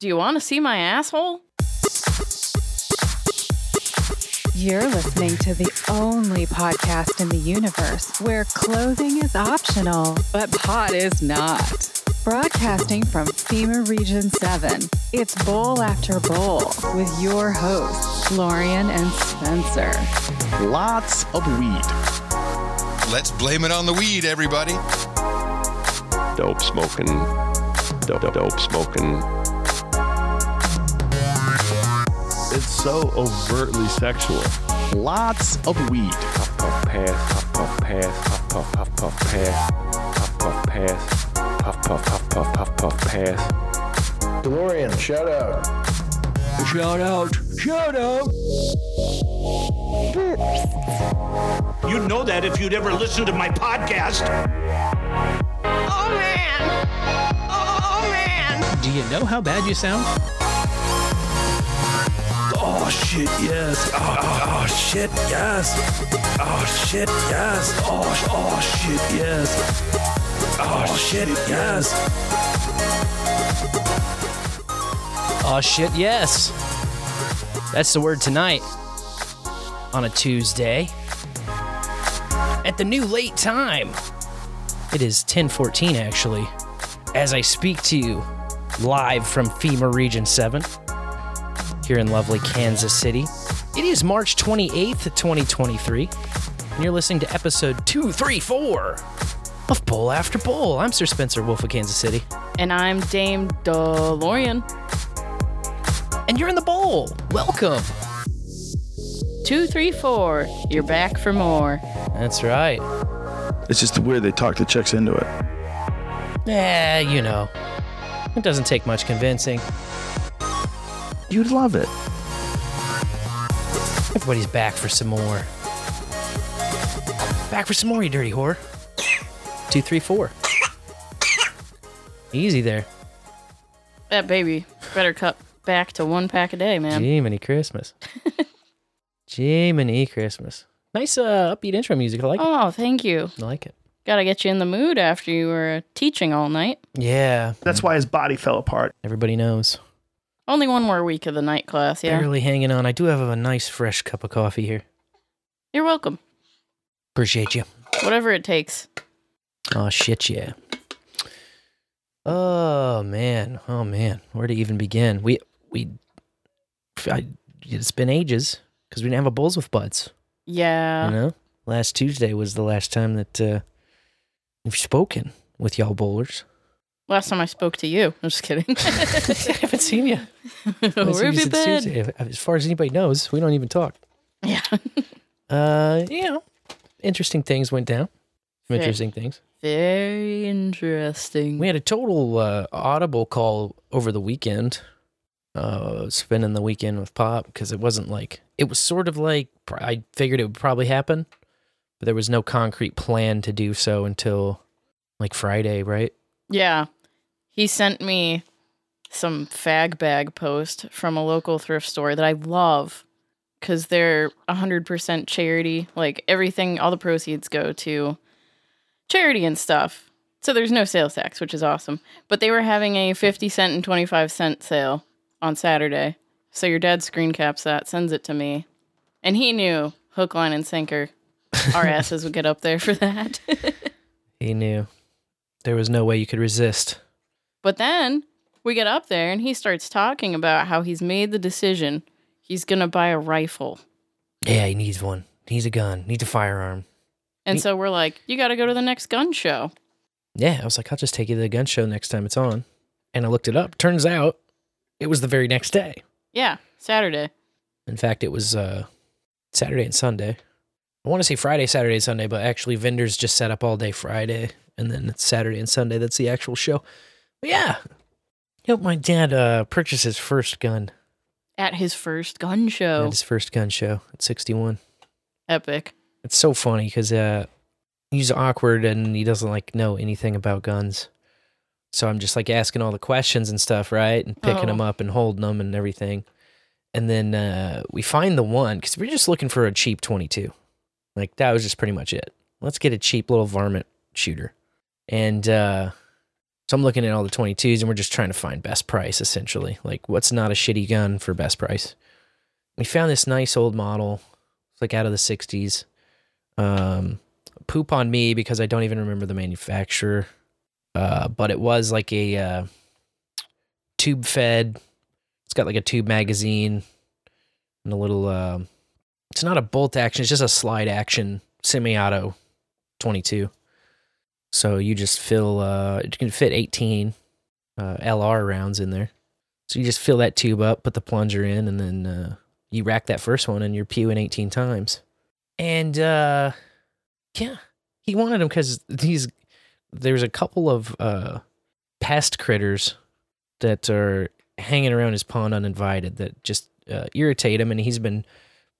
Do you want to see my asshole? You're listening to the only podcast in the universe where clothing is optional, but pot is not. Broadcasting from FEMA Region 7, it's Bowl After Bowl with your hosts, Lorian and Spencer. Lots of weed. Let's blame it on the weed, everybody. dope smoking, dope, dope, dope smoking. So overtly sexual. Lots of weed. Puff puff pass, puff puff pass, puff puff puff puff pass, puff puff pass, puff puff puff puff puff puff pass. DeLorean, shout out. Shout out. Shout out. You'd know that if you'd ever listened to my podcast. Oh man! Oh, oh, oh man! Do you know how bad you sound? Oh shit, yes. Oh, oh, oh, shit, yes. Oh shit, yes. Oh, oh shit, yes. Oh shit, yes. Oh shit, yes. That's the word tonight. On a Tuesday. At the new late time. It is 1014 actually. As I speak to you live from FEMA Region 7 here in lovely Kansas City. It is March 28th, 2023. And you're listening to episode 234 of Bowl After Bowl. I'm Sir Spencer Wolf of Kansas City. And I'm Dame DeLorean. And you're in the bowl. Welcome. Two, three, four. You're back for more. That's right. It's just weird they talk the chicks into it. Yeah, you know. It doesn't take much convincing. You'd love it. Everybody's back for some more. Back for some more, you dirty whore. Two, three, four. Easy there. That baby better cut back to one pack a day, man. Jiminy Christmas. Jiminy Christmas. Nice uh, upbeat intro music. I like it. Oh, thank you. I like it. Gotta get you in the mood after you were teaching all night. Yeah. That's why his body fell apart. Everybody knows. Only one more week of the night class, yeah. Barely hanging on. I do have a nice fresh cup of coffee here. You're welcome. Appreciate you. Whatever it takes. Oh shit, yeah. Oh man, oh man, where to even begin? We we, I, it's been ages because we didn't have a bowls with buds. Yeah. You know, last Tuesday was the last time that uh, we've spoken with y'all bowlers. Last time I spoke to you. I'm just kidding. I haven't seen you. Where have you been? Tuesday. As far as anybody knows, we don't even talk. Yeah. Uh, you know, interesting things went down. Some Fair. interesting things. Very interesting. We had a total uh, audible call over the weekend. Uh, spending the weekend with Pop because it wasn't like it was sort of like I figured it would probably happen, but there was no concrete plan to do so until like Friday, right? Yeah. He sent me some fag bag post from a local thrift store that I love because they're 100% charity. Like everything, all the proceeds go to charity and stuff. So there's no sales tax, which is awesome. But they were having a 50 cent and 25 cent sale on Saturday. So your dad screen caps that, sends it to me. And he knew hook, line, and sinker. Our asses would get up there for that. He knew there was no way you could resist. But then we get up there and he starts talking about how he's made the decision he's going to buy a rifle. Yeah, he needs one. He Needs a gun. Needs a firearm. And He- so we're like, you got to go to the next gun show. Yeah, I was like, I'll just take you to the gun show next time it's on. And I looked it up. Turns out it was the very next day. Yeah, Saturday. In fact, it was uh, Saturday and Sunday. I want to say Friday, Saturday, Sunday, but actually vendors just set up all day Friday, and then it's Saturday and Sunday. That's the actual show. Yeah, helped my dad uh, purchase his first gun At his first gun show. at his first gun show at 61. Epic. It's so funny because uh, he's awkward and he doesn't like know anything about guns. So I'm just like asking all the questions and stuff, right? And picking Oh. them up and holding them and everything. And then uh, we find the one because we're just looking for a cheap 22. Like that was just pretty much it. Let's get a cheap little varmint shooter. And uh, So I'm looking at all the 22s and we're just trying to find best price essentially. Like what's not a shitty gun for best price. We found this nice old model. It's like out of the 60s. Um poop on me because I don't even remember the manufacturer. Uh but it was like a uh tube fed. It's got like a tube magazine and a little uh it's not a bolt action, it's just a slide action semi-auto 22. So you just fill, uh, you can fit 18 uh, LR rounds in there. So you just fill that tube up, put the plunger in, and then uh, you rack that first one and you're pewing 18 times. And uh, yeah, he wanted them because these, there's a couple of uh, pest critters that are hanging around his pond uninvited that just uh, irritate him. And he's been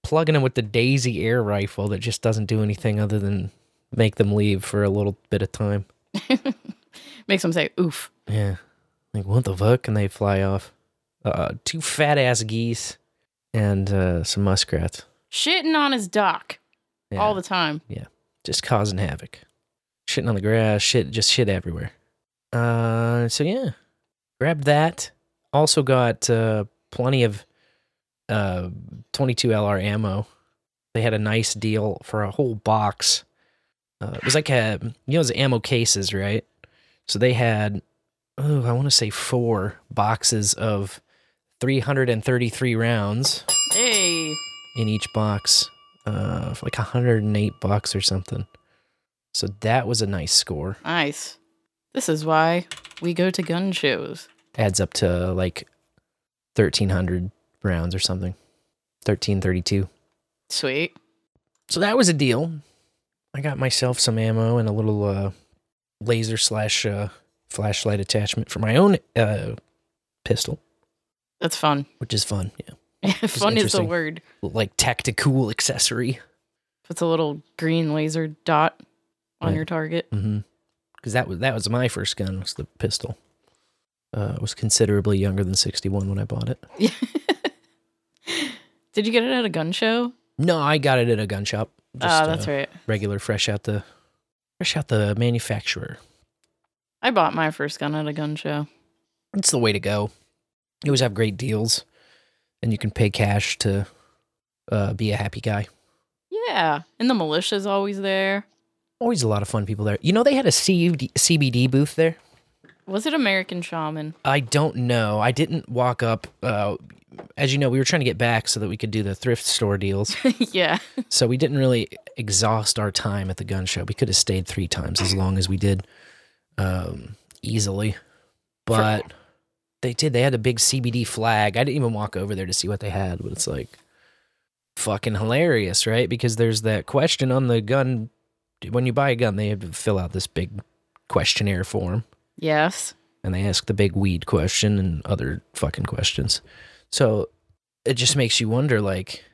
plugging them with the Daisy air rifle that just doesn't do anything other than make them leave for a little bit of time. Makes them say oof. Yeah. Like, what the fuck? And they fly off. Uh, two fat ass geese and uh, some muskrats. Shitting on his dock Yeah. all the time. Yeah. Just causing havoc. Shitting on the grass, shit, just shit everywhere. Uh, so yeah. Grabbed that. Also got uh, plenty of uh, 22 LR ammo. They had a nice deal for a whole box. Uh, it was like a, you know, it was ammo cases, right? So they had, oh, I want to say four boxes of 333 rounds Hey. in each box, uh, for like 108 bucks or something. So that was a nice score. Nice. This is why we go to gun shows. Adds up to like 1,300 rounds or something. 1332. Sweet. So that was a deal. I got myself some ammo and a little uh, laser slash uh, flashlight attachment for my own uh, pistol, That's fun. which is fun. Yeah, fun is the word. like tactical accessory. Puts a little green laser dot on Right. your target. Mm-hmm. Because that was that was my first gun. Was the pistol. Uh, I was considerably younger than sixty one when I bought it. Did you get it at a gun show? No, I got it at a gun shop. Ah, that's uh, right. Regular, fresh out the, fresh out the manufacturer. I bought my first gun at a gun show. It's the way to go. You always have great deals, and you can pay cash to uh, be a happy guy. Yeah. And the militia's always there. Always a lot of fun people there. You know, they had a CUD, CBD booth there. Was it American Shaman? I don't know. I didn't walk up. Uh, as you know, we were trying to get back so that we could do the thrift store deals. yeah. so we didn't really exhaust our time at the gun show. We could have stayed three times as long as we did um, easily. But they did. They had a big CBD flag. I didn't even walk over there to see what they had, but it's like fucking hilarious, right? Because there's that question on the gun. When you buy a gun, they have to fill out this big questionnaire form Yes. and they ask the big weed question and other fucking questions. So it just makes you wonder like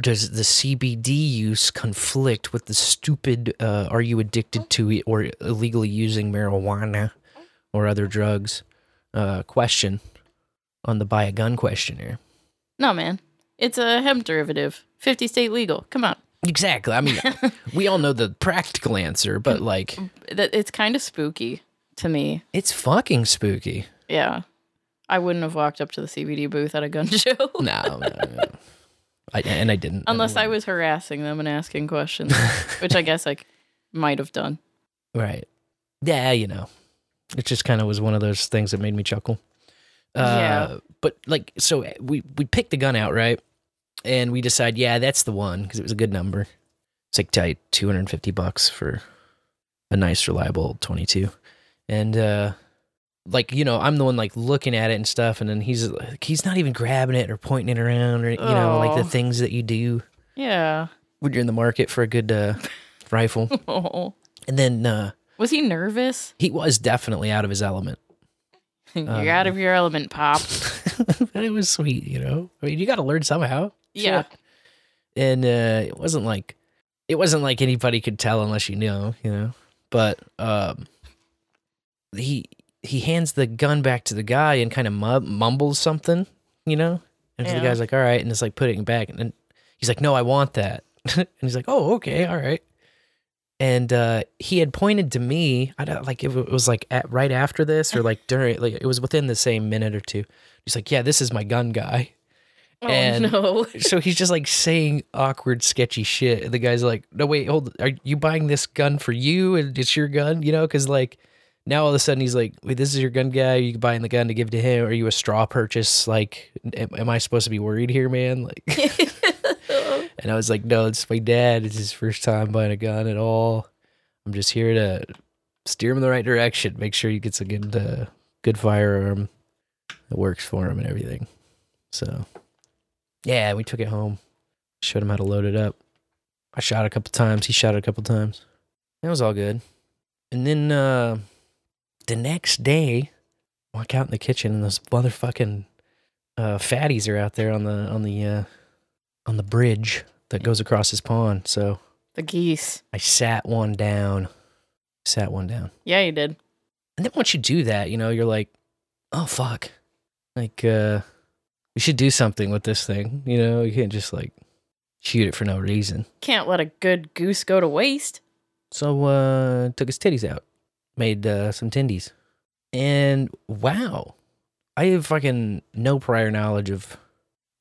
does the CBD use conflict with the stupid uh, are you addicted to it or illegally using marijuana or other drugs uh, question on the buy a gun questionnaire? No, man. It's a hemp derivative. 50 state legal. Come on. Exactly. I mean, we all know the practical answer, but like it's kind of spooky to me. it's fucking spooky. Yeah. I wouldn't have walked up to the CBD booth at a gun show No, no, no. I, and I didn't. unless I was harassing them and asking questions, which I guess I might have done. Right. Yeah, you know. It just kind of was one of those things that made me chuckle. Uh, Yeah. But like, so we we picked the gun out, right? And we decide, yeah, that's the one because it was a good number. It's like tight, two hundred and fifty bucks for a nice, reliable twenty two, and uh, like you know, I'm the one like looking at it and stuff, and then he's like, he's not even grabbing it or pointing it around or you know, like the things that you do Yeah. when you're in the market for a good uh, rifle. Oh. And then uh, Was he nervous? he was definitely out of his element. You're out of your element, Pop. but it was sweet, you know. I mean, you got to learn somehow. Yeah. And uh, it wasn't like it wasn't like anybody could tell unless you know, you know. But um, he he hands the gun back to the guy and kind of mu- mumbles something, you know. And so the guy's like, "All right," and it's like putting it back, and he's like, "No, I want that." and he's like, "Oh, okay, all right." and uh, he had pointed to me. I don't like if it was like at, right after this or like during like it was within the same minute or two. He's like, "Yeah, this is my gun guy." Oh And- no. so he's just like saying awkward, sketchy shit. And the guy's like, "No, wait, hold. Are you buying this gun for you? And it's your gun, you know? Because like now all of a sudden he's like, wait, this is your gun guy. Are you buying the gun to give to him? Are you a straw purchase? Like, am, am I supposed to be worried here, man? Like, and I was like, no, it's my dad. It's his first time buying a gun at all. I'm just here to steer him in the right direction. Make sure he gets a good, uh, good firearm that works for him and everything. So, yeah, we took it home. Showed him how to load it up. I shot a couple times. He shot it a couple times. It was all good. And then uh, the next day, walk out in the kitchen and those motherfucking uh, fatties are out there on the on the uh, on the bridge that goes across his pond. So The geese. I sat one down. Sat one down. Yeah, you did. And then once you do that, you know, you're like, oh fuck. Like uh we should do something with this thing. You know, you can't just like shoot it for no reason. Can't let a good goose go to waste. So uh took his titties out. Made uh some tendies. And wow. I have fucking no prior knowledge of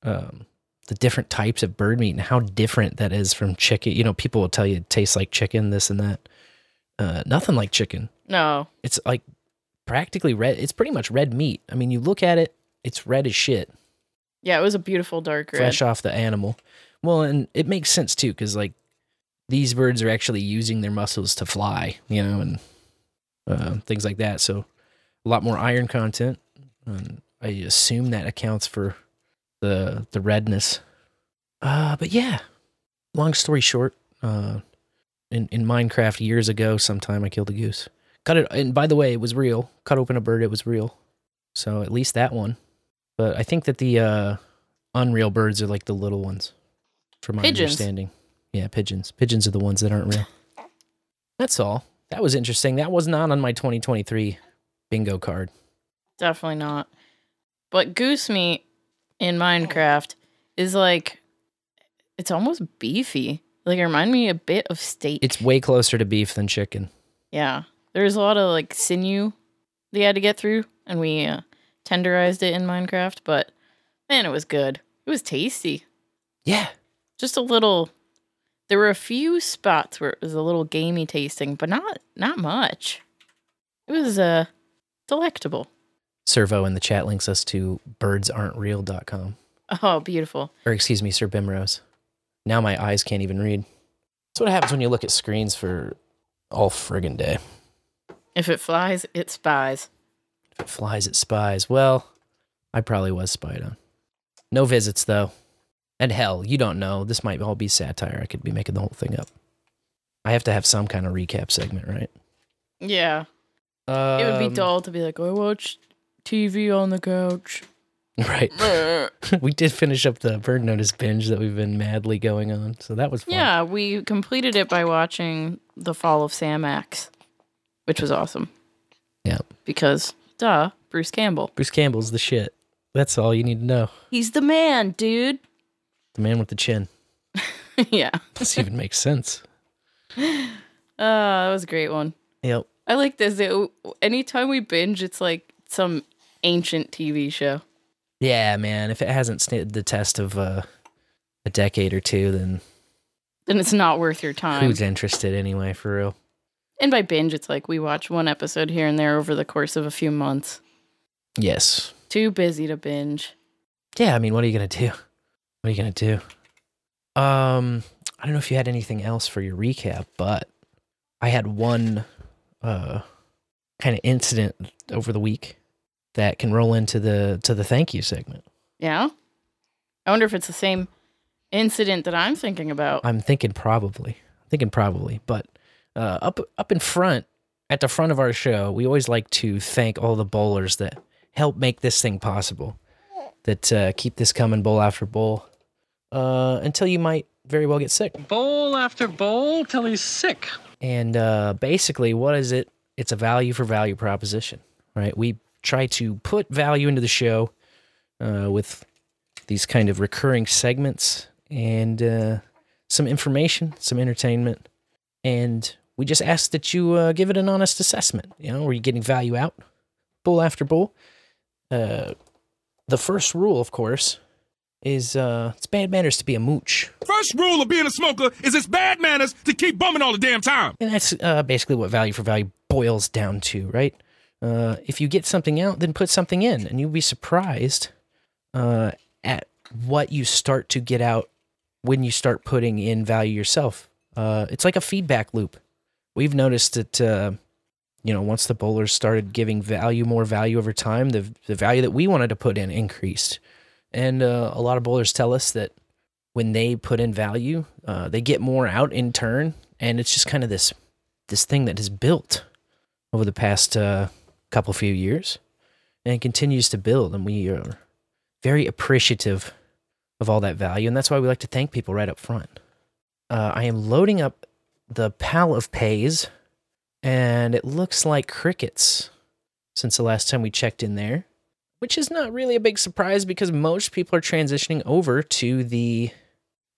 um the different types of bird meat and how different that is from chicken. You know, people will tell you it tastes like chicken, this and that. Uh nothing like chicken. No. It's like practically red. It's pretty much red meat. I mean, you look at it, it's red as shit, Yeah, it was a beautiful dark red. fresh off the animal. Well, and it makes sense too, because like these birds are actually using their muscles to fly, you know, and uh, things like that. So a lot more iron content. And I assume that accounts for the the redness. Uh, but yeah, long story short, uh, in in Minecraft years ago, sometime I killed a goose. Cut it, and by the way, it was real. Cut open a bird, it was real. So at least that one. But I think that the uh, unreal birds are like the little ones, from my Pigeons. understanding. Yeah, pigeons. Pigeons are the ones that aren't real. That's all. That was interesting. That was not on my 2023 bingo card. Definitely not. But goose meat in Minecraft is like it's almost beefy. Like it remind me a bit of steak. It's way closer to beef than chicken. yeah. There's a lot of like sinew they had to get through, and we uh, tenderized it in Minecraft. But man, it was good. It was tasty. Yeah. Just a little. There were a few spots where it was a little gamey tasting, but not not much. It was uh delectable. Servo in the chat links us to birdsaren'treal.com. Oh, beautiful. Or excuse me, Sir Bimrose. Now my eyes can't even read. That's what happens when you look at screens for all friggin' day. If it flies, it spies. If it flies, it spies. Well, I probably was spied on. No visits, though. And hell, you don't know. This might all be satire. I could be making the whole thing up. I have to have some kind of recap segment, right? Yeah. it would be Um, dull to be like, I watch TV on the couch. Right. we did finish up the Burn Notice binge that we've been madly going on. So that was fun. yeah, we completed it by watching The Fall of Sam Axe, which was awesome. Yeah. Because, duh, Bruce Campbell. Bruce Campbell's the shit. That's all you need to know. He's the man, dude. The man with the chin. yeah. This even makes sense. Uh, that was a great one. Yep. I like this. It, anytime we binge, it's like some ancient TV show. Yeah, man. If it hasn't stood the test of uh, a decade or two, then Then it's not worth your time. who's interested anyway, for real? And by binge, it's like we watch one episode here and there over the course of a few months. Yes. Too busy to binge. Yeah, I mean, what are you gonna do? What are you gonna do? Um, I don't know if you had anything else for your recap, but I had one uh kind of incident over the week that can roll into the to the thank you segment. Yeah. I wonder if it's the same incident that I'm thinking about. I'm thinking probably. thinking probably, but uh, up up in front at the front of our show, we always like to thank all the bowlers that help make this thing possible. That uh, keep this coming bowl after bowl uh, until you might very well get sick. Bowl after bowl till he's sick. And uh, basically, what is it? It's a value for value proposition, right? We try to put value into the show uh, with these kind of recurring segments and uh, some information, some entertainment, and we just ask that you uh, give it an honest assessment. You know, are you getting value out, bowl after bowl? Uh, the first rule, of course, is uh, it's bad manners to be a mooch. First rule of being a smoker is it's bad manners to keep bumming all the damn time. And that's uh, basically what value for value boils down to, right? Uh, if you get something out, then put something in, and you'll be surprised uh, at what you start to get out when you start putting in value yourself. Uh, it's like a feedback loop. We've noticed that, uh, you know, once the bowlers started giving value, more value over time, the the value that we wanted to put in increased. And uh, a lot of bowlers tell us that when they put in value, uh, they get more out in turn, and it's just kind of this this thing that has built over the past uh, couple few years, and continues to build. And we are very appreciative of all that value, and that's why we like to thank people right up front. Uh, I am loading up the pal of pays, and it looks like crickets since the last time we checked in there, which is not really a big surprise because most people are transitioning over to the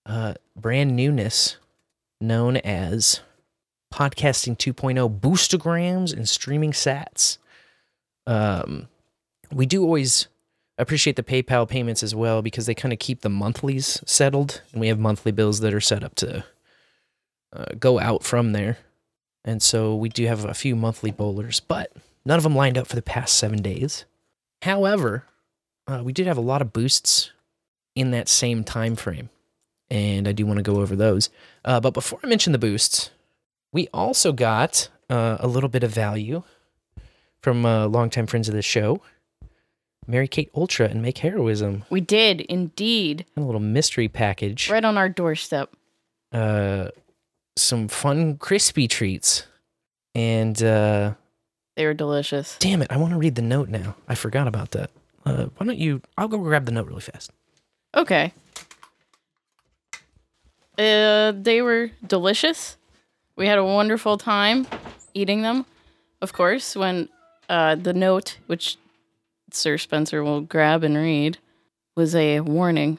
uh, brand newness known as podcasting 2.0 boostagrams and streaming sats. Um, we do always appreciate the PayPal payments as well because they kind of keep the monthlies settled, and we have monthly bills that are set up to uh, go out from there. And so we do have a few monthly bowlers, but none of them lined up for the past seven days. However, uh, we did have a lot of boosts in that same time frame, and I do want to go over those. Uh, but before I mention the boosts, we also got uh, a little bit of value from uh, longtime friends of the show, Mary Kate Ultra and Make Heroism. We did indeed. A little mystery package. Right on our doorstep. Uh, some fun crispy treats, and uh, They were delicious. damn it, I want to read the note now. I forgot about that. Uh, why don't you? I'll go grab the note really fast. Okay. Uh, they were delicious. We had a wonderful time eating them. Of course, when uh, the note, which Sir Spencer will grab and read, was a warning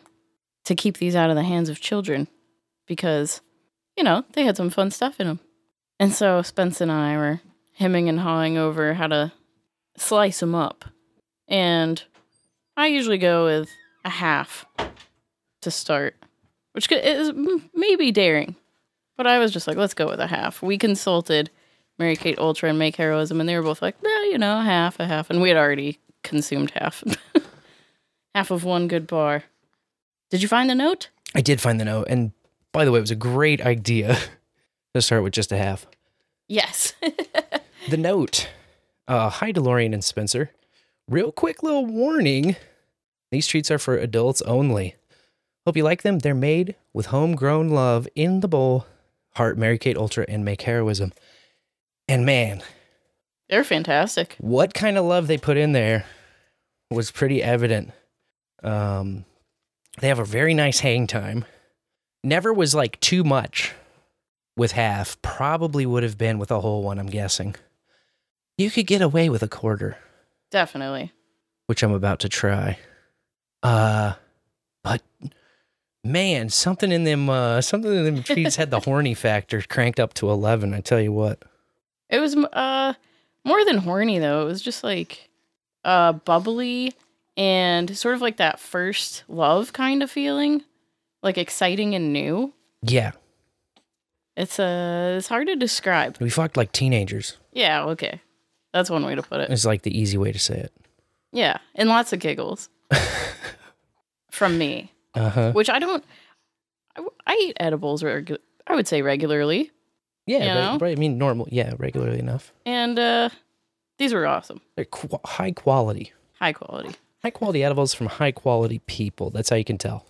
to keep these out of the hands of children because, you know, they had some fun stuff in them. And so Spence and I were hemming and hawing over how to slice them up. And I usually go with a half to start, which is maybe daring. But I was just like, let's go with a half. We consulted Mary Kate Ultra and Make Heroism, and they were both like, no, you know, half, a half. And we had already consumed half. half of one good bar. Did you find the note? I did find the note, and by the way, it was a great idea to start with just a half. Yes. The note. Uh, hi, DeLorean and Spencer. Real quick little warning. These treats are for adults only. Hope you like them. They're made with homegrown love in the bowl. Heart, Mary Kate Ultra, and Make Heroism. And man, They're fantastic. what kind of love they put in there was pretty evident. Um, they have a very nice hang time. Never was like too much with half. Probably would have been with a whole one, I'm guessing. You could get away with a quarter, Definitely. which I'm about to try. Uh, but man, something in them, uh, something in them treats had the horny factor cranked up to 11. I tell you what. It was uh more than horny though. It was just like uh bubbly and sort of like that first love kind of feeling, like exciting and new. Yeah, It's uh it's hard to describe. we fucked like teenagers. Yeah, okay. That's one way to put it. It's like the easy way to say it. Yeah, and lots of giggles from me, Uh huh. which I don't. I, I eat edibles regu- I would say regularly, Yeah, right, right, I mean, normal. Yeah, regularly enough. and uh these were awesome, They're qu- high quality. high quality, High quality edibles from high quality people. That's how you can tell.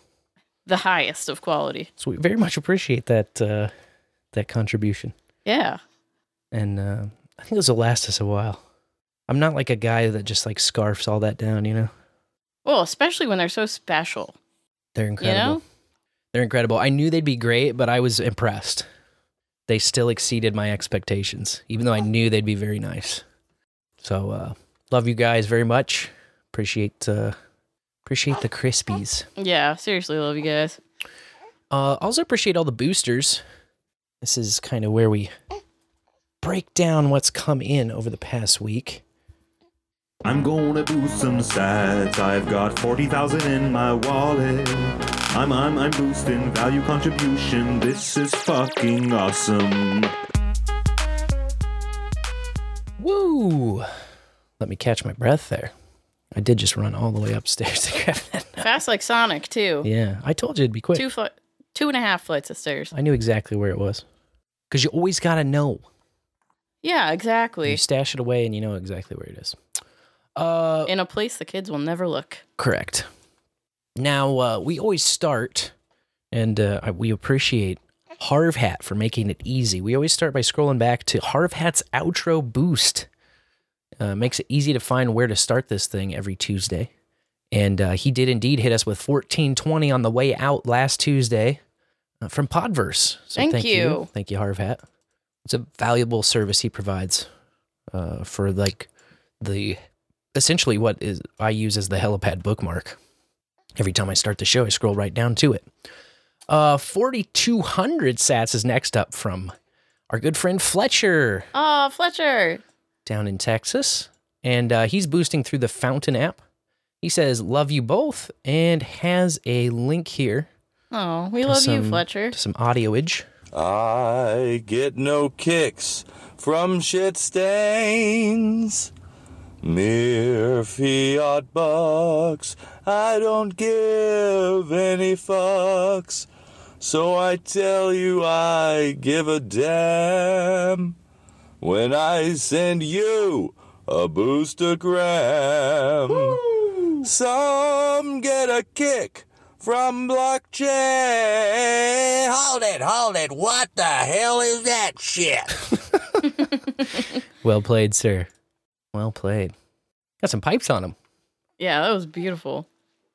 The highest of quality. So we very much appreciate that uh, that contribution, Yeah, and uh, I think this will last us a while. I'm not like a guy that just like scarfs all that down. You know, well, especially when they're so special. they're incredible. know? They're incredible. I knew they'd be great, but I was impressed. They still exceeded my expectations, even though I knew they'd be very nice. So, uh, love you guys very much. Appreciate uh, appreciate the crispies. Yeah, seriously, love you guys. Uh, also appreciate all the boosters. This is kind of where we break down what's come in over the past week. I'm gonna boost some sats. I've got 40,000 in my wallet. I'm, I'm, I'm boosting value contribution. This is fucking awesome. Woo! Let me catch my breath there. I did just run all the way upstairs to grab that. Fast like Sonic too. Yeah, I told you it'd be quick. Two foot, two and a half flights of stairs. I knew exactly where it was. Because you always got to know. Yeah, exactly. You stash it away and you know exactly where it is. Uh, In a place the kids will never look. Correct. Now, uh, we always start, and uh, we appreciate Harv Hat for making it easy. We always start by scrolling back to Harv Hat's outro boost. Uh, makes it easy to find where to start this thing every Tuesday. And uh, he did indeed hit us with 1420 on the way out last Tuesday uh, from Podverse. So Thank you. Thank you, Harv Hat. It's a valuable service he provides uh, for like the essentially what is I use as the helipad bookmark. Every time I start the show, I scroll right down to it. Uh, 4,200 sats is next up from our good friend Fletcher Oh, Fletcher. Down in Texas. And uh, he's boosting through the Fountain app. He says, Love you both, and has a link here Oh, we to love you, Fletcher. to some audioage. I get no kicks from shit stains. Mere fiat bucks. I don't give any fucks. So I tell you, I give a damn when I send you a boostergram. Some get a kick from blockchain. Hold it, hold it. What the hell is that shit? Well played, sir. Well played. Got some pipes on him. Yeah, that was beautiful.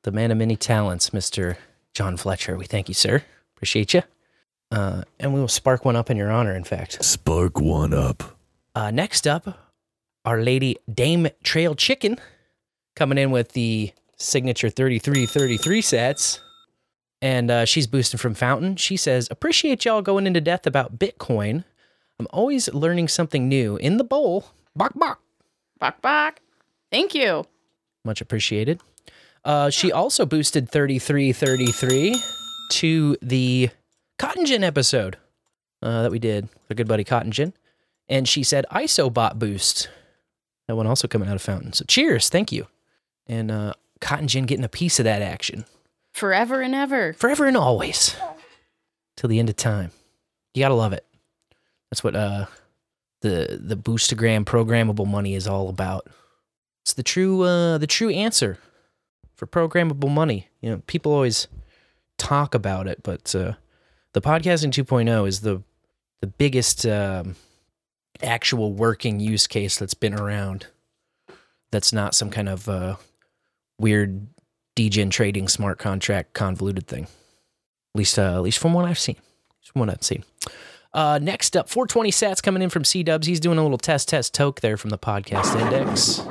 The man of many talents, Mr. John Fletcher. We thank you, sir. Appreciate you. Uh, and we will spark one up in your honor, in fact. Spark one up. Uh, next up, Our Lady Dame Trail Chicken coming in with the signature 3333 sats. And uh, she's boosting from Fountain. She says, Appreciate y'all going into depth about Bitcoin. I'm always learning something new in the bowl. Bok bok. Bok bok. Thank you. Much appreciated. Uh, she also boosted 3333 to the Cotton Gin episode uh, that we did with our good buddy Cotton Gin. And she said ISOBot boost. That one also coming out of Fountain. So cheers. Thank you. And uh, Cotton Gin getting a piece of that action Forever and ever. forever and always till the end of time. You gotta love it. That's what uh the the boostagram programmable money is all about. It's the true uh the true answer for programmable money. You know, people always talk about it, but uh the podcasting 2.0 is the the biggest um actual working use case that's been around. That's not some kind of uh weird degen trading smart contract convoluted thing. At least, uh, at least from what I've seen. Just from what I've seen. Uh, next up, 420 sats coming in from C Dubs. He's doing a little test, test, toke there from the podcast index.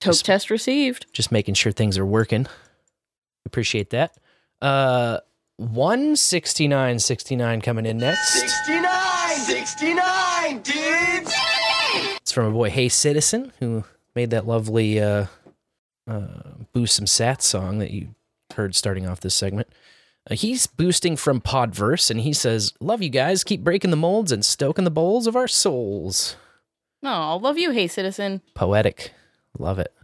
Toke test received. Just making sure things are working. Appreciate that. Uh, 169.69 coming in next. 69! 69, dudes! It's from a boy, Hey Citizen, who made that lovely uh, uh, Boost Some Sats song that you heard starting off this segment. Uh, he's boosting from Podverse, and he says, Love you guys. Keep breaking the molds and stoking the bowls of our souls. No, I'll love you, hey citizen. Poetic. Love it.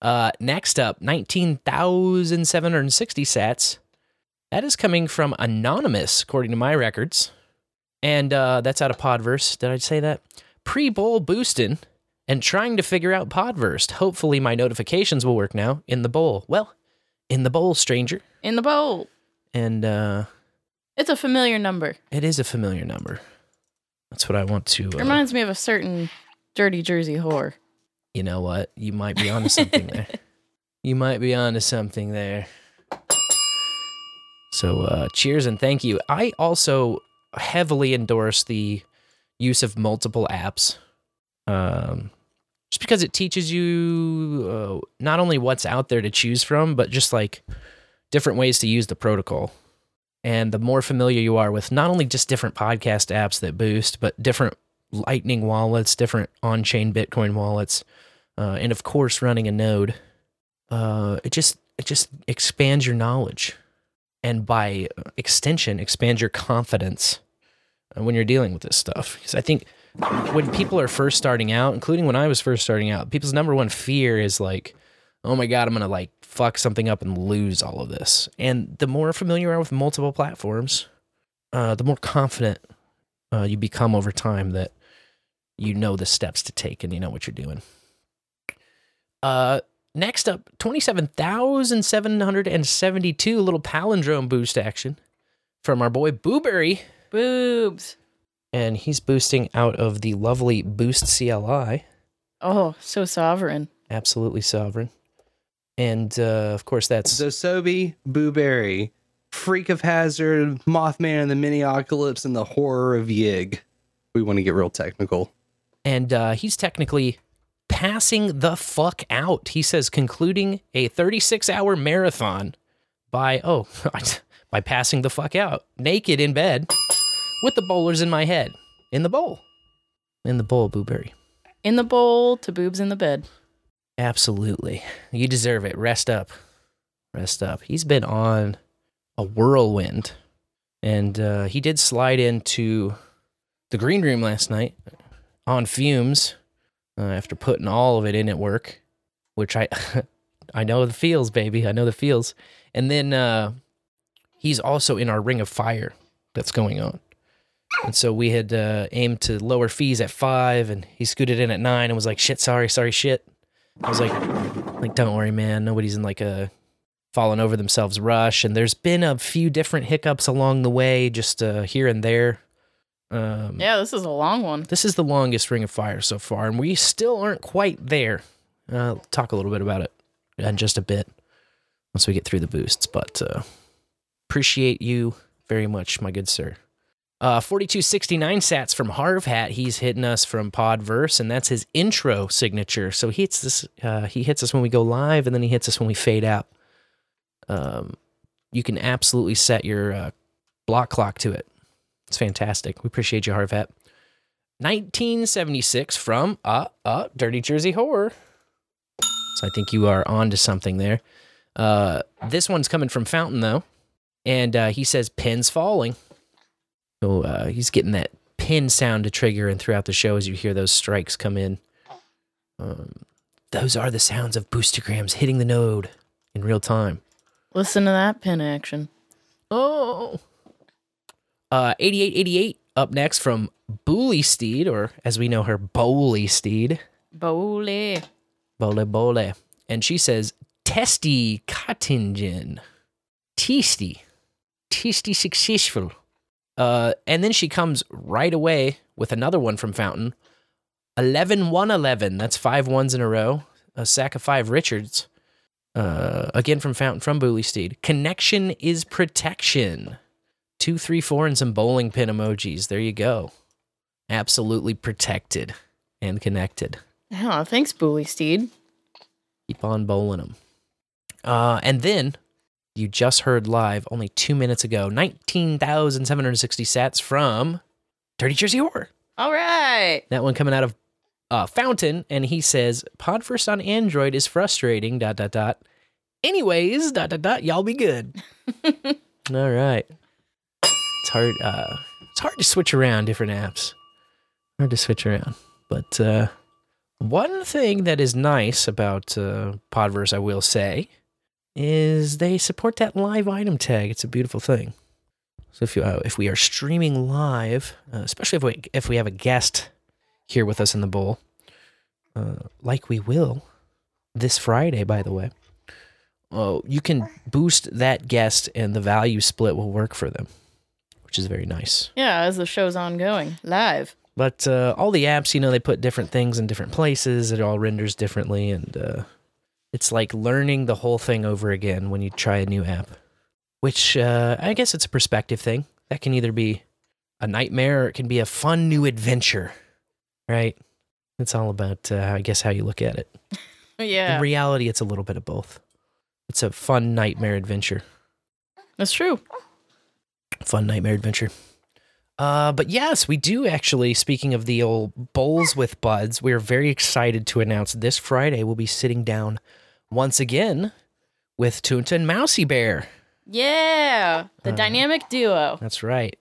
Uh, next up, 19,760 sats. That is coming from Anonymous, according to my records. And uh, that's out of Podverse. Did I say that? Pre bowl boosting and trying to figure out Podverse. Hopefully, my notifications will work now in the bowl. Well, in the bowl, stranger. In the bowl. And uh, It's a familiar number. it is a familiar number. That's what I want to. Uh, Reminds me of a certain dirty Jersey whore. you know what? You might be onto something there. You might be onto something there. So, uh, cheers and thank you. I also heavily endorse the use of multiple apps, um, just because it teaches you uh, not only what's out there to choose from, but just like different ways to use the protocol. And the more familiar you are with not only just different podcast apps that boost, but different Lightning wallets, different on-chain Bitcoin wallets, uh, and of course running a node. Uh, it just it just expands your knowledge, and by extension, expand your confidence uh, when you're dealing with this stuff. Because I think when people are first starting out, including when I was first starting out, people's number one fear is like, oh my God, I'm going to like fuck something up and lose all of this. And the more familiar you are with multiple platforms, uh, the more confident uh, you become over time that you know the steps to take and you know what you're doing. Uh, next up, 27,772 little palindrome boost action from our boy Booberry. Boobs. And he's boosting out of the lovely Boost CLI. Oh, so sovereign. Absolutely sovereign. And uh, of course, that's Zosobi, Booberry, Freak of Hazard, Mothman and the Mini Miniocalypse, and the Horror of Yig. We want to get real technical. and uh, he's technically passing the fuck out. He says concluding a 36 hour marathon by oh by passing the fuck out naked in bed with the bowlers in my head in the bowl in the bowl blueberry. In the bowl to boobs in the bed. absolutely. You deserve it. Rest up. Rest up. He's been on a whirlwind. And uh, he did slide into the green room last night on fumes uh, after putting all of it in at work, which I I know the feels, baby. I know the feels. And then uh, he's also in our ring of fire that's going on. And so we had uh, aimed to lower fees at five, and he scooted in at nine and was like, "Shit, sorry, sorry, shit." I was like, "Like, don't worry, man. Nobody's in like a falling over themselves rush." And there's been a few different hiccups along the way, just uh, here and there. Um, Yeah, this is a long one. this is the longest ring of fire so far, and we still aren't quite there. Uh, I'll talk a little bit about it in just a bit once we get through the boosts, but uh, appreciate you very much, my good sir. Uh, 4269 sats from Harv Hat. He's hitting us from Podverse, and that's his intro signature. So he hits this. Uh, he hits us when we go live, and then he hits us when we fade out. Um, you can absolutely set your uh, block clock to it. It's fantastic. We appreciate you, Harv 1976 from uh uh Dirty Jersey Whore. So I think you are on to something there. Uh, this one's coming from Fountain though, and uh, he says pins falling. So uh, he's getting that pin sound to trigger, and throughout the show, as you hear those strikes come in, um, those are the sounds of boostergrams hitting the node in real time. Listen to that pin action. Oh. Uh, 8888 up next from Booley Steed, or as we know her, Bowley Steed. Bowley. Bole Bole. And she says, Testy Cotton Gin. Tasty. Tasty successful. Uh, and then she comes right away with another one from Fountain. 11 111. That's five ones in a row. A sack of five Richards. Uh, again from Fountain from Booley Steed. Connection is protection. Two, three, four, and some bowling pin emojis. There you go. Absolutely protected and connected. Yeah, thanks, Bully Steed. Keep on bowling them. Uh, and then you just heard live only two minutes ago 19,760 sats from Dirty Jersey Whore. All right. That one coming out of uh, Fountain, and he says Podverse on Android is frustrating. Dot dot dot. Anyways, dot dot dot. Y'all be good. All right. It's hard. Uh, it's hard to switch around different apps. Hard to switch around, but uh, one thing that is nice about uh, Podverse, I will say, is they support that live item tag. It's a beautiful thing. So if you, uh, if we are streaming live, uh, especially if we if we have a guest here with us in the bowl, uh, like we will this Friday, by the way, oh, you can boost that guest, and the value split will work for them, which is very nice. Yeah, as the show's ongoing, live. But uh, all the apps, you know, they put different things in different places. It all renders differently, and uh, it's like learning the whole thing over again when you try a new app. Which uh, I guess it's a perspective thing. That can either be a nightmare or it can be a fun new adventure, right? It's all about, uh, I guess, how you look at it. Yeah, In reality, it's a little bit of both. It's a fun nightmare adventure. that's true. Fun nightmare adventure. Uh, but yes, we do actually. Speaking of the old bowls with buds, we're very excited to announce this Friday we'll be sitting down once again with Tjunta and Mouseybear. Yeah, the Uh, dynamic duo. That's right.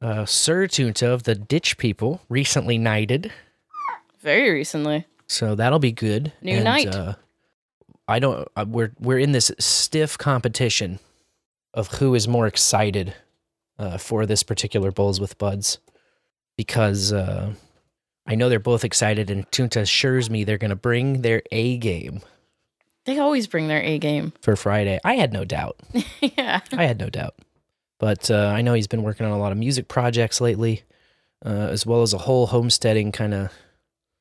Uh, Sir Tjunta of the Ditch People recently knighted, Very recently. so that'll be good. New knight. Uh, I don't. Uh, we're we're in this stiff competition of who is more excited uh, for this particular Bowls with buds, because uh, I know they're both excited, and Tjunta assures me they're going to bring their A game They always bring their A game. for Friday. I had no doubt. yeah. I had no doubt. But uh, I know he's been working on a lot of music projects lately, uh, as well as a whole homesteading kind of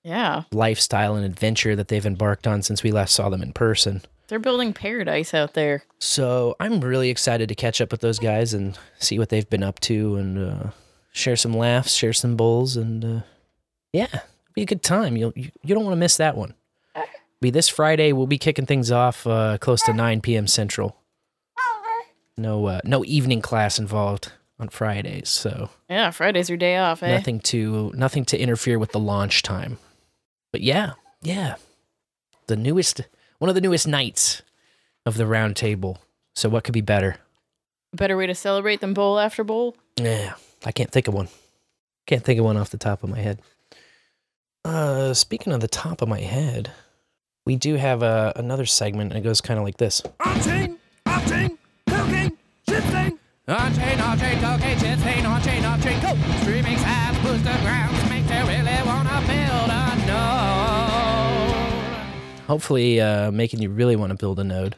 Yeah. lifestyle and adventure that they've embarked on since we last saw them in person. They're building paradise out there. So I'm really excited to catch up with those guys and see what they've been up to and uh, share some laughs, share some bowls, and uh, yeah, it'll be a good time. You'll, you you don't want to miss that one. Be this Friday. We'll be kicking things off uh, close to 9 p.m. Central. No uh, no evening class involved on Fridays, so Yeah, Friday's your day off, eh? nothing to nothing to interfere with the launch time. But yeah, yeah, the newest one of the newest knights of the round table. So what could be better? A better way to celebrate than bowl after bowl. Yeah, I can't think of one. Can't think of one off the top of my head. Uh, speaking of the top of my head, we do have uh, another segment, and it goes kind of like this. On-chain, off-chain, cooking, shifting. On-chain, off-chain, cocaine, shit on-chain, off-chain, coke. Streaming sats, boost the grounds, Hopefully, uh, making you really want to build a node.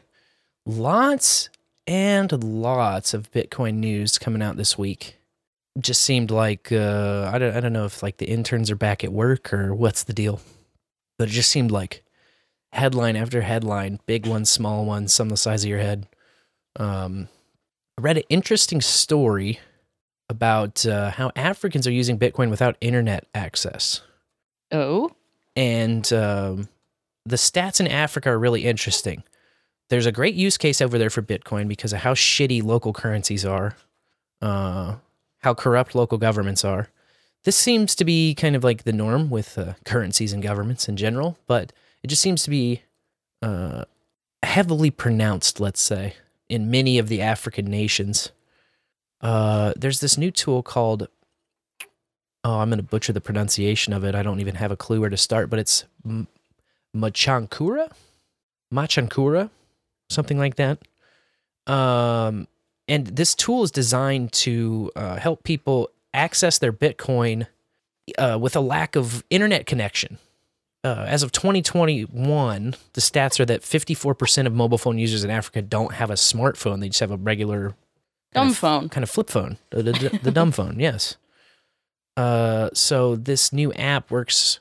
Lots and lots of Bitcoin news coming out this week. Just seemed like uh, I don't I don't know if like the interns are back at work or what's the deal, but it just seemed like headline after headline, big ones, small ones, some the size of your head. Um, I read an interesting story about uh, how Africans are using Bitcoin without internet access. Oh, and um, the stats in Africa are really interesting. There's a great use case over there for Bitcoin because of how shitty local currencies are, uh, how corrupt local governments are. This seems to be kind of like the norm with uh, currencies and governments in general, but it just seems to be uh, heavily pronounced, let's say, in many of the African nations. Uh, there's this new tool called oh, I'm going to butcher the pronunciation of it. I don't even have a clue where to start, but it's Machankura, Machankura, something like that. Um, and this tool is designed to uh, help people access their Bitcoin uh, with a lack of internet connection. Uh, as of 2021, the stats are that 54% of mobile phone users in Africa don't have a smartphone; they just have a regular dumb phone, kind of flip phone, the, the, the dumb phone. Yes. Uh, so this new app works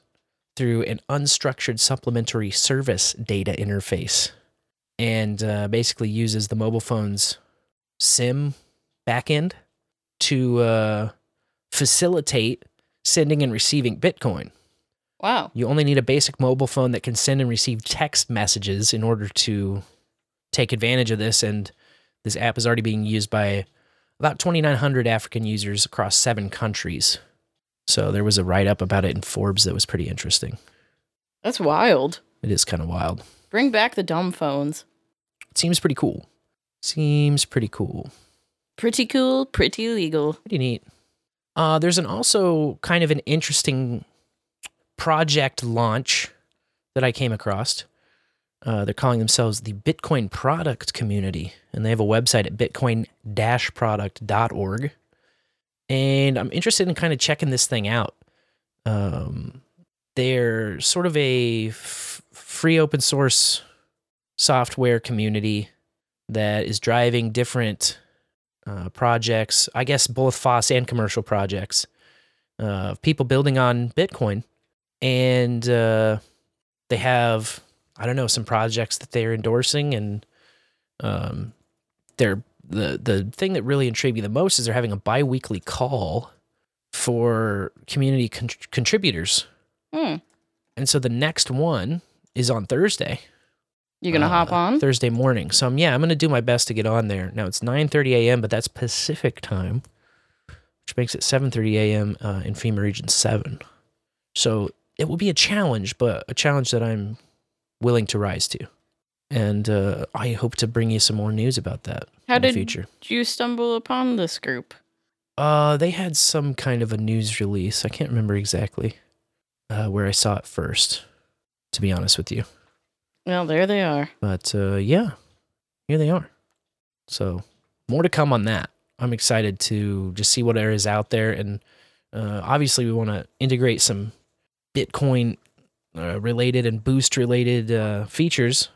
through an unstructured supplementary service data interface, and uh, basically uses the mobile phone's SIM backend to uh, facilitate sending and receiving Bitcoin. Wow. You only need a basic mobile phone that can send and receive text messages in order to take advantage of this. And this app is already being used by about 2,900 African users across seven countries. So there was a write up about it in Forbes that was pretty interesting. That's wild. It is kind of wild. Bring back the dumb phones. It seems pretty cool. Seems pretty cool. Pretty cool, pretty legal. Pretty neat. Uh, there's an also kind of an interesting project launch that I came across. Uh, they're calling themselves the Bitcoin Product Community, and they have a website at bitcoin-product.org. And I'm interested in kind of checking this thing out. Um, they're sort of a f- free open source software community that is driving different uh, projects, I guess both FOSS and commercial projects, uh, people building on Bitcoin. And uh, they have, I don't know, some projects that they're endorsing. And um, they're, the, the thing that really intrigued me the most is they're having a bi weekly call for community con- contributors. Hmm. And so the next one is on Thursday. You're gonna hop on? Thursday morning. So um, yeah, I'm gonna do my best to get on there. Now it's 9:30 a.m., but that's Pacific time. which makes it 7:30 a.m. Uh, in FEMA Region Seven. So it will be a challenge, but a challenge that I'm willing to rise to, and uh, I hope to bring you some more news about that How did future. you stumble upon this group? Uh, they had some kind of a news release. I can't remember exactly uh, where I saw it first, to be honest with you. Well, there they are. But uh, yeah, here they are. So more to come on that. I'm excited to just see what there is out there, and uh, obviously we want to integrate some Bitcoin uh, related and boost related uh, features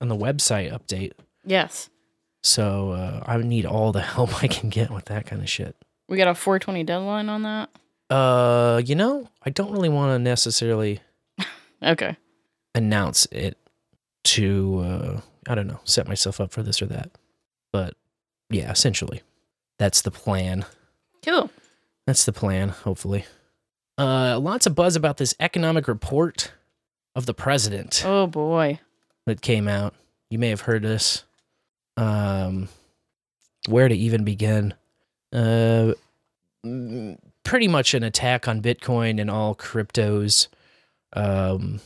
on the website update. Yes. So uh, I need all the help I can get with that kind of shit. We got a 420 deadline on that. Uh, you know, I don't really want to necessarily Okay. announce it to uh I don't know, set myself up for this or that. But yeah, essentially. That's the plan. Cool. That's the plan, hopefully. Uh lots of buzz about this economic report of the president Oh boy. that came out. You may have heard this. Um where to even begin? Uh pretty much an attack on Bitcoin and all cryptos. Um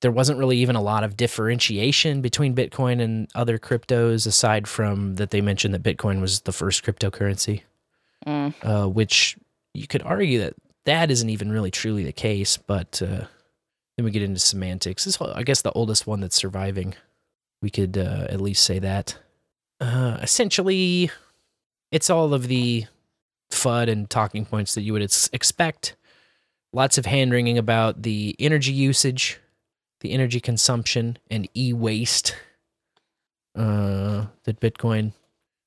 there wasn't really even a lot of differentiation between Bitcoin and other cryptos, aside from that they mentioned that Bitcoin was the first cryptocurrency, Mm. uh, which you could argue that that isn't even really truly the case. But uh, then we get into semantics. This, I guess, the oldest one that's surviving. We could uh, at least say that. Uh, essentially, it's all of the FUD and talking points that you would ex- expect. Lots of hand wringing about the energy usage, the energy consumption, and e waste uh, that Bitcoin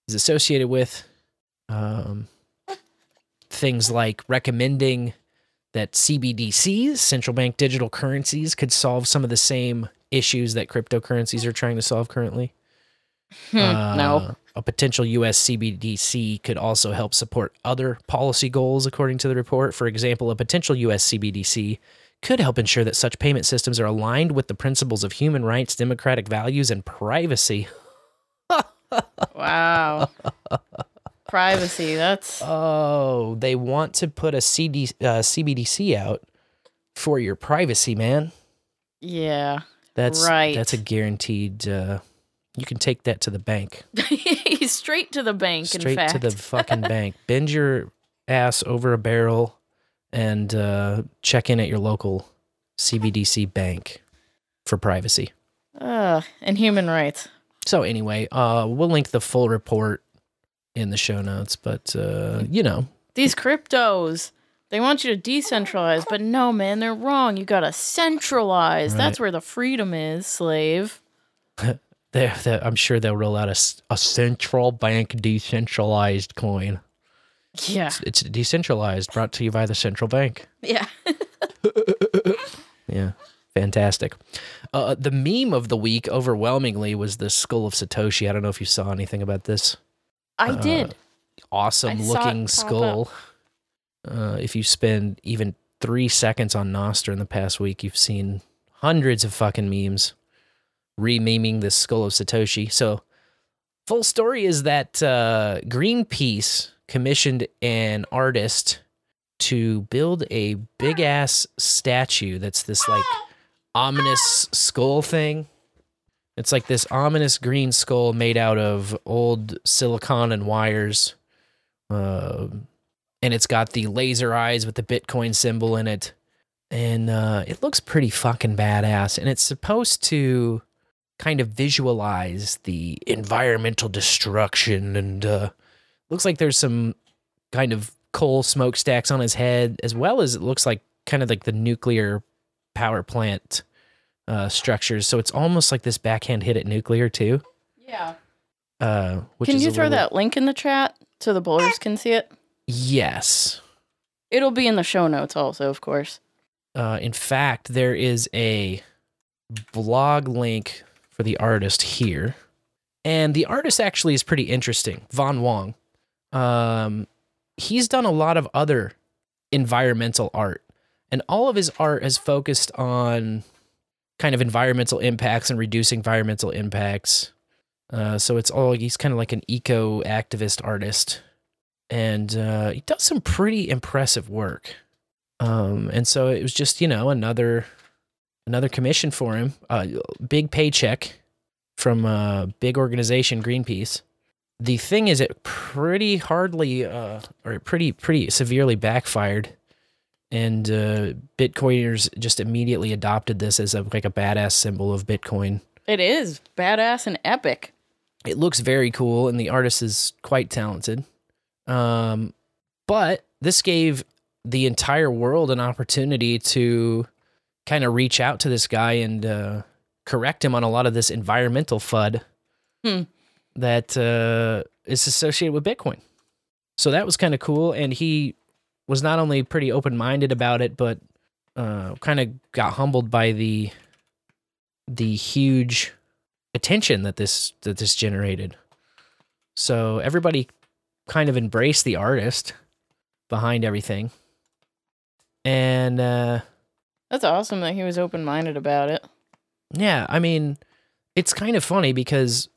is associated with. Um, things like recommending that CBDCs, central bank digital currencies, could solve some of the same issues that cryptocurrencies are trying to solve currently. Hmm, Uh, no. A potential US CBDC could also help support other policy goals, according to the report. For example, a potential US CBDC could help ensure that such payment systems are aligned with the principles of human rights, democratic values, and privacy. Wow. Privacy. That's Oh, they want to put a CD, uh, CBDC out for your privacy, man. yeah. That's right. That's a guaranteed. Uh, you can take that to the bank, straight to the bank. in straight to the fucking bank. Bend your ass over a barrel and uh, check in at your local CBDC bank for privacy. Ugh, and human rights. So anyway, uh, we'll link the full report in the show notes. But uh, you know, These cryptos. They want you to decentralize, but no, man, they're wrong. You gotta centralize. That's where the freedom is, slave. they they- I'm sure they'll roll out a central bank decentralized coin. Yeah. It's, it's decentralized, brought to you by the central bank. Yeah. Yeah, fantastic. Uh, the meme of the week, overwhelmingly, was the skull of Satoshi. I don't know if you saw anything about this. I Uh, did. Awesome I looking skull. Uh, if you spend even three seconds on Nostr in the past week, you've seen hundreds of fucking memes re-meming the skull of Satoshi. So, full story is that uh, Greenpeace commissioned an artist to build a big ass statue that's this like ominous skull thing. It's like this ominous green skull made out of old silicon and wires. Um and it's got the laser eyes with the Bitcoin symbol in it. And uh, it looks pretty fucking badass. And it's supposed to kind of visualize the environmental destruction. And uh, looks like there's some kind of coal smokestacks on his head, as well as it looks like kind of like the nuclear power plant uh, structures. So it's almost like this backhand hit at nuclear, too. Yeah. Uh, which Can is you throw little- that link in the chat so the bowlers can see it? Yes. It'll be in the show notes also, of course. Uh, in fact, there is a blog link for the artist here. And the artist actually is pretty interesting. Von Wong. Um, he's done a lot of other environmental art. And all of his art has focused on kind of environmental impacts and reducing environmental impacts. Uh, so it's all, he's kind of like an eco activist artist. and uh, he does some pretty impressive work. Um, and so it was just you know another another commission for him, a big paycheck from a big organization, Greenpeace. The thing is, it pretty hardly uh, or pretty pretty severely backfired, and uh, Bitcoiners just immediately adopted this as a like a badass symbol of Bitcoin. It is badass and epic. It looks very cool, and the artist is quite talented. Um, but this gave the entire world an opportunity to kind of reach out to this guy and uh, correct him on a lot of this environmental FUD Hmm. that uh, is associated with Bitcoin. So that was kind of cool. And he was not only pretty open minded about it, but uh, kind of got humbled by the the huge attention that this that this generated. So everybody kind of embraced the artist behind everything. And uh That's awesome that he was open minded about it. yeah, I mean, it's kind of funny because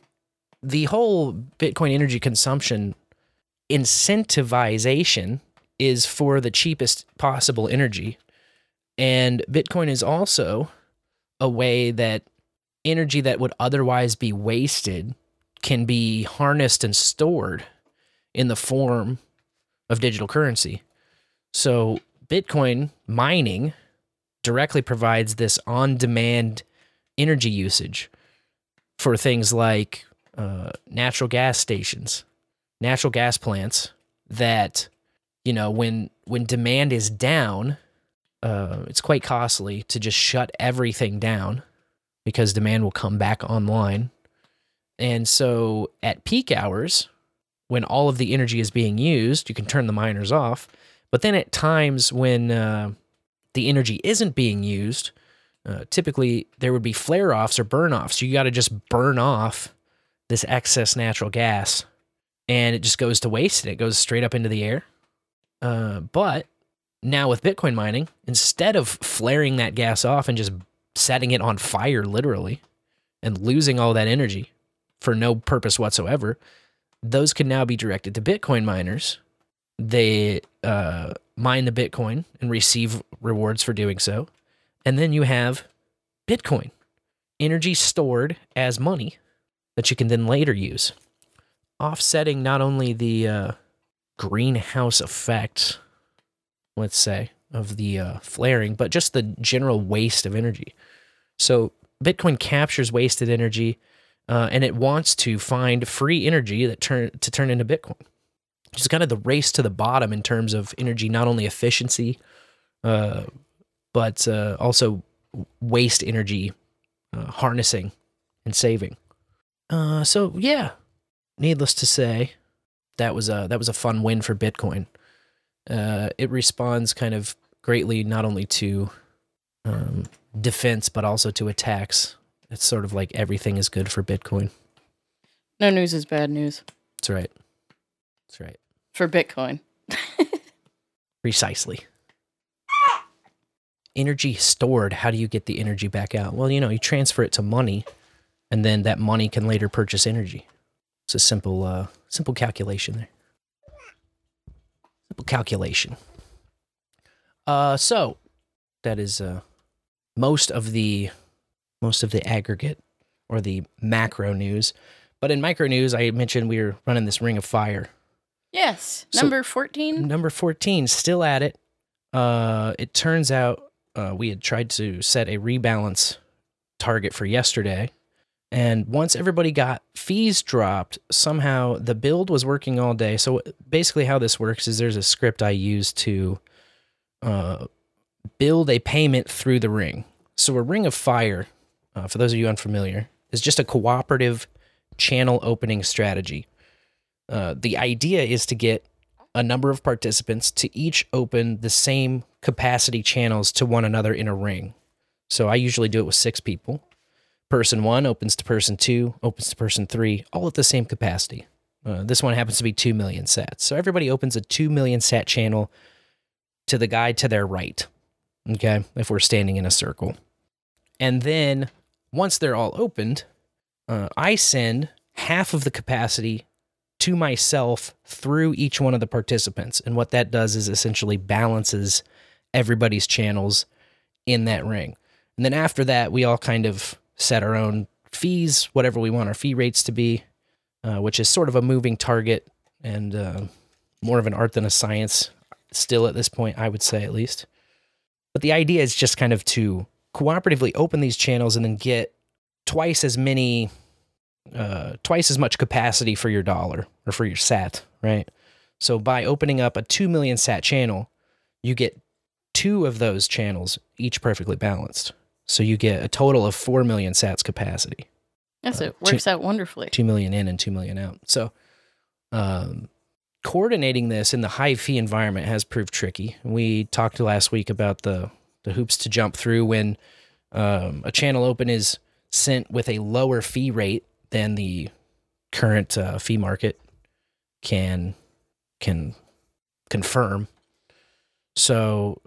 the whole Bitcoin energy consumption incentivization is for the cheapest possible energy. And Bitcoin is also a way that energy that would otherwise be wasted can be harnessed and stored in the form of digital currency. So, Bitcoin mining directly provides this on demand energy usage for things like uh, natural gas stations, natural gas plants that, you know, when when demand is down, uh, it's quite costly to just shut everything down because demand will come back online. And so at peak hours, when all of the energy is being used, you can turn the miners off. But then at times when uh, the energy isn't being used, uh, typically there would be flare offs or burn offs. You got to just burn off this excess natural gas and it just goes to waste and it goes straight up into the air. Uh, but now with Bitcoin mining, instead of flaring that gas off and just setting it on fire literally and losing all that energy for no purpose whatsoever, those can now be directed to Bitcoin miners. They uh, mine the Bitcoin and receive rewards for doing so. And then you have Bitcoin, energy stored as money that you can then later use, offsetting not only the uh, greenhouse effect, let's say, of the uh, flaring, but just the general waste of energy. So Bitcoin captures wasted energy, uh, and it wants to find free energy that turn to turn into Bitcoin. It's kind of the race to the bottom in terms of energy, not only efficiency, uh, but uh, also waste energy uh, harnessing and saving. Uh, so yeah, needless to say, that was a that was a fun win for Bitcoin. Uh, it responds kind of greatly not only to um, defense but also to attacks. It's sort of like everything is good for Bitcoin. No news is bad news That's right. That's right. for Bitcoin. Precisely. Energy stored. How do you get the energy back out? Well, you know, you transfer it to money, and then that money can later purchase energy. It's a simple, uh, simple calculation there. Simple calculation. Uh, so that is uh, most of the most of the aggregate or the macro news. But in micro news, I mentioned we were running this Ring of Fire Yes. So- Number 14. Number 14, still at it. Uh, it turns out uh, we had tried to set a rebalance target for yesterday. And once everybody got fees dropped, somehow the build was working all day. So basically, how this works is there's a script I use to uh, build a payment through the ring. So a ring of fire, uh, for those of you unfamiliar, is just a cooperative channel opening strategy. Uh, the idea is to get a number of participants to each open the same capacity channels to one another in a ring. So I usually do it with six people. Person one opens to person two, opens to person three, all at the same capacity. Uh, this one happens to be 2 million sats. So everybody opens a 2 million sat channel to the guy to their right. Okay. If we're standing in a circle. And then once they're all opened, uh, I send half of the capacity to myself through each one of the participants. And what that does is essentially balances everybody's channels in that ring. And then after that, we all kind of set our own fees, whatever we want our fee rates to be, uh, which is sort of a moving target and uh, more of an art than a science, still at this point, I would say at least. But the idea is just kind of to cooperatively open these channels and then get twice as many, uh, twice as much capacity for your dollar or for your sat, right? So by opening up a 2 million sat channel, you get two of those channels, each perfectly balanced. So you get a total of 4 million sats capacity. Yes, Uh, it works out wonderfully. 2 million in and 2 million out. So, um, coordinating this in the high fee environment has proved tricky. We talked last week about the, the hoops to jump through when um, a channel open is sent with a lower fee rate than the current uh, fee market can can confirm. So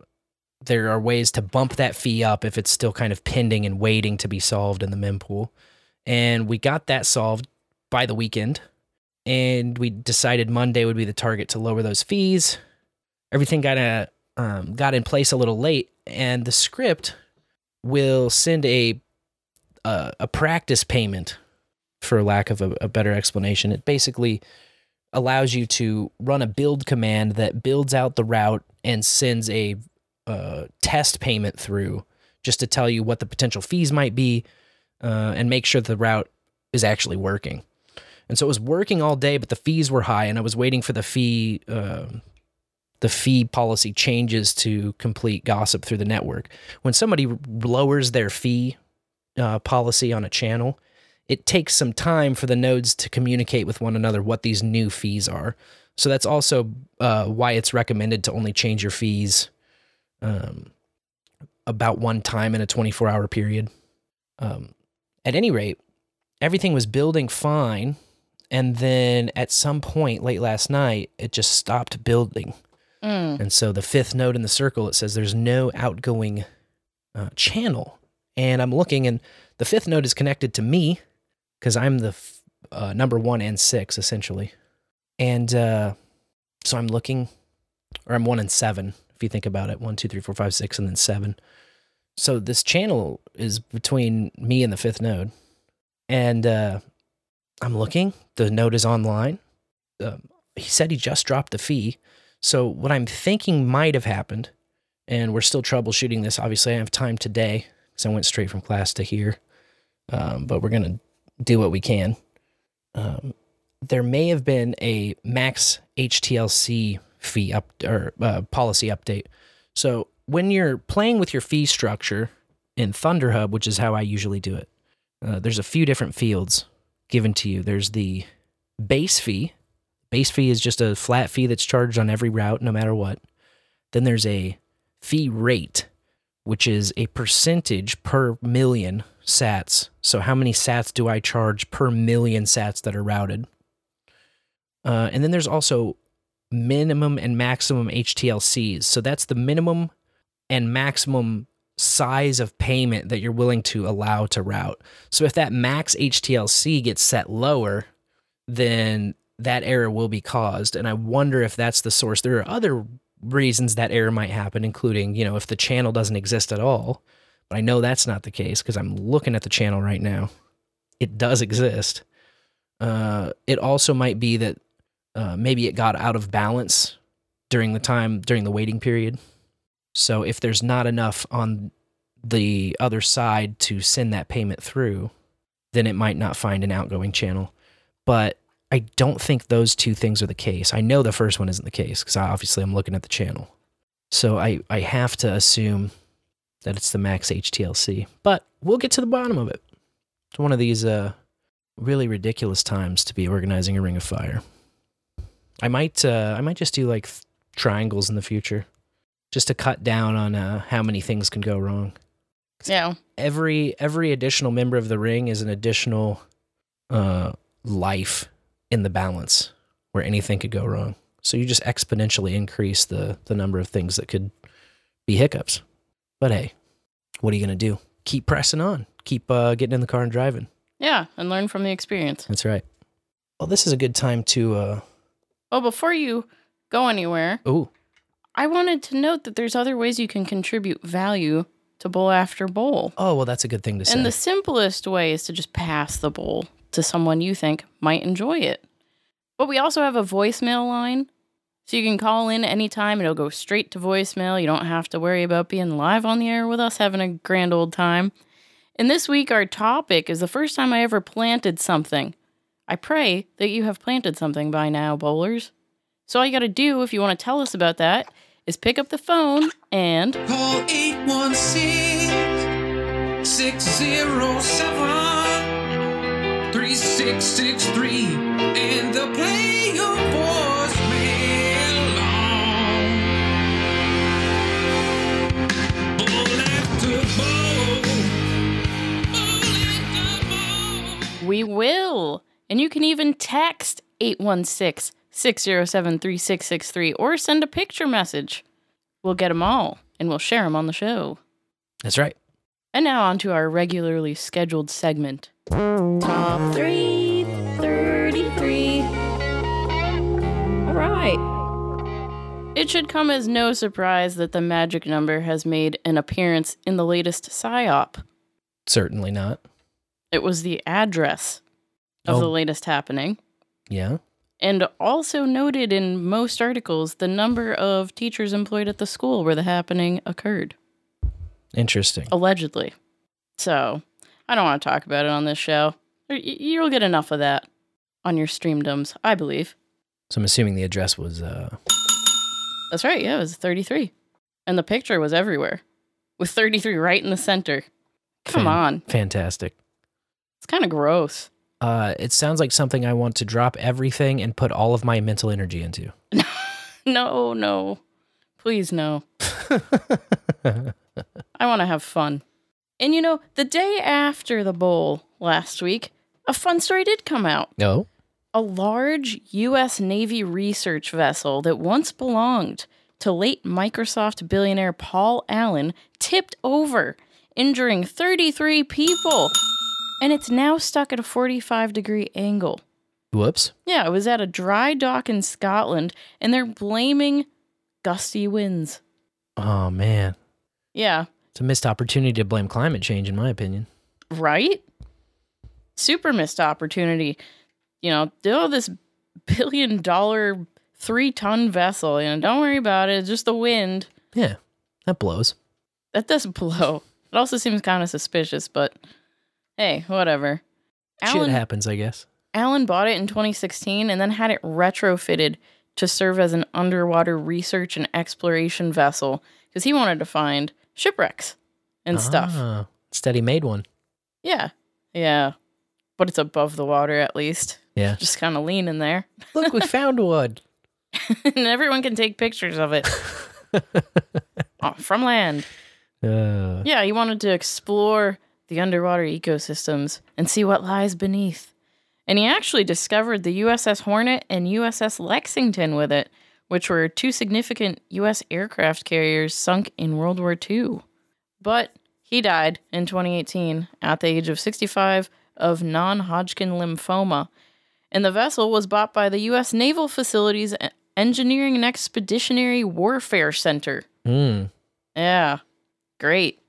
there are ways to bump that fee up if it's still kind of pending and waiting to be solved in the mempool. And we got that solved by the weekend. And we decided Monday would be the target to lower those fees. Everything got a, um, got in place a little late, and the script will send a a, a practice payment, for lack of a, a better explanation. It basically allows you to run a build command that builds out the route and sends a uh, test payment through just to tell you what the potential fees might be uh, and make sure the route is actually working. And so it was working all day, but the fees were high, and I was waiting for the fee uh, the fee policy changes to complete gossip through the network. When somebody lowers their fee uh, policy on a channel, it takes some time for the nodes to communicate with one another what these new fees are. So that's also uh, why it's recommended to only change your fees um, about one time in a 24 hour period. Um, at any rate, everything was building fine. And then at some point late last night, it just stopped building. Mm. And so the fifth node in the circle, it says there's no outgoing uh, channel. And I'm looking, and the fifth node is connected to me because I'm the f- uh, number one and six, essentially. And uh, so I'm looking, or I'm one and seven, you think about it one, two, three, four, five, six, and then seven. So this channel is between me and the fifth node. And uh, I'm looking, the node is online. Um, he said he just dropped the fee. So what I'm thinking might have happened, and we're still troubleshooting this. Obviously, I have time today because I went straight from class to here, um, but we're gonna do what we can. Um, there may have been a max HTLC fee up or uh, policy update. So when you're playing with your fee structure in ThunderHub, which is how I usually do it, uh, there's a few different fields given to you. There's the base fee. Base fee is just a flat fee that's charged on every route, no matter what. Then there's a fee rate, which is a percentage per million sats. So, how many sats do I charge per million sats that are routed? Uh, and then there's also minimum and maximum HTLCs. So, that's the minimum and maximum size of payment that you're willing to allow to route. So, if that max HTLC gets set lower, then that error will be caused. And I wonder if that's the source. There are other reasons that error might happen, including, you know, if the channel doesn't exist at all. But I know that's not the case because I'm looking at the channel right now. It does exist. Uh, it also might be that uh, maybe it got out of balance during the time, during the waiting period. So if there's not enough on the other side to send that payment through, then it might not find an outgoing channel. But I don't think those two things are the case. I know the first one isn't the case because obviously I'm looking at the channel. So I, I have to assume that it's the max HTLC. But we'll get to the bottom of it. It's one of these uh, really ridiculous times to be organizing a Ring of Fire. I might uh, I might just do like triangles in the future, just to cut down on uh, how many things can go wrong. Yeah. Every every additional member of the ring is an additional uh, life in the balance where anything could go wrong. So you just exponentially increase the the number of things that could be hiccups. But hey, what are you gonna do? Keep pressing on. Keep uh, getting in the car and driving. Yeah, and learn from the experience. That's right. Well, this is a good time to. uh Well, before you go anywhere, Ooh, I wanted to note that there's other ways you can contribute value to Bowl After Bowl. oh well, that's a good thing to say. And the simplest way is to just pass the bowl to someone you think might enjoy it. But we also have a voicemail line. So you can call in anytime, it'll go straight to voicemail. You don't have to worry about being live on the air with us having a grand old time. And this week, our topic is the first time I ever planted something. I pray that you have planted something by now, bowlers. So all you gotta do if you wanna tell us about that is pick up the phone and Call 816 607 3663 and they'll play your voicemail on. Bowl after bowl. We will. And you can even text 816 607 3663 or send a picture message. We'll get them all and we'll share them on the show. That's right. And now on to our regularly scheduled segment Top 333. All right. It should come as no surprise that the magic number has made an appearance in the latest PSYOP. Certainly not. It was the address of Oh. the latest happening. Yeah. And also noted in most articles the number of teachers employed at the school where the happening occurred, Interesting. allegedly. So, I don't want to talk about it on this show. You'll get enough of that on your streamdoms, I believe. So I'm assuming the address was. uh That's right, yeah, it was 33. And the picture was everywhere, with 33 right in the center. Come fan- on, Fantastic. it's kind of gross. Uh, it sounds like something I want to drop everything and put all of my mental energy into. No, no. Please, no. I want to have fun. And you know, the day after the bowl last week, a fun story did come out. No. A large U.S. Navy research vessel that once belonged to late Microsoft billionaire Paul Allen tipped over, injuring 33 people. And it's now stuck at a 45 degree angle. Whoops. Yeah, it was at a dry dock in Scotland, and they're blaming gusty winds. Oh man, Yeah, it's a missed opportunity to blame climate change, in my opinion. right? Super missed opportunity. You know, oh, this billion dollar, three ton vessel, you know, don't worry about it. It's just the wind. Yeah, that blows. That doesn't blow. It also seems kind of suspicious, but hey, whatever. Shit happens, I guess. Allen bought it in 2016 and then had it retrofitted to serve as an underwater research and exploration vessel because he wanted to find shipwrecks and stuff. Ah, Instead, he made one. Yeah. Yeah. But it's above the water at least. Yeah. Just kind of leaning there. Look, we found one. and everyone can take pictures of it Oh, from land. Uh, Yeah, he wanted to explore the underwater ecosystems and see what lies beneath. And he actually discovered the USS Hornet and USS Lexington with it, which were two significant US aircraft carriers sunk in World War II. But he died in 2018 at the age of 65 of non Hodgkin lymphoma. And the vessel was bought by the U.S. Naval Facilities Engineering and Expeditionary Warfare Center. hmm. Yeah, great.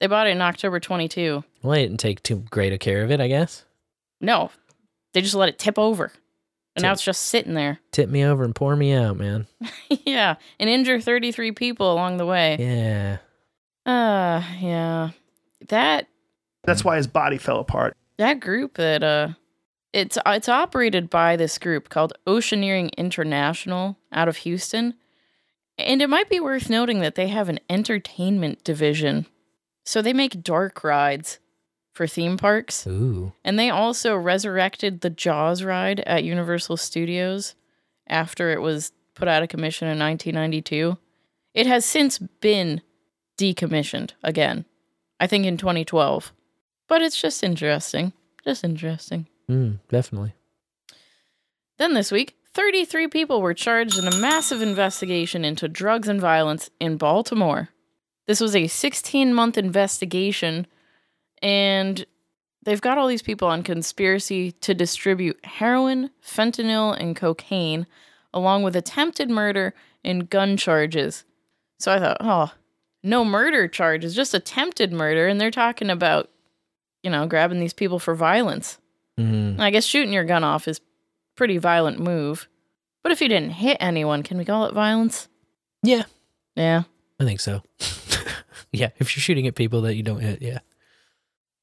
They bought it in October 22. Well, they didn't take too great a care of it, I guess. No, they just let it tip over. And now it's just sitting there. Tip me over and pour me out, man. yeah, and injure 33 people along the way. Yeah. Uh, yeah. That That's why his body fell apart. that group that uh it's it's operated by this group called Oceaneering International out of Houston. And it might be worth noting that they have an entertainment division. So they make dark rides for theme parks. Ooh. And they also resurrected the Jaws ride at Universal Studios after it was put out of commission in 1992. It has since been decommissioned again, I think in 2012. But it's just interesting. Just interesting. Mm, definitely. Then this week, 33 people were charged in a massive investigation into drugs and violence in Baltimore. This was a 16 month investigation, and they've got all these people on conspiracy to distribute heroin, fentanyl, and cocaine, along with attempted murder and gun charges. So I thought, oh, no murder charges, just attempted murder. And they're talking about, you know, grabbing these people for violence. Mm. I guess shooting your gun off is pretty violent move. But if you didn't hit anyone, can we call it violence? Yeah, Yeah. I think so. yeah, if you're shooting at people that you don't hit, yeah.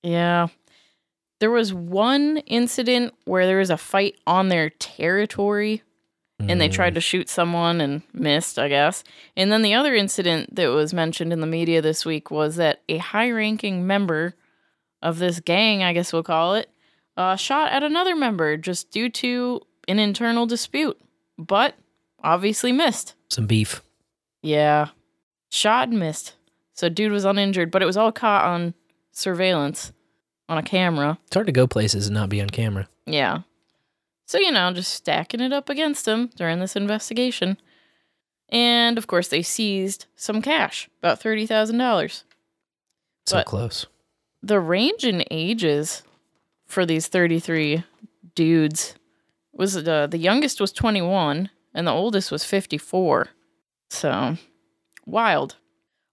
Yeah. There was one incident where there was a fight on their territory and they tried to shoot someone and missed, I guess. And then the other incident that was mentioned in the media this week was that a high ranking member of this gang, I guess we'll call it, uh, shot at another member just due to an internal dispute, but obviously missed. Some beef. Yeah. Shot and missed. So dude was uninjured, but it was all caught on surveillance on a camera. It's hard to go places and not be on camera. Yeah. So, you know, just stacking it up against him during this investigation. And of course, they seized some cash, about $30,000. So But- close. The range in ages for these 33 dudes was uh, the youngest was 21 and the oldest was 54. So, wild.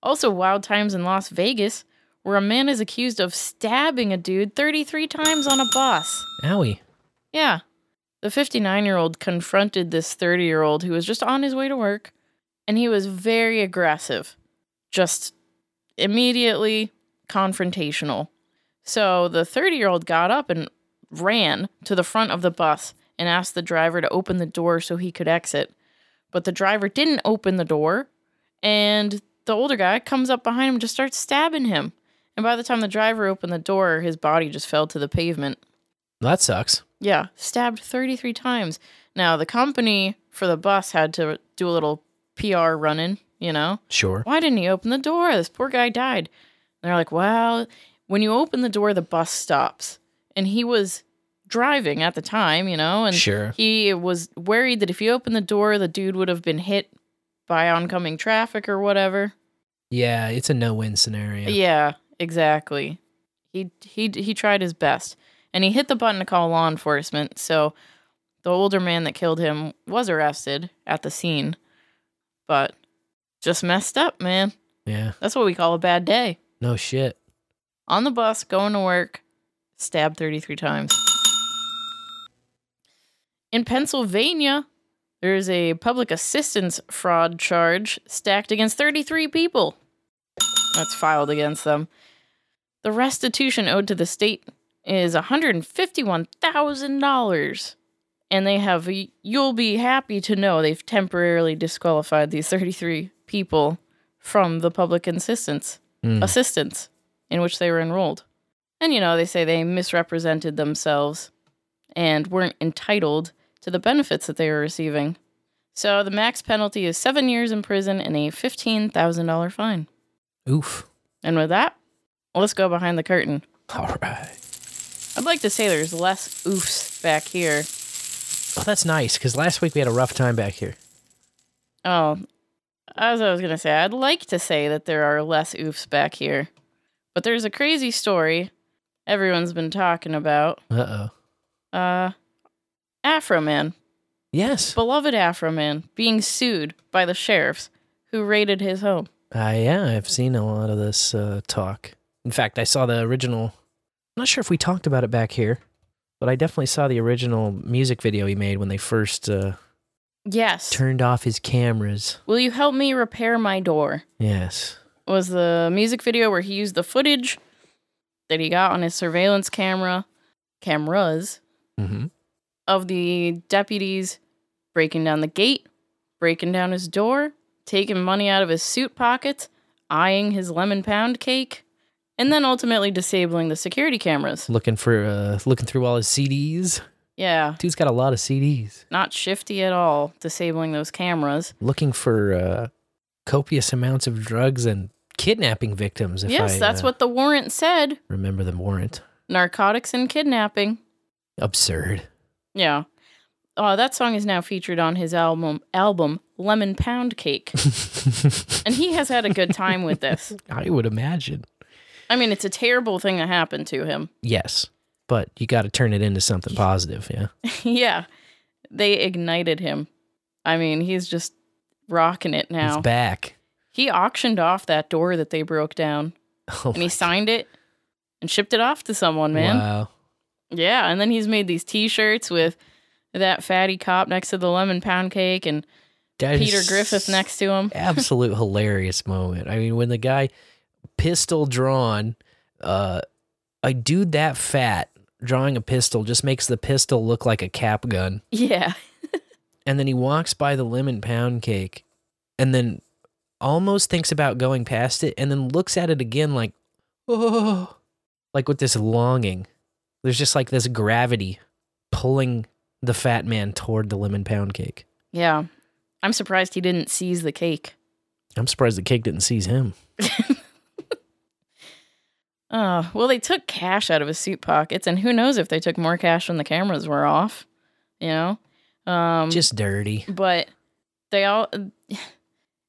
Also, wild times in Las Vegas where a man is accused of stabbing a dude 33 times on a bus. Owie. Yeah. The 59 year old confronted this 30 year old who was just on his way to work, and he was very aggressive, just immediately confrontational. So the 30 year old got up and ran to the front of the bus and asked the driver to open the door so he could exit. But the driver didn't open the door, and the older guy comes up behind him and just starts stabbing him. And by the time the driver opened the door, his body just fell to the pavement. That sucks. Yeah, stabbed 33 times. Now, the company for the bus had to do a little PR running, you know? Sure. Why didn't he open the door? This poor guy died. And they're like, well, when you open the door, the bus stops. And he was driving at the time, you know? And Sure. he was worried that if you opened the door, the dude would have been hit by oncoming traffic or whatever. Yeah, it's a no-win scenario. Yeah, exactly. He he he tried his best, and he hit the button to call law enforcement. So the older man that killed him was arrested at the scene, but just messed up, man. Yeah. That's what we call a bad day. No shit. On the bus, going to work, stabbed 33 times. In Pennsylvania, there's a public assistance fraud charge stacked against 33 people. That's filed against them. The restitution owed to the state is $151,000. And they have, you'll be happy to know they've temporarily disqualified these 33 people from the public assistance Mm. assistance in which they were enrolled. And you know, they say they misrepresented themselves and weren't entitled to the benefits that they were receiving. So the max penalty is seven years in prison and a $15,000 fine. Oof. And with that, let's go behind the curtain. All right. I'd like to say there's less oofs back here. Oh, that's nice because last week we had a rough time back here. Oh, as I was going to say, I'd like to say that there are less oofs back here. But there's a crazy story everyone's been talking about. Uh oh. Uh, Afroman, Yes. beloved Afroman, being sued by the sheriffs who raided his home. Uh, yeah, I've seen a lot of this uh, talk. In fact, I saw the original. I'm not sure if we talked about it back here, but I definitely saw the original music video he made when they first uh, Yes. turned off his cameras. Will you help me repair my door? Yes. Was the music video where he used the footage that he got on his surveillance camera, cameras, Mm-hmm. of the deputies breaking down the gate, breaking down his door, taking money out of his suit pockets, eyeing his lemon pound cake, and then ultimately disabling the security cameras. Looking for uh, looking through all his CDs. Yeah, Dude's got a lot of CDs. not shifty at all, disabling those cameras. Looking for uh, copious amounts of drugs and kidnapping victims. If yes, I, that's uh, what the warrant said remember the warrant. narcotics and kidnapping. Absurd. Yeah. Oh, that song is now featured on his album album Lemon Pound Cake. and he has had a good time with this. I would imagine. I mean, it's a terrible thing that happened to him. Yes. but you got to turn it into something positive. Yeah. yeah. They ignited him. I mean, he's just rocking it now. He's back. He auctioned off that door that they broke down. Oh and he signed it and shipped it off to someone, man. Wow. Yeah, and then he's made these t-shirts with that fatty cop next to the lemon pound cake and That Peter Griffith next to him. Absolute hilarious moment. I mean, when the guy pistol drawn, uh, a dude that fat drawing a pistol just makes the pistol look like a cap gun. Yeah. And then he walks by the lemon pound cake and then almost thinks about going past it and then looks at it again like, oh, like with this longing. There's just like this gravity pulling the fat man toward the lemon pound cake. Yeah. I'm surprised he didn't seize the cake. I'm surprised the cake didn't seize him. Oh, well, they took cash out of his suit pockets, and who knows if they took more cash when the cameras were off, you know? Um, Just dirty. But they all.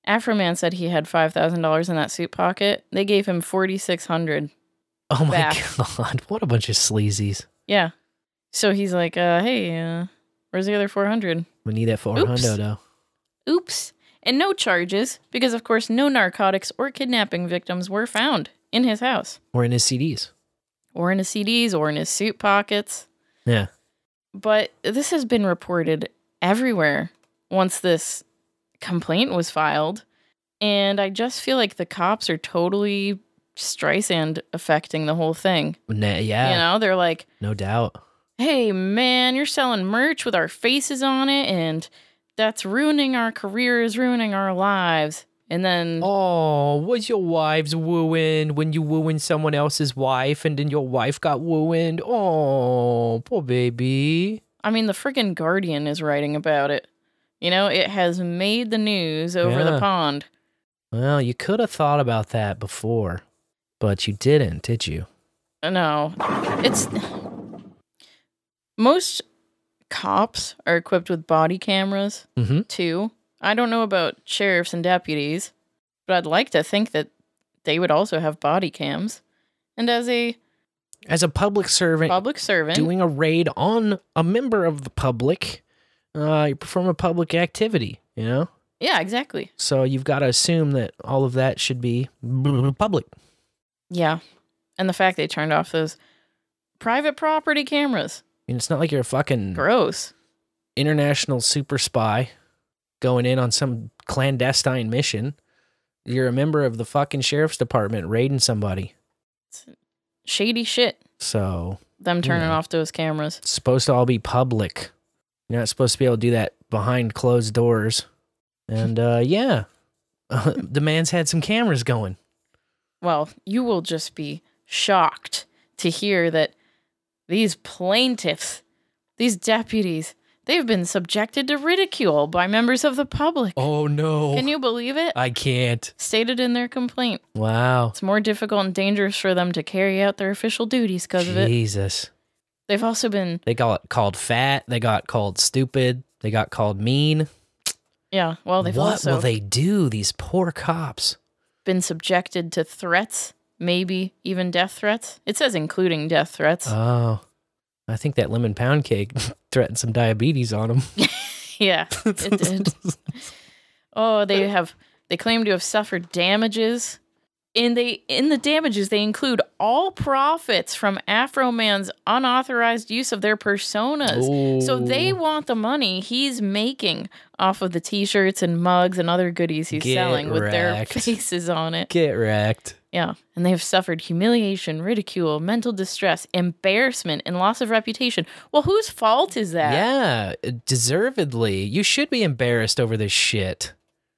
Afroman said he had $5,000 in that suit pocket. They gave him 4600 Oh my back. god, what a bunch of sleazies. Yeah. So he's like, uh, hey, uh, where's the other 400 We need that 400 Oops. though. Oops. And no charges, because of course, no narcotics or kidnapping victims were found in his house, Or in his CDs. or in his CDs, or in his suit pockets. Yeah. But this has been reported everywhere once this complaint was filed. And I just feel like the cops are totally Streisand affecting the whole thing. Nah, yeah. You know, they're like, No doubt. hey, man, you're selling merch with our faces on it, and that's ruining our careers, ruining our lives. And then, Oh, was your wife's wooing when you wooing someone else's wife and then your wife got wooing? Oh, poor baby. I mean, the friggin' Guardian is writing about it. You know, it has made the news over the pond. Well, you could have thought about that before, but you didn't, did you? No, it's most cops are equipped with body cameras Mm-hmm. too. I don't know about sheriffs and deputies, but I'd like to think that they would also have body cams. And as a As a public servant, public servant, doing a raid on a member of the public, uh, you perform a public activity, you know? yeah, exactly. So you've got to assume that all of that should be public. Yeah, and the fact they turned off those private property cameras, I mean, it's not like you're a fucking gross. international super spy going in on some clandestine mission. You're a member of the fucking sheriff's department raiding somebody. Shady shit. So Them turning know, off those cameras. It's supposed to all be public. You're not supposed to be able to do that behind closed doors. And uh, yeah, the man's had some cameras going. Well, you will just be shocked to hear that these plaintiffs, these deputies, they've been subjected to ridicule by members of the public. Oh no. Can you believe it? I can't. Stated in their complaint. Wow. It's more difficult and dangerous for them to carry out their official duties because of it. Jesus. They've also been, They got called fat. They got called stupid. They got called mean. yeah, well, they've what also will they do? These poor cops. been subjected to threats, maybe even death threats. It says including death threats. Oh, I think that lemon pound cake threatened some diabetes on them. Yeah, it did. oh, they have they claim to have suffered damages. And they in the damages they include all profits from Afroman's unauthorized use of their personas. So they want the money he's making off of the t-shirts and mugs and other goodies he's Get selling with their faces on it. Get wrecked. Yeah, and they have suffered humiliation, ridicule, mental distress, embarrassment, and loss of reputation. Well, whose fault is that? Yeah, deservedly. You should be embarrassed over this shit.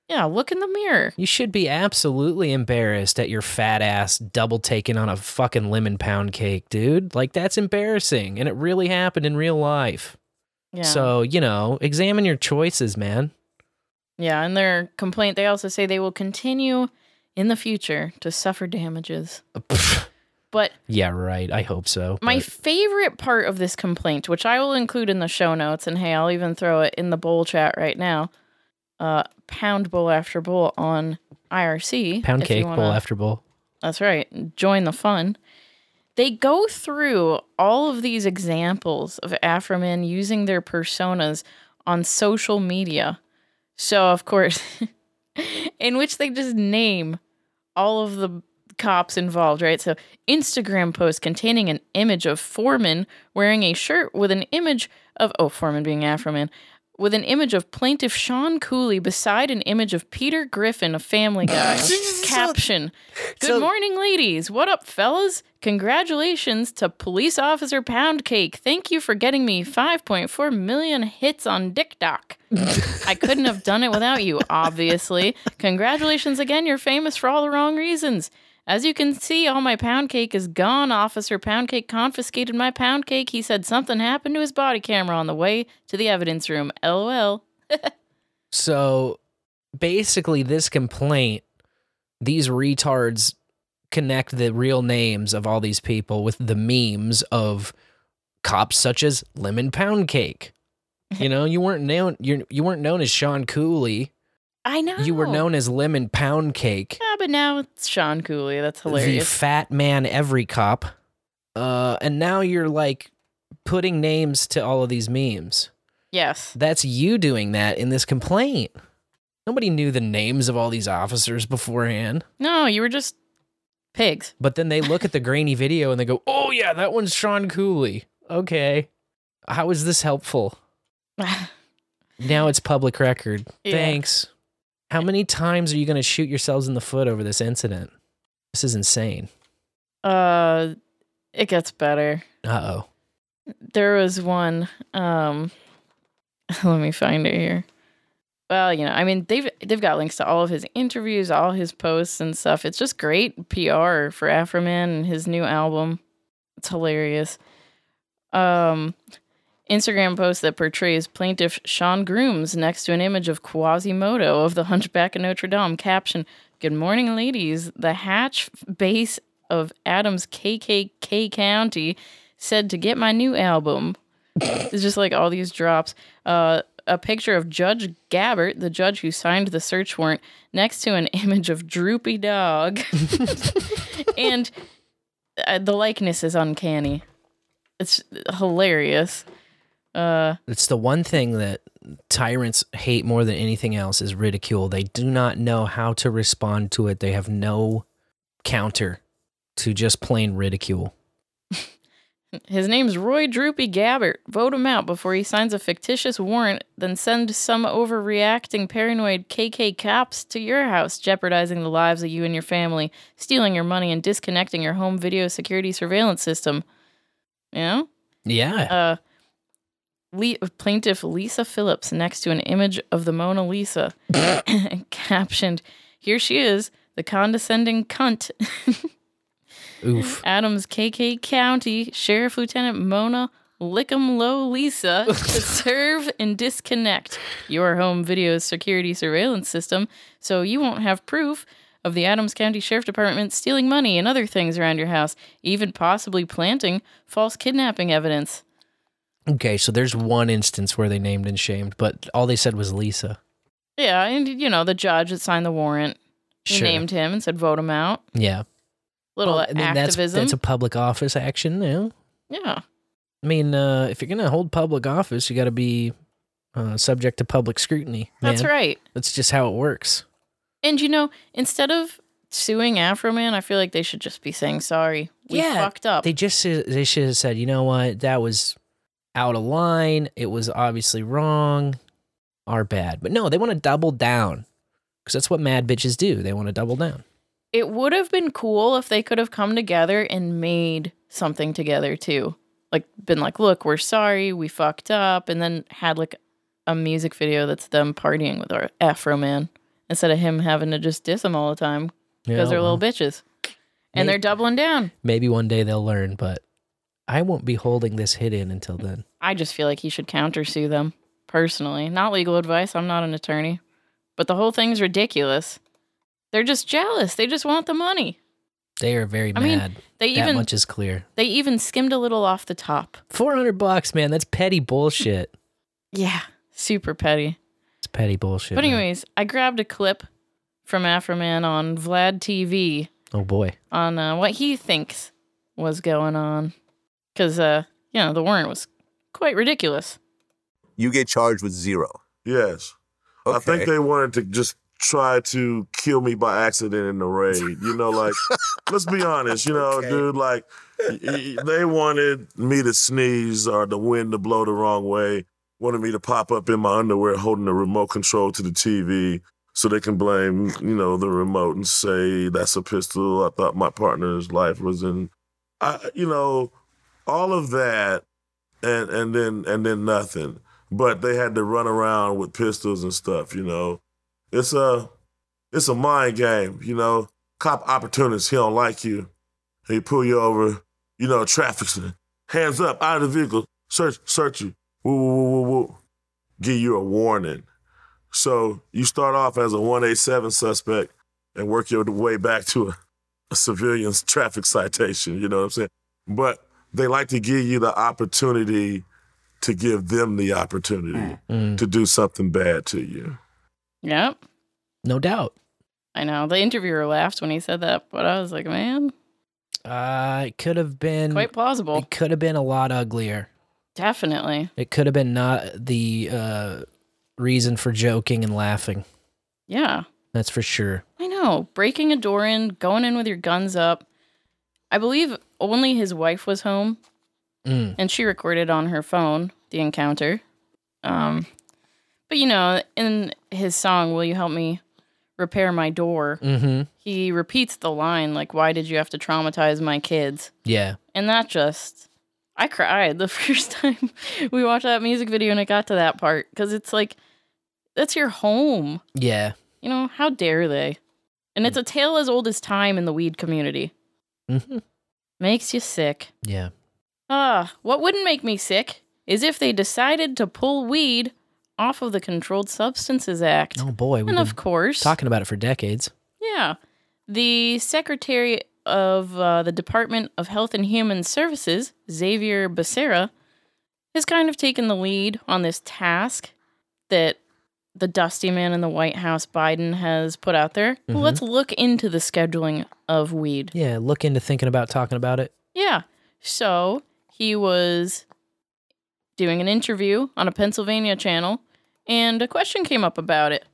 Yeah, look in the mirror. You should be absolutely embarrassed at your fat ass double taking on a fucking lemon pound cake, dude. Like, that's embarrassing. And it really happened in real life. Yeah. So, you know, examine your choices, man. Yeah, in their complaint, they also say they will continue in the future to suffer damages. But Yeah, right. I hope so. my but- favorite part of this complaint, which I will include in the show notes, and hey, I'll even throw it in the bowl chat right now. Uh, pound bowl after bowl on IRC. pound cake, wanna- bowl after bowl. That's right. Join the fun. they go through all of these examples of Afroman using their personas on social media. So, of course, in which they just name all of the cops involved, right? So, Instagram post containing an image of Foreman wearing a shirt with an image of, oh, Foreman being Afroman, with an image of plaintiff Sean Cooley beside an image of Peter Griffin of Family Guy. Caption Good so- morning, ladies. What up, fellas? Congratulations to Police Officer Pound Cake. Thank you for getting me 5.4 million hits on TikTok. I couldn't have done it without you, obviously. Congratulations again. You're famous for all the wrong reasons. As you can see, all my pound cake is gone. Officer Pound Cake confiscated my pound cake. He said something happened to his body camera on the way to the evidence room. LOL. So basically, this complaint, these retards connect the real names of all these people with the memes of cops such as Lemon Pound Cake. You know, you weren't known you you weren't known as Sean Cooley. I know. You were known as Lemon Pound Cake. Ah, but now it's Sean Cooley. That's hilarious. the fat man every cop. Uh, and now you're like putting names to all of these memes. yes. That's you doing that in this complaint. Nobody knew the names of all these officers beforehand. No, you were just pigs. But then they look at the grainy video and they go, "Oh yeah, that one's Sean Cooley." Okay, how is this helpful? now it's public record. Yeah. Thanks. How many times are you going to shoot yourselves in the foot over this incident? This is insane. Uh, it gets better. Uh oh. There was one. Um, let me find it here. Well, you know, I mean, they've they've got links to all of his interviews, all his posts and stuff. It's just great PR for Afroman and his new album. It's hilarious. Um, Instagram post that portrays plaintiff Sean Grooms next to an image of Quasimodo of the Hunchback of Notre Dame. Caption: Good morning, ladies. The hatch base of Adams KKK County said to get my new album. it's just like all these drops. Uh, a picture of Judge Gabbert, the judge who signed the search warrant, next to an image of Droopy Dog. and uh, the likeness is uncanny. It's hilarious. Uh, It's the one thing that tyrants hate more than anything else is ridicule. They do not know how to respond to it. They have no counter to just plain ridicule. His name's Roy Droopy Gabbert. Vote him out before he signs a fictitious warrant, then send some overreacting, paranoid KK cops to your house, jeopardizing the lives of you and your family, stealing your money, and disconnecting your home video security surveillance system. You know? Yeah. Uh, Le- plaintiff Lisa Phillips next to an image of the Mona Lisa, captioned, Here she is, the condescending cunt. Oof. Adams KK County Sheriff Lieutenant Mona Lickum Low Lisa to serve and disconnect your home video security surveillance system so you won't have proof of the Adams County Sheriff Department stealing money and other things around your house, even possibly planting false kidnapping evidence. Okay, so there's one instance where they named and shamed, but all they said was Lisa. Yeah, and you know, the judge that signed the warrant he Sure. named him and said vote him out. Yeah. Little Well, I mean, that's, activism. that's a public office action, yeah. yeah. I mean, uh, if you're going to hold public office, you got to be uh, subject to public scrutiny. That's right. That's just how it works. And you know, instead of suing Afroman, I feel like they should just be saying sorry. We fucked up. They just they should have said, you know what, that was out of line. It was obviously wrong. Our bad. But no, they want to double down because that's what mad bitches do. They want to double down. it would have been cool if they could have come together and made something together too. Like been like, look, we're sorry, we fucked up, and then had like a music video that's them partying with our Afroman instead of him having to just diss them all the time because Yeah, they're well. little bitches. Maybe- And they're doubling down. Maybe one day they'll learn, but I won't be holding this hit in until then. I just feel like he should countersue them personally. Not legal advice. I'm not an attorney. But the whole thing's ridiculous. They're just jealous. They just want the money. They are very I mean, mad. they that even- much is clear. They even skimmed a little off the top. 400 bucks, man. That's petty bullshit. Yeah, super petty. It's petty bullshit. but man. anyways, I grabbed a clip from Afroman on VladTV Oh boy. on uh, what he thinks was going on. Because, uh, you know, the warrant was quite ridiculous. You get charged with zero. Yes. I think they wanted to just try to kill me by accident in the raid. You know, like, let's be honest, you know, dude, like, y- y- they wanted me to sneeze or the wind to blow the wrong way, wanted me to pop up in my underwear holding the remote control to the TV so they can blame, you know, the remote and say that's a pistol. I thought my partner's life was in, I, you know, all of that and and then and then nothing. But they had to run around with pistols and stuff, you know. It's a it's a mind game, you know. Cop opportunists. he don't like you. He pull you over, you know, traffic. Hands up, out of the vehicle, search, search you. Woo, woo, woo, woo, woo. Give you a warning. So you start off as a 187 suspect and work your way back to a, a civilian's traffic citation, you know what I'm saying? But they like to give you the opportunity to give them the opportunity Mm. to do something bad to you. Yep. No doubt. I know. The interviewer laughed when he said that, but I was like, man, Uh, it could have been quite plausible. It could have been a lot uglier. Definitely. It could have been not the uh, reason for joking and laughing. Yeah. That's for sure. I know. Breaking a door in, going in with your guns up. I believe only his wife was home, Mm. and she recorded on her phone the encounter. Um, but you know, in his song, "Will You Help Me Repair My Door," Mm-hmm. he repeats the line like, "Why did you have to traumatize my kids?" Yeah. And that just, I cried the first time we watched that music video and it got to that part because it's like, that's your home. Yeah. You know, how dare they? And it's a tale as old as time in the weed community. Mm-hmm. Makes you sick. Yeah. Ah, what wouldn't make me sick is if they decided to pull weed off of the Controlled Substances Act. Oh boy. and of course, talking about it for decades. yeah, the Secretary of uh, the Department of Health and Human Services, Xavier Becerra, has kind of taken the lead on this task that the dusty man in the White House, Biden, has put out there. Mhm. let's look into the scheduling of weed. Yeah. Look into thinking about talking about it. Yeah. So he was doing an interview on a Pennsylvania channel, and a question came up about it.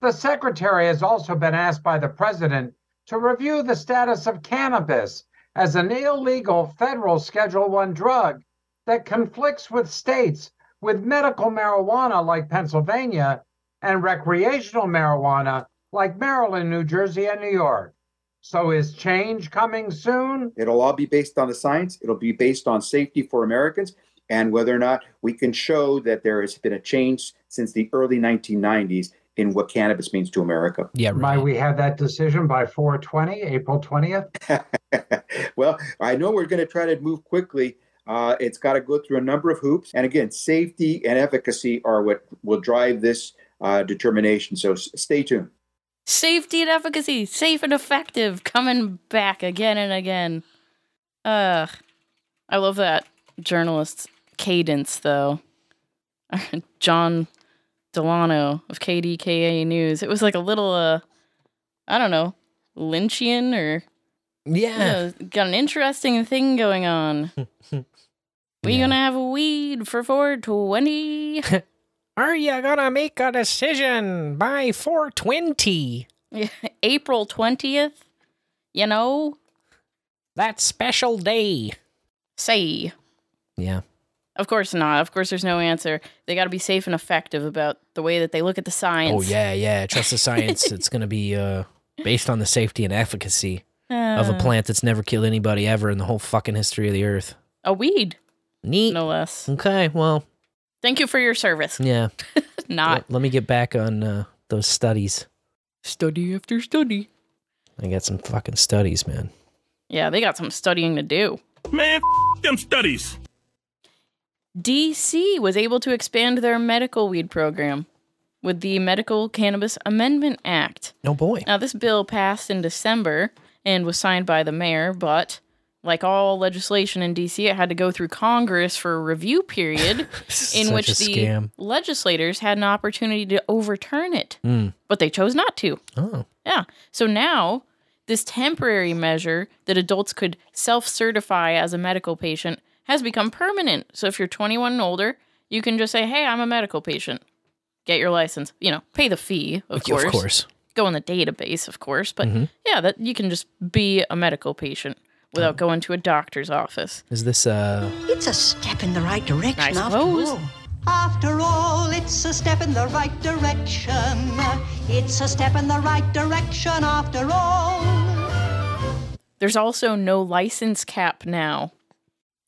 The secretary has also been asked by the president to review the status of cannabis as an illegal federal Schedule 1 drug that conflicts with states with medical marijuana like Pennsylvania and recreational marijuana like Maryland, New Jersey, and New York. So is change coming soon? It'll all be based on the science. It'll be based on safety for Americans and whether or not we can show that there has been a change since the early 1990s in what cannabis means to America. Yeah, Might we have that decision by 420, April 20th? well, I know we're going to try to move quickly. Uh, it's got to go through a number of hoops. And again, safety and efficacy are what will drive this uh, determination. So s- stay tuned. Safety and efficacy, safe and effective, coming back again and again. Ugh. I love that journalist's cadence, though. Jon Delano of KDKA News. It was like a little, uh, I don't know, Lynchian or Yeah. you know, got an interesting thing going on. we gonna have a weed for 420. Are you gonna make a decision by 420? April 20th, you know? That special day. Say. Yeah. Of course not. Of course, there's no answer. They got to be safe and effective about the way that they look at the science. Oh yeah, yeah. Trust the science. it's gonna be uh, based on the safety and efficacy of a Uh. plant that's never killed anybody ever in the whole fucking history of the earth. A weed. Neat. No less. Okay, well, Thank you for your service. yeah. Not. Let, let me get back on uh, those studies. Study after study. I got some fucking studies, man. Yeah, they got some studying to do. Man, f- them studies. DC was able to expand their medical weed program with the Medical Cannabis Amendment Act. No boy. Now, this bill passed in December and was signed by the mayor, but like all legislation in DC, it had to go through Congress for a review period in which the scam. legislators had an opportunity to overturn it, Mm. but they chose not to. Oh. Yeah. So now this temporary measure that adults could self certify as a medical patient has become permanent. So if you're 21 and older, you can just say, hey, I'm a medical patient. Get your license. You know, pay the fee, of Yeah, course. of course. Go in the database, of course. But Mhm. yeah, that you can just be a medical patient without going to a doctor's office. Is this uh It's a step in the right direction I after suppose. all. After all, it's a step in the right direction. It's a step in the right direction after all. There's also no license cap now.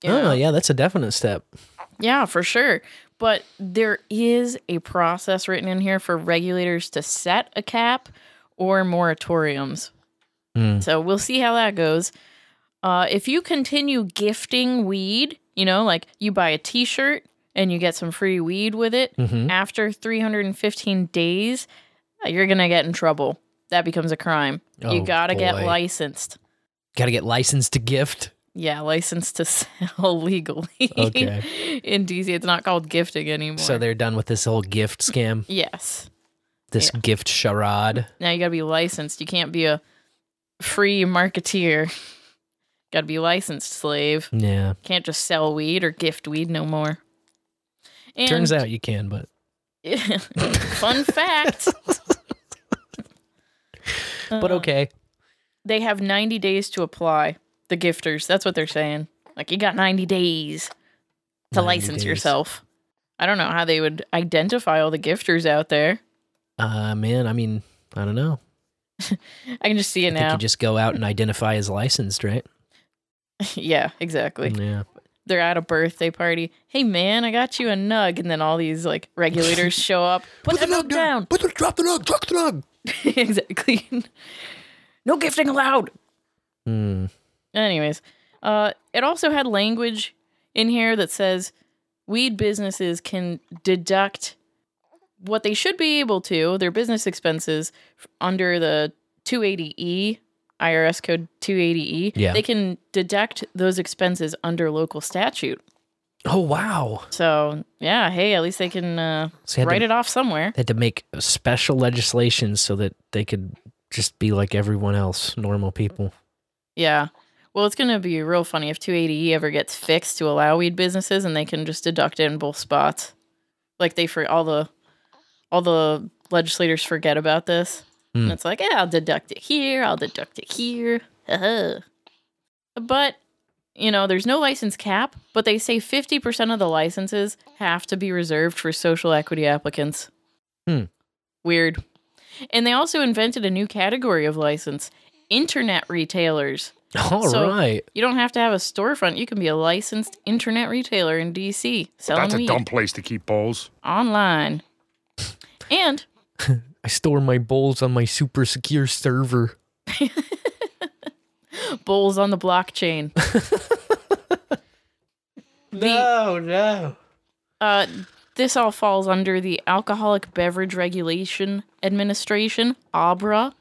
Oh yeah, that's a definite step. Yeah, for sure. But there is a process written in here for regulators to set a cap or moratoriums. Hmm. So we'll see how that goes. Uh, if you continue gifting weed, you know, like you buy a t shirt and you get some free weed with it, Mhm. after 315 days, uh, you're going to get in trouble. That becomes a crime. Oh, you got to get licensed. Got to get licensed to gift. Yeah, licensed to sell legally. Okay. In DC, it's not called gifting anymore. So they're done with this whole gift scam. yes. This gift charade. Now you got to be licensed. You can't be a free marketeer. Got to be licensed slave. Yeah. Can't just sell weed or gift weed no more. And Turns out you can, but fun fact. but Uh, okay. They have 90 days to apply. The gifters. That's what they're saying. Like you got 90 days to 90 license days. yourself. I don't know how they would identify all the gifters out there. Uh man, I mean, I don't know. I can just see I it think now. you just go out and identify as licensed, right? yeah, exactly. Yeah. They're at a birthday party. Hey man, I got you a nug, and then all these like regulators show up. Put, the nug down. Put the drop the nug. Drop the nug. exactly. no gifting allowed. Hmm. Anyways, uh, it also had language in here that says weed businesses can deduct what they should be able to, their business expenses, under the 280E, IRS code 280E. Yeah. They can deduct those expenses under local statute. Oh wow. So, yeah, hey, at least they can uh, So had write to- it off somewhere. They had to make special legislation so that they could just be like everyone else, normal people. Yeah. Well, it's going to be real funny if 280E ever gets fixed to allow weed businesses and they can just deduct it in both spots. Like they for all the all the legislators forget about this. Hmm. And it's like, yeah, I'll deduct it here, I'll deduct it here. But you know, there's no license cap, but they say 50% of the licenses have to be reserved for social equity applicants. Hmm. Weird. And they also invented a new category of license internet retailers. All So right. You don't have to have a storefront. You can be a licensed internet retailer in DC selling That's a weed dumb place to keep bowls. online. And I store my bowls on my super secure server. bowls on the blockchain. no, no. Uh, this all falls under the Alcoholic Beverage Regulation Administration, ABRA.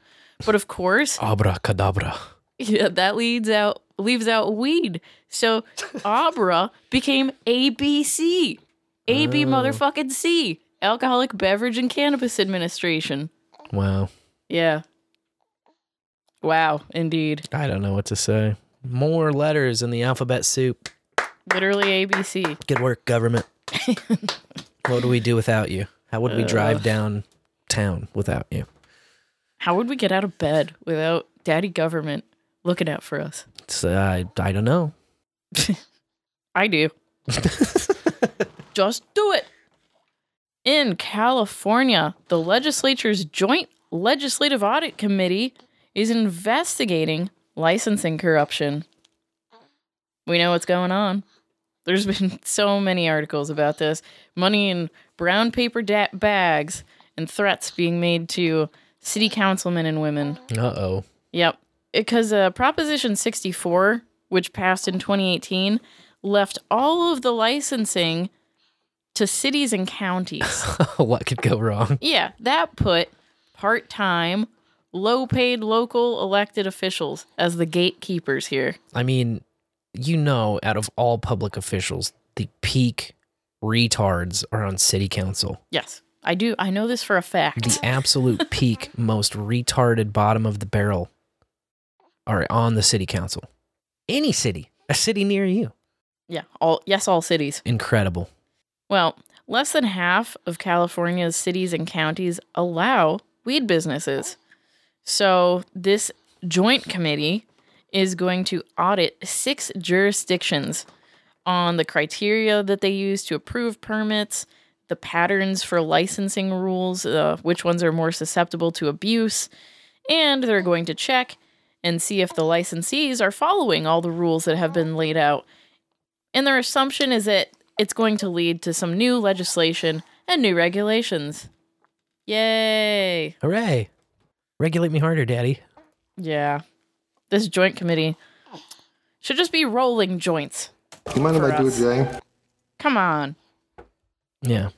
But of course, Abracadabra. yeah, that leads out leaves out weed. So ABRA became ABC. AB Oh. motherfucking C. Alcoholic Beverage and Cannabis Administration. Wow. Yeah. Wow, indeed. I don't know what to say. More letters in the alphabet soup. Literally ABC. Good work, government. what do we do without you? How would we drive downtown without you? How would we get out of bed without daddy government looking out for us? It's, uh, I, I don't know. I do. Just do it. In California, the legislature's Joint Legislative Audit Committee is investigating licensing corruption. We know what's going on. There's been so many articles about this money in brown paper da- bags and threats being made to city councilmen and women. Uh oh. Yep. Because uh, Proposition 64, which passed in 2018, left all of the licensing to cities and counties. what could go wrong? yeah, that put part time, low paid local elected officials as the gatekeepers here. I mean, you know, out of all public officials, the peak retards are on city council. Yes, I do. I know this for a fact. The absolute peak, most retarded bottom of the barrel are on the city council. Any city, a city near you. Yeah, all yes, all cities. Incredible. Well, less than half of California's cities and counties allow weed businesses. So, this joint committee is going to audit six jurisdictions on the criteria that they use to approve permits, the patterns for licensing rules, uh, which ones are more susceptible to abuse, and they're going to check and see if the licensees are following all the rules that have been laid out. And their assumption is that it's going to lead to some new legislation and new regulations. Yay! Hooray. Regulate me harder, daddy. Yeah. This joint committee should just be rolling joints. You mind if I do it. Jay? Come on. Yeah.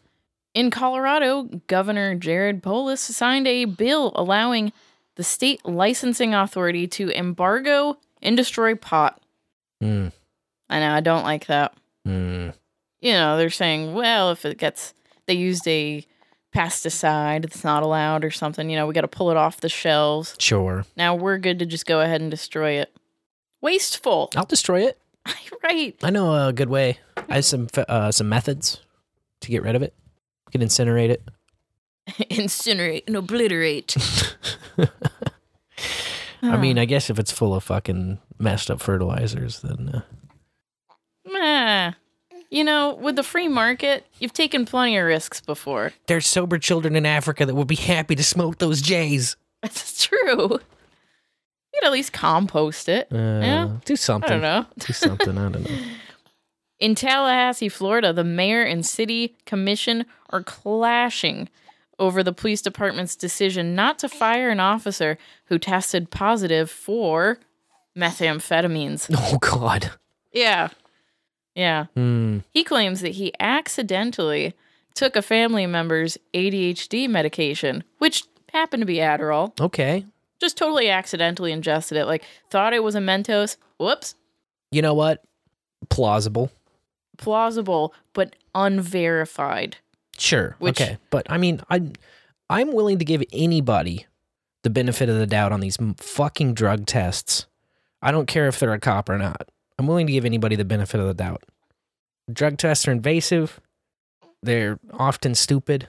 In Colorado, Governor Jared Polis signed a bill allowing the state licensing authority to embargo and destroy pot. Mm. I know, I don't like that. Mm. You know, they're saying, well, if it gets, they used a pesticide that's not allowed or something, you know, we got to pull it off the shelves. Sure. Now we're good to just go ahead and destroy it. Wasteful. I'll destroy it. right. I know a good way. I have some uh, some methods to get rid of it. You can incinerate it. Incinerate and obliterate. I mean, I guess if it's full of fucking messed up fertilizers, then uh, Meh. You know, with the free market, you've taken plenty of risks before. there's sober children in Africa that would be happy to smoke those J's. That's true. You could at least compost it. Uh, yeah. Do something. I don't know. Do something. I don't know. In Tallahassee, Florida, the mayor and city commission are clashing over the police department's decision not to fire an officer who tested positive for methamphetamines. Oh God. Yeah. Yeah. Hmm. He claims that he accidentally took a family member's ADHD medication, which happened to be Adderall. Okay. Just totally accidentally ingested it. Like, thought it was a Mentos. Whoops. You know what? Plausible. Plausible, but unverified. Sure. Which- okay. But I mean, I'm I'm willing to give anybody the benefit of the doubt on these fucking drug tests. I don't care if they're a cop or not. I'm willing to give anybody the benefit of the doubt. Drug tests are invasive. They're often stupid.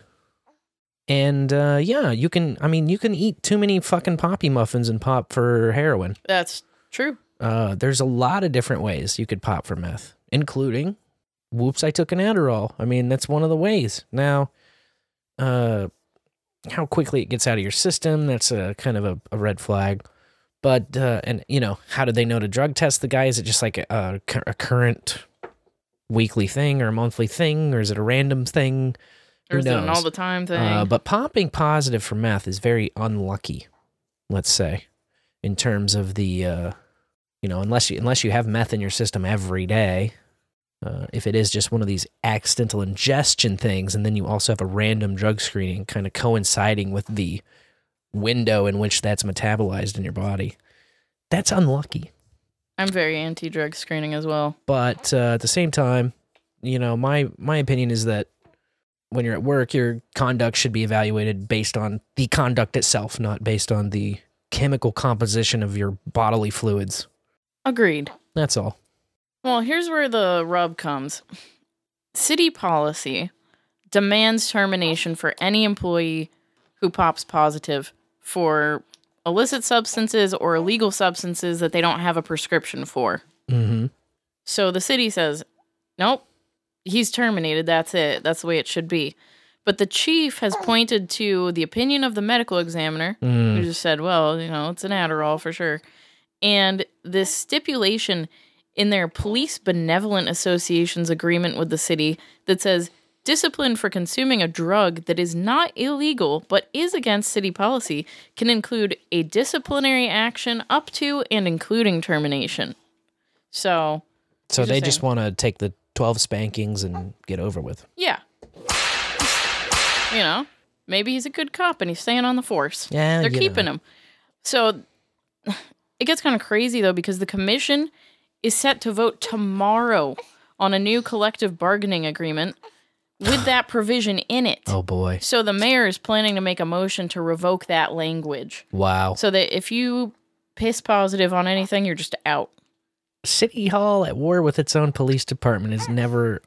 And uh, yeah, you can. I mean, you can eat too many fucking poppy muffins and pop for heroin. That's true. Uh, there's a lot of different ways you could pop for meth, including, whoops, I took an Adderall. I mean, that's one of the ways. Now, uh, how quickly it gets out of your system, that's a kind of a, a red flag. But, uh, and, you know, how do they know to drug test the guy? Is it just like a, a, current weekly thing or a monthly thing, or is it a random thing? Or Who is it an all the time thing? Uh, but popping positive for meth is very unlucky, let's say, in terms of the, uh, you know, unless you unless you have meth in your system every day. Uh, if it is just one of these accidental ingestion things, and then you also have a random drug screening kind of coinciding with the window in which that's metabolized in your body, that's unlucky. I'm very anti drug screening as well. But uh, at the same time, you know, my my opinion is that when you're at work, your conduct should be evaluated based on the conduct itself, not based on the chemical composition of your bodily fluids. Agreed. That's all. Well, here's where the rub comes. City policy demands termination for any employee who pops positive for illicit substances or illegal substances that they don't have a prescription for. Mm-hmm. So the city says, nope, he's terminated. That's it. That's the way it should be. But the chief has pointed to the opinion of the medical examiner, who Mm. just said, well, you know, it's an Adderall for sure. And this stipulation in their Police Benevolent Association's agreement with the city that says discipline for consuming a drug that is not illegal but is against city policy can include a disciplinary action up to and including termination. So, So they just want to take the 12 spankings and get over with. yeah. You know, maybe he's a good cop and he's staying on the force. Yeah, They're keeping know. him. So it gets kind of crazy though because the commission is set to vote tomorrow on a new collective bargaining agreement with that provision in it. Oh boy. So the mayor is planning to make a motion to revoke that language. Wow. So that if you piss positive on anything, you're just out. City Hall at war with its own police department is never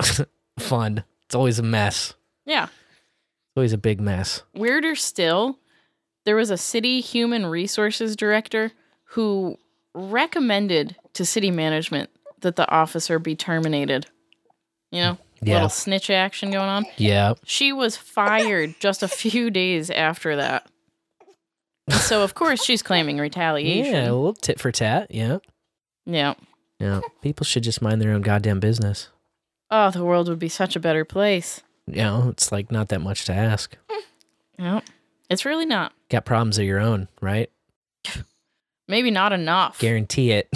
fun. It's always a mess. Yeah. It's always a big mess. Weirder still, there was a city human resources director who recommended to city management that the officer be terminated. You know, Yeah. little snitch action going on. Yeah. She was fired just a few days after that. So of course she's claiming retaliation. Yeah, a little tit for tat. Yeah. Yeah. Yeah. People should just mind their own goddamn business. Oh, the world would be such a better place. You know, it's like not that much to ask. Yeah. It's really not. Got problems of your own, right? Maybe not enough. Guarantee it.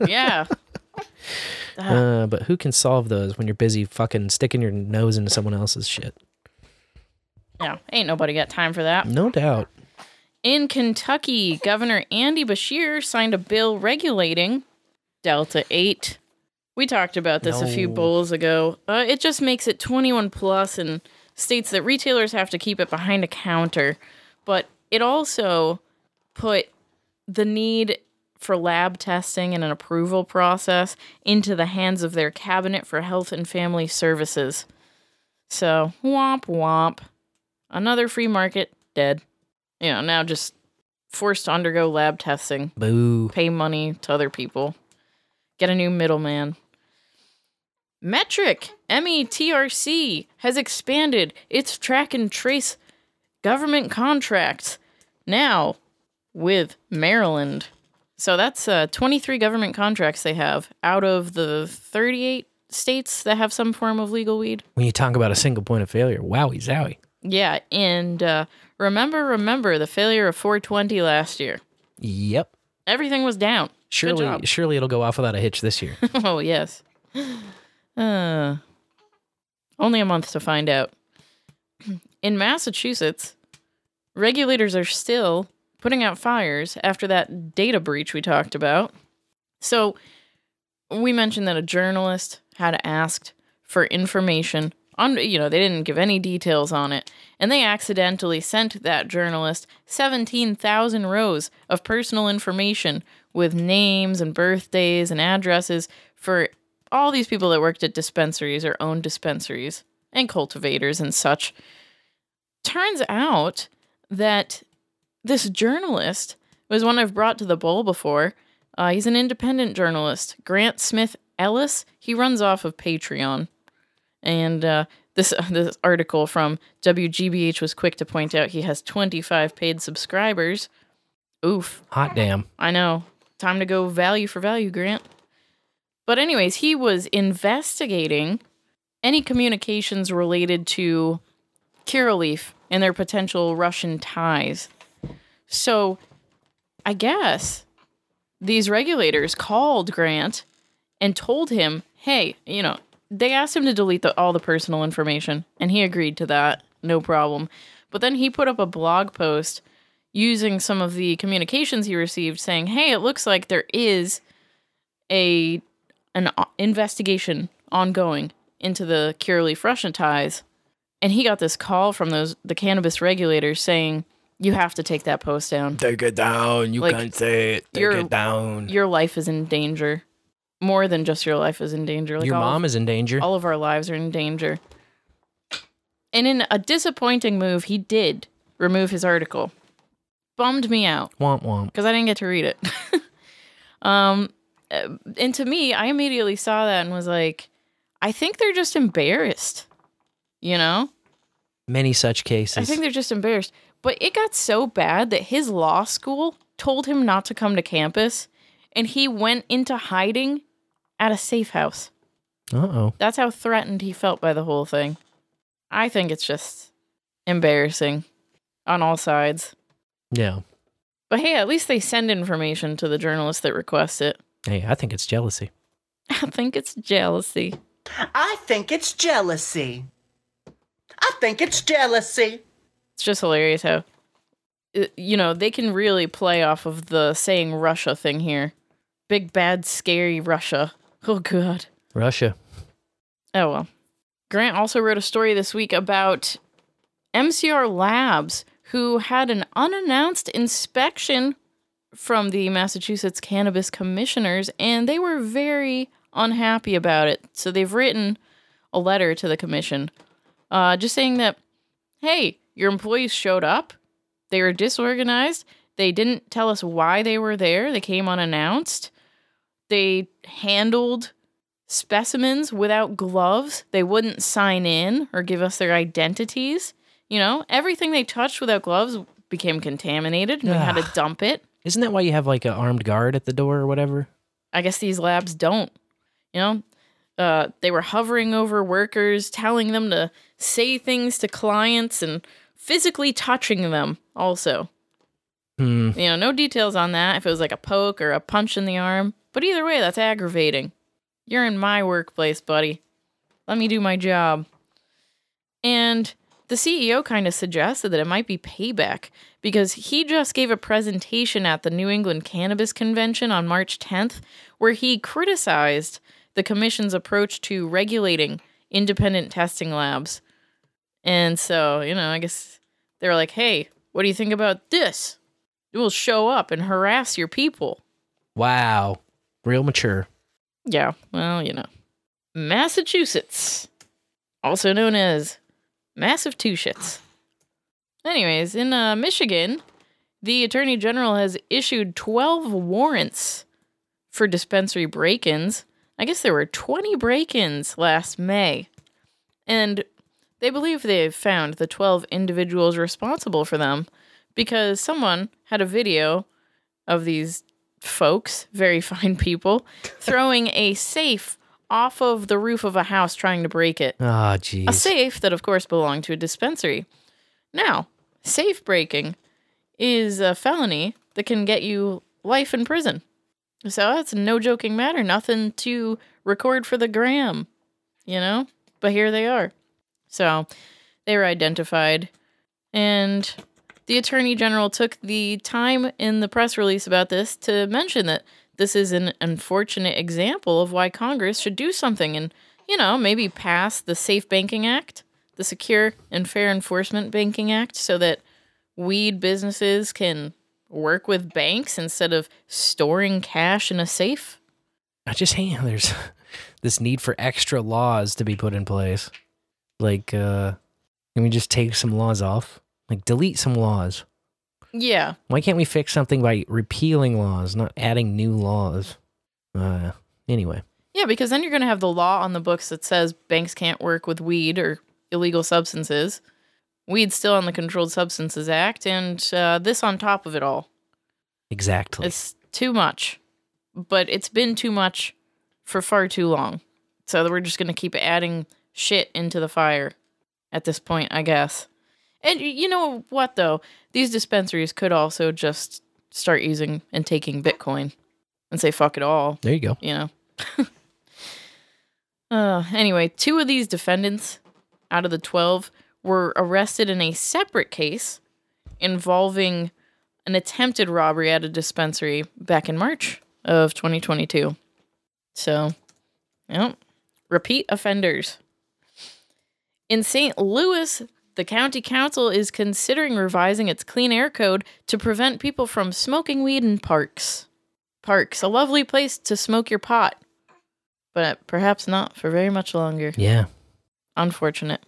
yeah. Uh, but who can solve those when you're busy fucking sticking your nose into someone else's shit? Yeah. Ain't nobody got time for that. No doubt. In Kentucky, Governor Andy Beshear signed a bill regulating Delta 8. We talked about this a few bowls ago. Uh, it just makes it 21 plus and states that retailers have to keep it behind a counter. But it also put the need for lab testing and an approval process into the hands of their Cabinet for Health and Family Services. So, womp womp. Another free market dead. You know, now just forced to undergo lab testing. Boo. Pay money to other people. Get a new middleman. Metrc, M E T R C, has expanded its track and trace government contracts now with Maryland. So that's uh, 23 government contracts they have out of the 38 states that have some form of legal weed. When you talk about a single point of failure, wowie zowie. Yeah, and uh, remember, remember the failure of 420 last year. Yep. Everything was down. Surely, surely it'll go off without a hitch this year. oh yes. Uh, only a month to find out. In Massachusetts, regulators are still putting out fires after that data breach we talked about. So, we mentioned that a journalist had asked for information on you know, they didn't give any details on it, and they accidentally sent that journalist 17,000 rows of personal information with names and birthdays and addresses for all these people that worked at dispensaries or owned dispensaries and cultivators and such. Turns out that this journalist was one I've brought to the bowl before. Uh, he's an independent journalist, Grant Smith Ellis. He runs off of Patreon. And uh, this this article from WGBH was quick to point out he has 25 paid subscribers. Oof. Hot damn. I know. Time to go value for value, Grant. But anyways, he was investigating any communications related to Curaleaf and their potential Russian ties. So, I guess these regulators called Grant and told him, "Hey, you know, they asked him to delete the, all the personal information, and he agreed to that, no problem. But then he put up a blog post using some of the communications he received, saying, "Hey, it looks like there is a an uh, investigation ongoing into the Curaleaf Russian ties." And he got this call from those the cannabis regulators saying, "You have to take that post down. Take it down. You Like, can't say it. Take your- it down. Your life is in danger." More than just your life is in danger. Like Your all of- mom is in danger. all of our lives are in danger. And in a disappointing move, he did remove his article. Bummed me out Womp womp. because I didn't get to read it. um, uh, and to me, I immediately saw that and was like, I think they're just embarrassed. You know, Many such cases. I think they're just embarrassed. But it got so bad that his law school told him not to come to campus, and he went into hiding at a safe house. uh oh. That's how threatened he felt by the whole thing. I think it's just embarrassing on all sides. Yeah. But hey, at least they send information to the journalists that request it. Hey, I think it's jealousy. I think it's jealousy. I think it's jealousy. I think it's jealousy. It's just hilarious how, uh, you know, they can really play off of the saying Russia thing here. Big, bad, scary Russia. Oh, God. Russia. Oh, well. Grant also wrote a story this week about MCR Labs, who had an unannounced inspection from the Massachusetts Cannabis Commissioners, and they were very unhappy about it. So they've written a letter to the commission uh, just saying that, hey, your employees showed up, they were disorganized, they didn't tell us why they were there, they came unannounced, they handled specimens without gloves, they wouldn't sign in or give us their identities. You know, everything they touched without gloves became contaminated and we had to dump it. Isn't that why you have like an armed guard at the door or whatever? I guess these labs don't. You know, uh, they were hovering over workers, telling them to say things to clients and physically touching them also. Hmm. You know, no details on that if it was like a poke or a punch in the arm. But either way, that's aggravating. You're in my workplace, buddy. Let me do my job. And the CEO kind of suggested that it might be payback because he just gave a presentation at the New England Cannabis Convention on March 10th where he criticized the commission's approach to regulating independent testing labs. And so, you know, I guess they were like, hey, what do you think about this? It will show up and harass your people. Wow. Real mature. Yeah, well, you know. Massachusetts, also known as Massive Two Shits. Anyways, in uh, Michigan, the Attorney General has issued 12 warrants for dispensary break ins. I guess there were 20 break ins last May. And they believe they've found the 12 individuals responsible for them because someone had a video of these folks, very fine people, throwing a safe off of the roof of a house trying to break it. Ah, A jeez. safe that, of course, belonged to a dispensary. Now, safe breaking is a felony that can get you life in prison. So that's no joking matter. Nothing to record for the gram, you know? But here they are. So they were identified. And the Attorney General took the time in the press release about this to mention that this is an unfortunate example of why Congress should do something and, you know, maybe pass the Safe Banking Act, the Secure and Fair Enforcement Banking Act, so that weed businesses can work with banks instead of storing cash in a safe. I just hate how there's this need for extra laws to be put in place. Like, uh, can we just take some laws off? Like, delete some laws. Yeah. Why can't we fix something by repealing laws, not adding new laws? Uh, anyway. Yeah, because then you're going to have the law on the books that says banks can't work with weed or illegal substances. Weed's still on the Controlled Substances Act, and uh, this on top of it all. Exactly. It's too much, but it's been too much for far too long. So we're just going to keep adding shit into the fire at this point, I guess. And you know what, though? These dispensaries could also just start using and taking Bitcoin and say, fuck it all. There you go. You know? uh, anyway, two of these defendants out of the 12 were arrested in a separate case involving an attempted robbery at a dispensary back in March of 2022. So, yep, repeat offenders. In St. Louis, the county council is considering revising its clean air code to prevent people from smoking weed in parks. Parks, a lovely place to smoke your pot, but perhaps not for very much longer. Yeah. Unfortunate.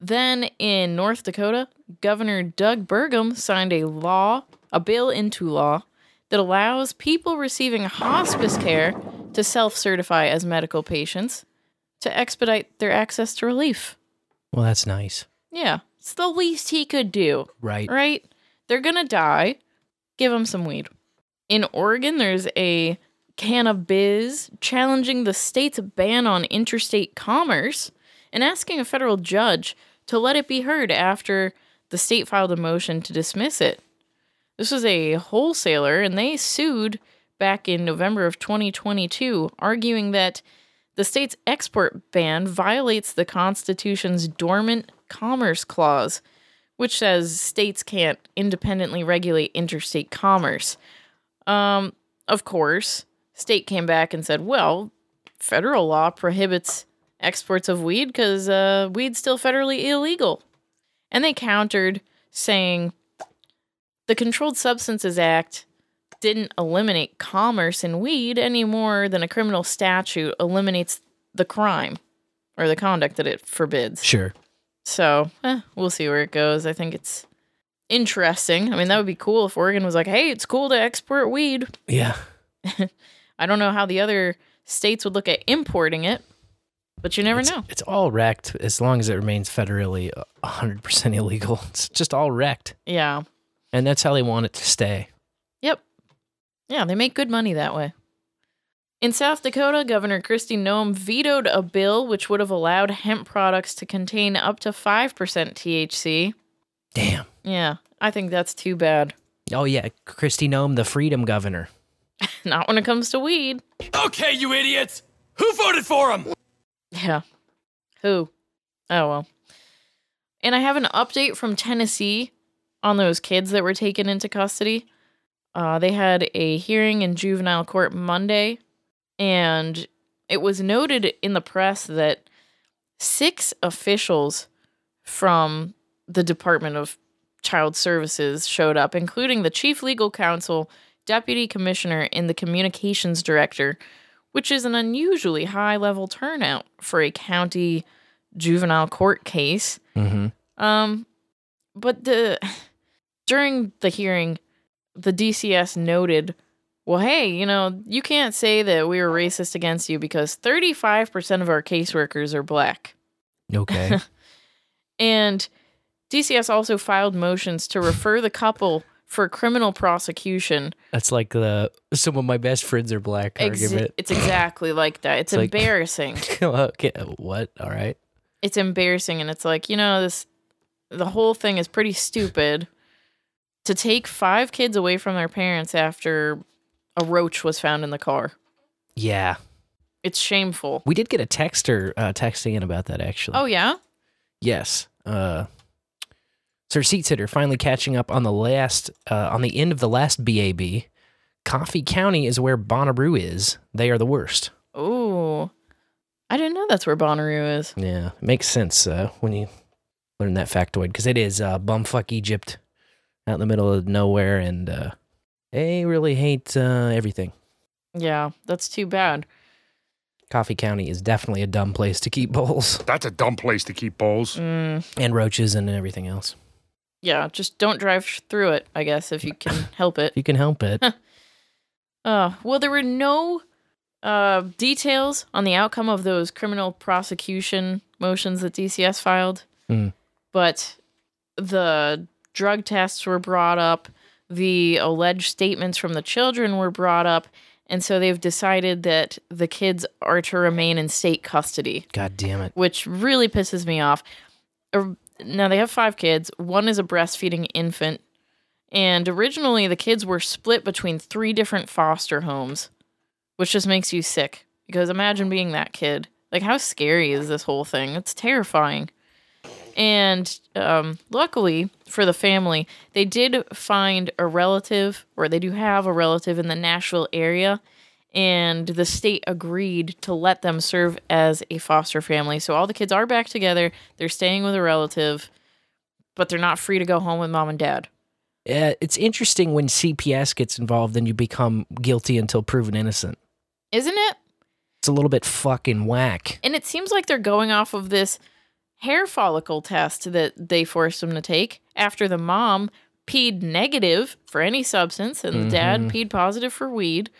Then in North Dakota, Governor Doug Burgum signed a law, a bill into law, that allows people receiving hospice care to self certify as medical patients to expedite their access to relief. Well, that's nice. Yeah, it's the least he could do. Right. Right? They're gonna die. Give them some weed. In Oregon, there's a cannabis challenging the state's ban on interstate commerce and asking a federal judge to let it be heard after the state filed a motion to dismiss it. This was a wholesaler, and they sued back in November of 2022, arguing that the state's export ban violates the Constitution's dormant commerce clause, which says states can't independently regulate interstate commerce. Um, of course, state came back and said, well, federal law prohibits exports of weed because uh, weed's still federally illegal. And they countered saying the Controlled Substances Act didn't eliminate commerce in weed any more than a criminal statute eliminates the crime or the conduct that it forbids. Sure. So eh, we'll see where it goes. I think it's interesting. I mean, that would be cool if Oregon was like, hey, it's cool to export weed. Yeah. I don't know how the other states would look at importing it, but you never it's, know. It's all wrecked as long as it remains federally uh, 100% illegal. It's just all wrecked. Yeah. And that's how they want it to stay. Yep. Yeah, they make good money that way. In South Dakota, Governor Kristi Noem vetoed a bill which would have allowed hemp products to contain up to 5% THC. Damn. Yeah, I think that's too bad. Oh, yeah. Kristi Noem, the freedom governor. Not when it comes to weed. Okay, you idiots! Who voted for him? Yeah. Who? Oh, well. And I have an update from Tennessee on those kids that were taken into custody. Uh, they had a hearing in juvenile court Monday, and it was noted in the press that six officials from the Department of Child Services showed up, including the chief legal counsel, deputy commissioner, and the communications director, which is an unusually high level turnout for a county juvenile court case. Mm-hmm. Um, but the during the hearing, the DCS noted, well, hey, you know, you can't say that we were racist against you because 35% of our caseworkers are black. Okay. And DCS also filed motions to refer the couple for criminal prosecution. That's like the some of my best friends are black Exa- argument. it's exactly like that. It's, It's like- embarrassing. okay. What? All right. it's embarrassing and it's like you know this the whole thing is pretty stupid to take five kids away from their parents after a roach was found in the car Yeah. it's shameful We did get a texter uh, texting in about that actually. oh yeah Yes. Uh, Sir Seat Sitter finally catching up on the last, uh, on the end of the last BAB. Coffee County is where Bonnaroo is. They are the worst. oh i didn't know that's where bonnaroo is Yeah, it makes sense uh, when you learn that factoid because it is uh, bumfuck Egypt out in the middle of nowhere, and uh, they really hate uh, everything. yeah that's too bad Coffee County is definitely a dumb place to keep bowls That's a dumb place to keep bowls. mm, and roaches and everything else. yeah just don't drive sh- through it i guess if you can help it If you can help it. Uh, well, there were no uh, details on the outcome of those criminal prosecution motions that DCS filed, Mm. but the drug tests were brought up, the alleged statements from the children were brought up, and so they've decided that the kids are to remain in state custody, God damn it. which really pisses me off. Uh, Now, they have five kids, one is a breastfeeding infant. And originally, the kids were split between three different foster homes, which just makes you sick. Because imagine being that kid. Like, how scary is this whole thing? It's terrifying. And um, luckily for the family, they did find a relative, or they do have a relative in the Nashville area. And the state agreed to let them serve as a foster family. So all the kids are back together. They're staying with a relative, but they're not free to go home with mom and dad. Yeah, it's interesting when CPS gets involved and you become guilty until proven innocent. Isn't it? It's a little bit fucking whack. And it seems like they're going off of this hair follicle test that they forced them to take after the mom peed negative for any substance and the dad Mhm. peed positive for weed.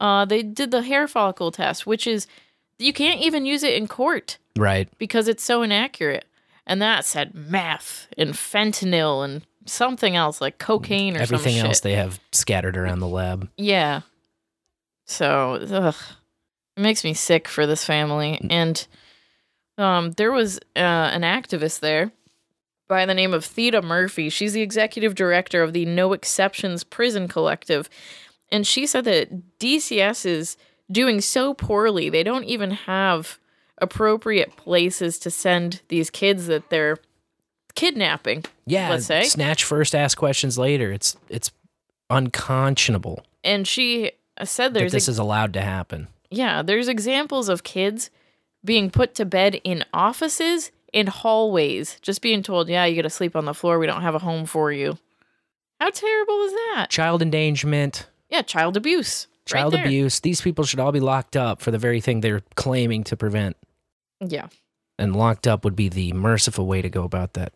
Uh, they did the hair follicle test, which is you can't even use it in court Right. because it's so inaccurate. And that said meth and fentanyl and something else like cocaine or Everything else shit. they have scattered around the lab. Yeah. So, ugh, it makes me sick for this family. And um, there was uh, an activist there by the name of Theda Murphy. She's the executive director of the No Exceptions Prison Collective. And she said that DCS is doing so poorly, they don't even have appropriate places to send these kids that they're kidnapping. Yeah. Let's say. Snatch first, ask questions later. It's it's unconscionable And she said that there's this a- is allowed to happen. Yeah, there's examples of kids being put to bed in offices in hallways, just being told, "Yeah, you got to sleep on the floor. We don't have a home for you." How terrible is that? Child endangerment, Yeah, child abuse. Child there. abuse. These people should all be locked up for the very thing they're claiming to prevent. Yeah. And locked up would be the merciful way to go about that.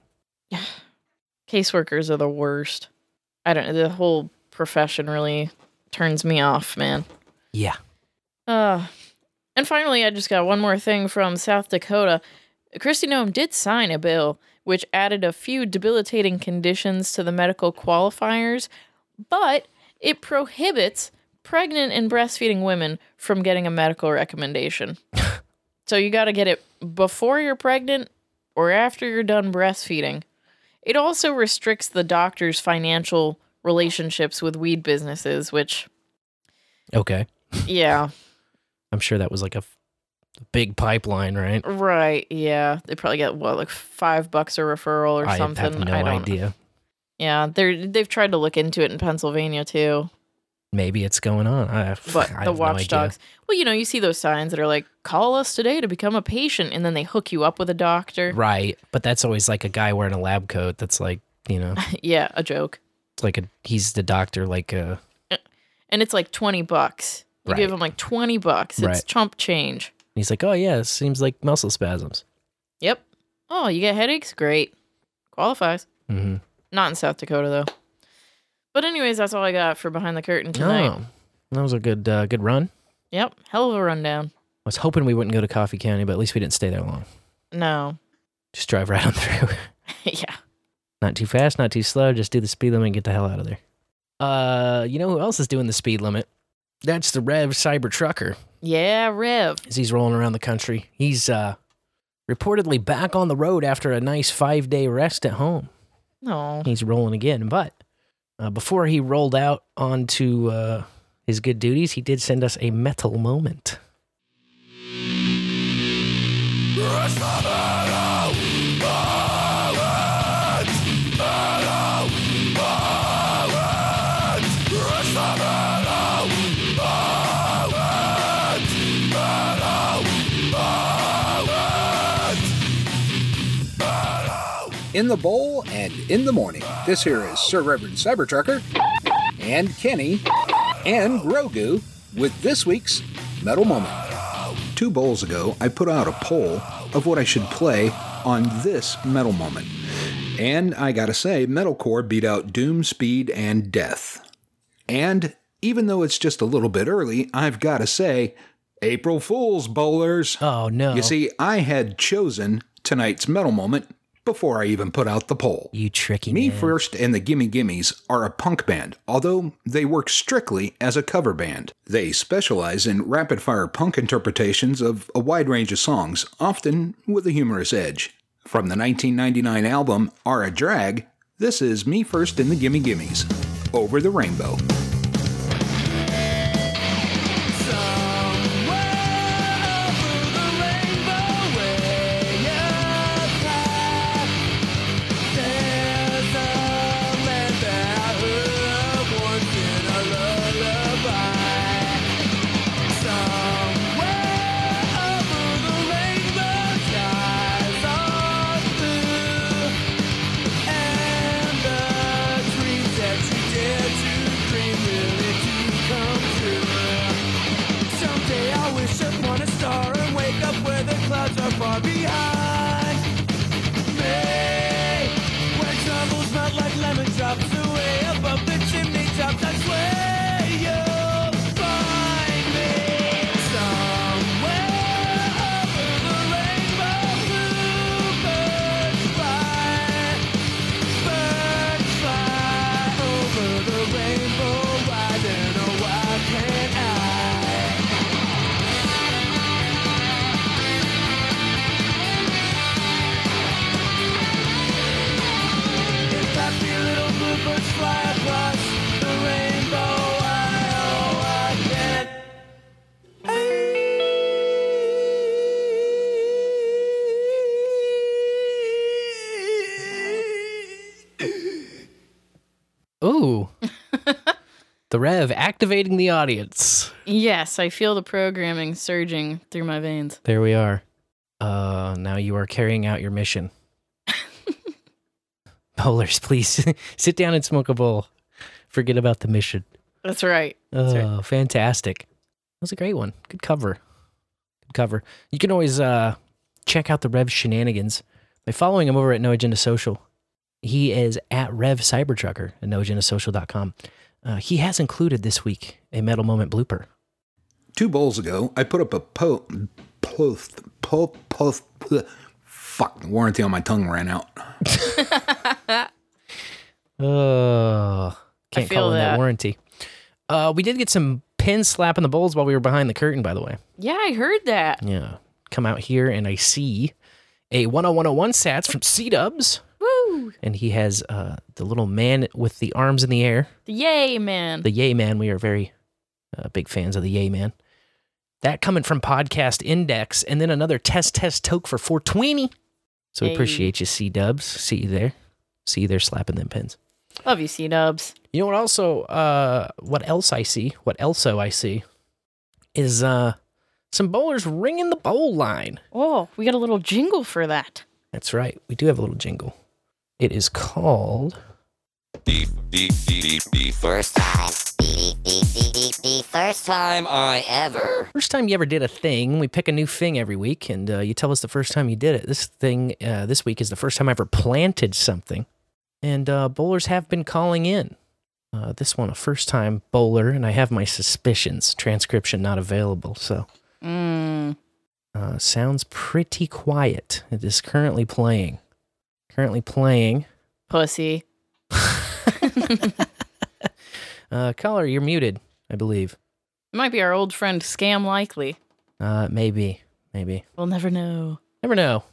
Yeah. Caseworkers are the worst. I don't the whole profession really turns me off, man. Yeah. Uh and finally I just got one more thing from South Dakota. Kristi Noem did sign a bill which added a few debilitating conditions to the medical qualifiers, but it prohibits pregnant and breastfeeding women from getting a medical recommendation. so you got to get it before you're pregnant or after you're done breastfeeding. It also restricts the doctor's financial relationships with weed businesses, which, Okay. yeah, I'm sure that was like a f- big pipeline, right? right, yeah. They probably get what, like five bucks a referral or I something. have no I don't idea. Yeah, they're they've tried to look into it in Pennsylvania too, Maybe it's going on. I, but I the have no idea. watchdogs. well, you know, you see those signs that are like, "Call us today to become a patient," and then they hook you up with a doctor. Right. But that's always like a guy wearing a lab coat that's like, you know, yeah, a joke. it's like a, he's the doctor, like uh And it's like twenty bucks. You give him like twenty bucks. It's Right. chump change. he's like, oh yeah, it seems like muscle spasms. Yep. Oh, you get headaches? Great. Qualifies. Mm-hmm. Not in South Dakota though. But anyways, that's all I got for behind the curtain tonight. Oh, that was a good, uh, good run. Yep. Hell of a rundown. I was hoping we wouldn't go to Coffee County, but at least we didn't stay there long. No. Just drive right on through. yeah. not too fast, not too slow. Just do the speed limit and get the hell out of there. Uh, you know who else is doing the speed limit? That's the Rev Cyber Trucker. Yeah, Rev. As he's rolling around the country, he's uh reportedly back on the road after a nice five day rest at home. No. He's rolling again, but uh, before he rolled out onto uh, his good duties, he did send us a metal moment. In the bowl and in the morning. This here is Sir Reverend Cybertrucker and Kenny and Grogu with this week's Metal Moment. Two bowls ago, I put out a poll of what I should play on this Metal Moment. And I gotta say, Metalcore beat out Doom, Speed, and Death. And even though it's just a little bit early, I've gotta say, April Fools, bowlers. Oh, no. You see, I had chosen tonight's Metal Moment before I even put out the poll. You tricky Me man. First and the Gimme Gimmes are a punk band, although they work strictly as a cover band. They specialize in rapid fire punk interpretations of a wide range of songs, often with a humorous edge. From the 1999 album Are a Drag, this is Me First and the Gimme Gimmes Over the Rainbow. The Rev activating the audience. Yes, I feel the programming surging through my veins. There we are. Uh, now you are carrying out your mission. Bowlers, please sit down and smoke a bowl. Forget about the mission. That's right. Oh, fantastic. That was a great one. Good cover. Good cover. You can always uh, check out the Rev shenanigans by following him over at No Agenda Social. He is at Rev Cybertrucker at noagendasocial.com. Uh, he has included this week a Metal Moment blooper. Two bowls ago, I put up a po- post, po- post, fuck, the warranty on my tongue ran out. Oh, can't feel call in that. that. warranty. Uh, we did get some pins slapping the bowls while we were behind the curtain, by the way. Yeah, I heard that. Yeah. Come out here and I see a 10101 sats from seedubs. Woo! And he has uh, the little man with the arms in the air. The yay man. The Yay Man. We are very uh, big fans of the Yay Man. That coming from Podcast Index. And then another test test toke for 420. So we appreciate you, seedubs. See you there. See you there slapping them pins. Love you, seedubs. You know what also uh what else I see, what also I see is uh some bowlers ringing the bowl line. Oh, we got a little jingle for that. That's right. We do have a little jingle. It is called The, the, the, the first time. The, the, the, the, the first time I ever. First time you ever did a thing. We pick a new thing every week and uh, you tell us the first time you did it. This thing uh, this week is the first time I ever planted something. And uh, bowlers have been calling in. Uh, this one, a first time bowler, and I have my suspicions. Transcription not available. So Mm. Uh, sounds pretty quiet. It is currently playing. Currently playing. Pussy. Uh, caller, you're muted, I believe. It might be our old friend Scam Likely. Uh, maybe, maybe. We'll never know. Never know.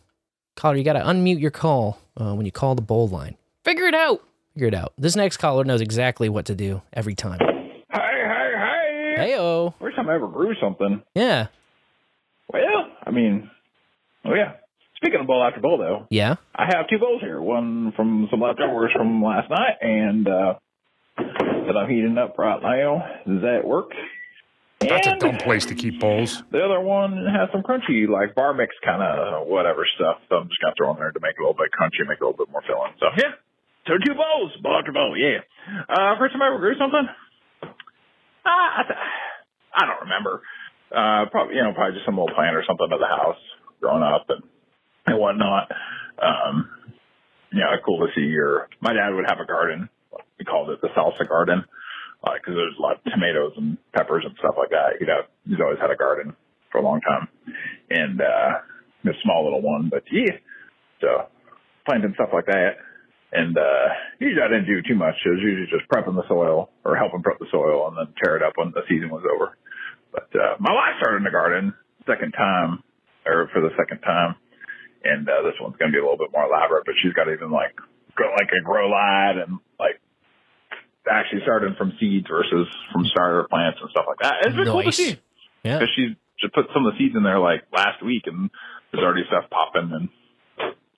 Caller, you got to unmute your call uh, when you call the bowl line. Figure it out. Figure it out. This next caller knows exactly what to do every time. Hey, hey, hey. Heyo. First time I ever grew something. Yeah. Well, I mean, oh yeah. Speaking of bowl after bowl, though, Yeah. I have two bowls here. One from some leftovers from last night, and uh, that I'm heating up right now. Does that work? That's a dumb place to keep bowls. The other one has some crunchy, like bar mix kind of whatever stuff. So I'm just gonna throw in there to make it a little bit crunchy, make it a little bit more filling. So yeah, so two bowls, bowl after bowl. Yeah. Uh, first time I ever grew something. Uh, I, th- I don't remember. Uh, probably you know probably just some little plant or something at the house growing up and and whatnot. Um, yeah, cool to see your. My dad would have a garden. We called it the salsa garden because there's a lot of tomatoes and peppers and stuff like that. He'd have, he's always had a garden for a long time, and uh, a small little one, but yeah. So planting stuff like that, and uh, usually I didn't do too much. It was usually just prepping the soil or helping prep the soil, and then tear it up when the season was over. But uh, my wife started in the garden second time, or for the second time, and uh, this one's going to be a little bit more elaborate. But she's got even like like a grow light and like actually starting from seeds versus from starter plants and stuff like that. It's been cool to see Yeah. because she just put some of the seeds in there like last week, and there's already stuff popping and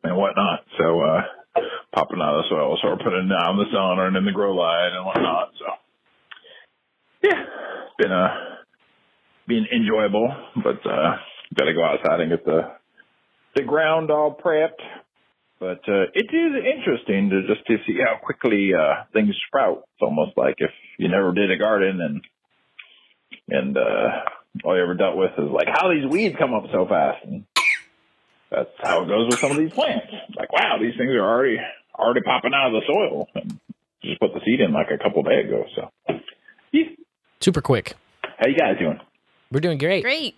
and whatnot. So uh popping out of the soil, so we're putting in the sun and in the grow light and whatnot. So yeah, it's been uh been enjoyable, but uh got to go outside and get the the ground all prepped. But uh, it is interesting to just to see how quickly uh, things sprout. It's almost like if you never did a garden and and uh, all you ever dealt with is like how these weeds come up so fast. And that's how it goes with some of these plants. Like wow, these things are already already popping out of the soil. And just put the seed in like a couple days ago. So Super quick. how you guys doing? We're doing great. Great.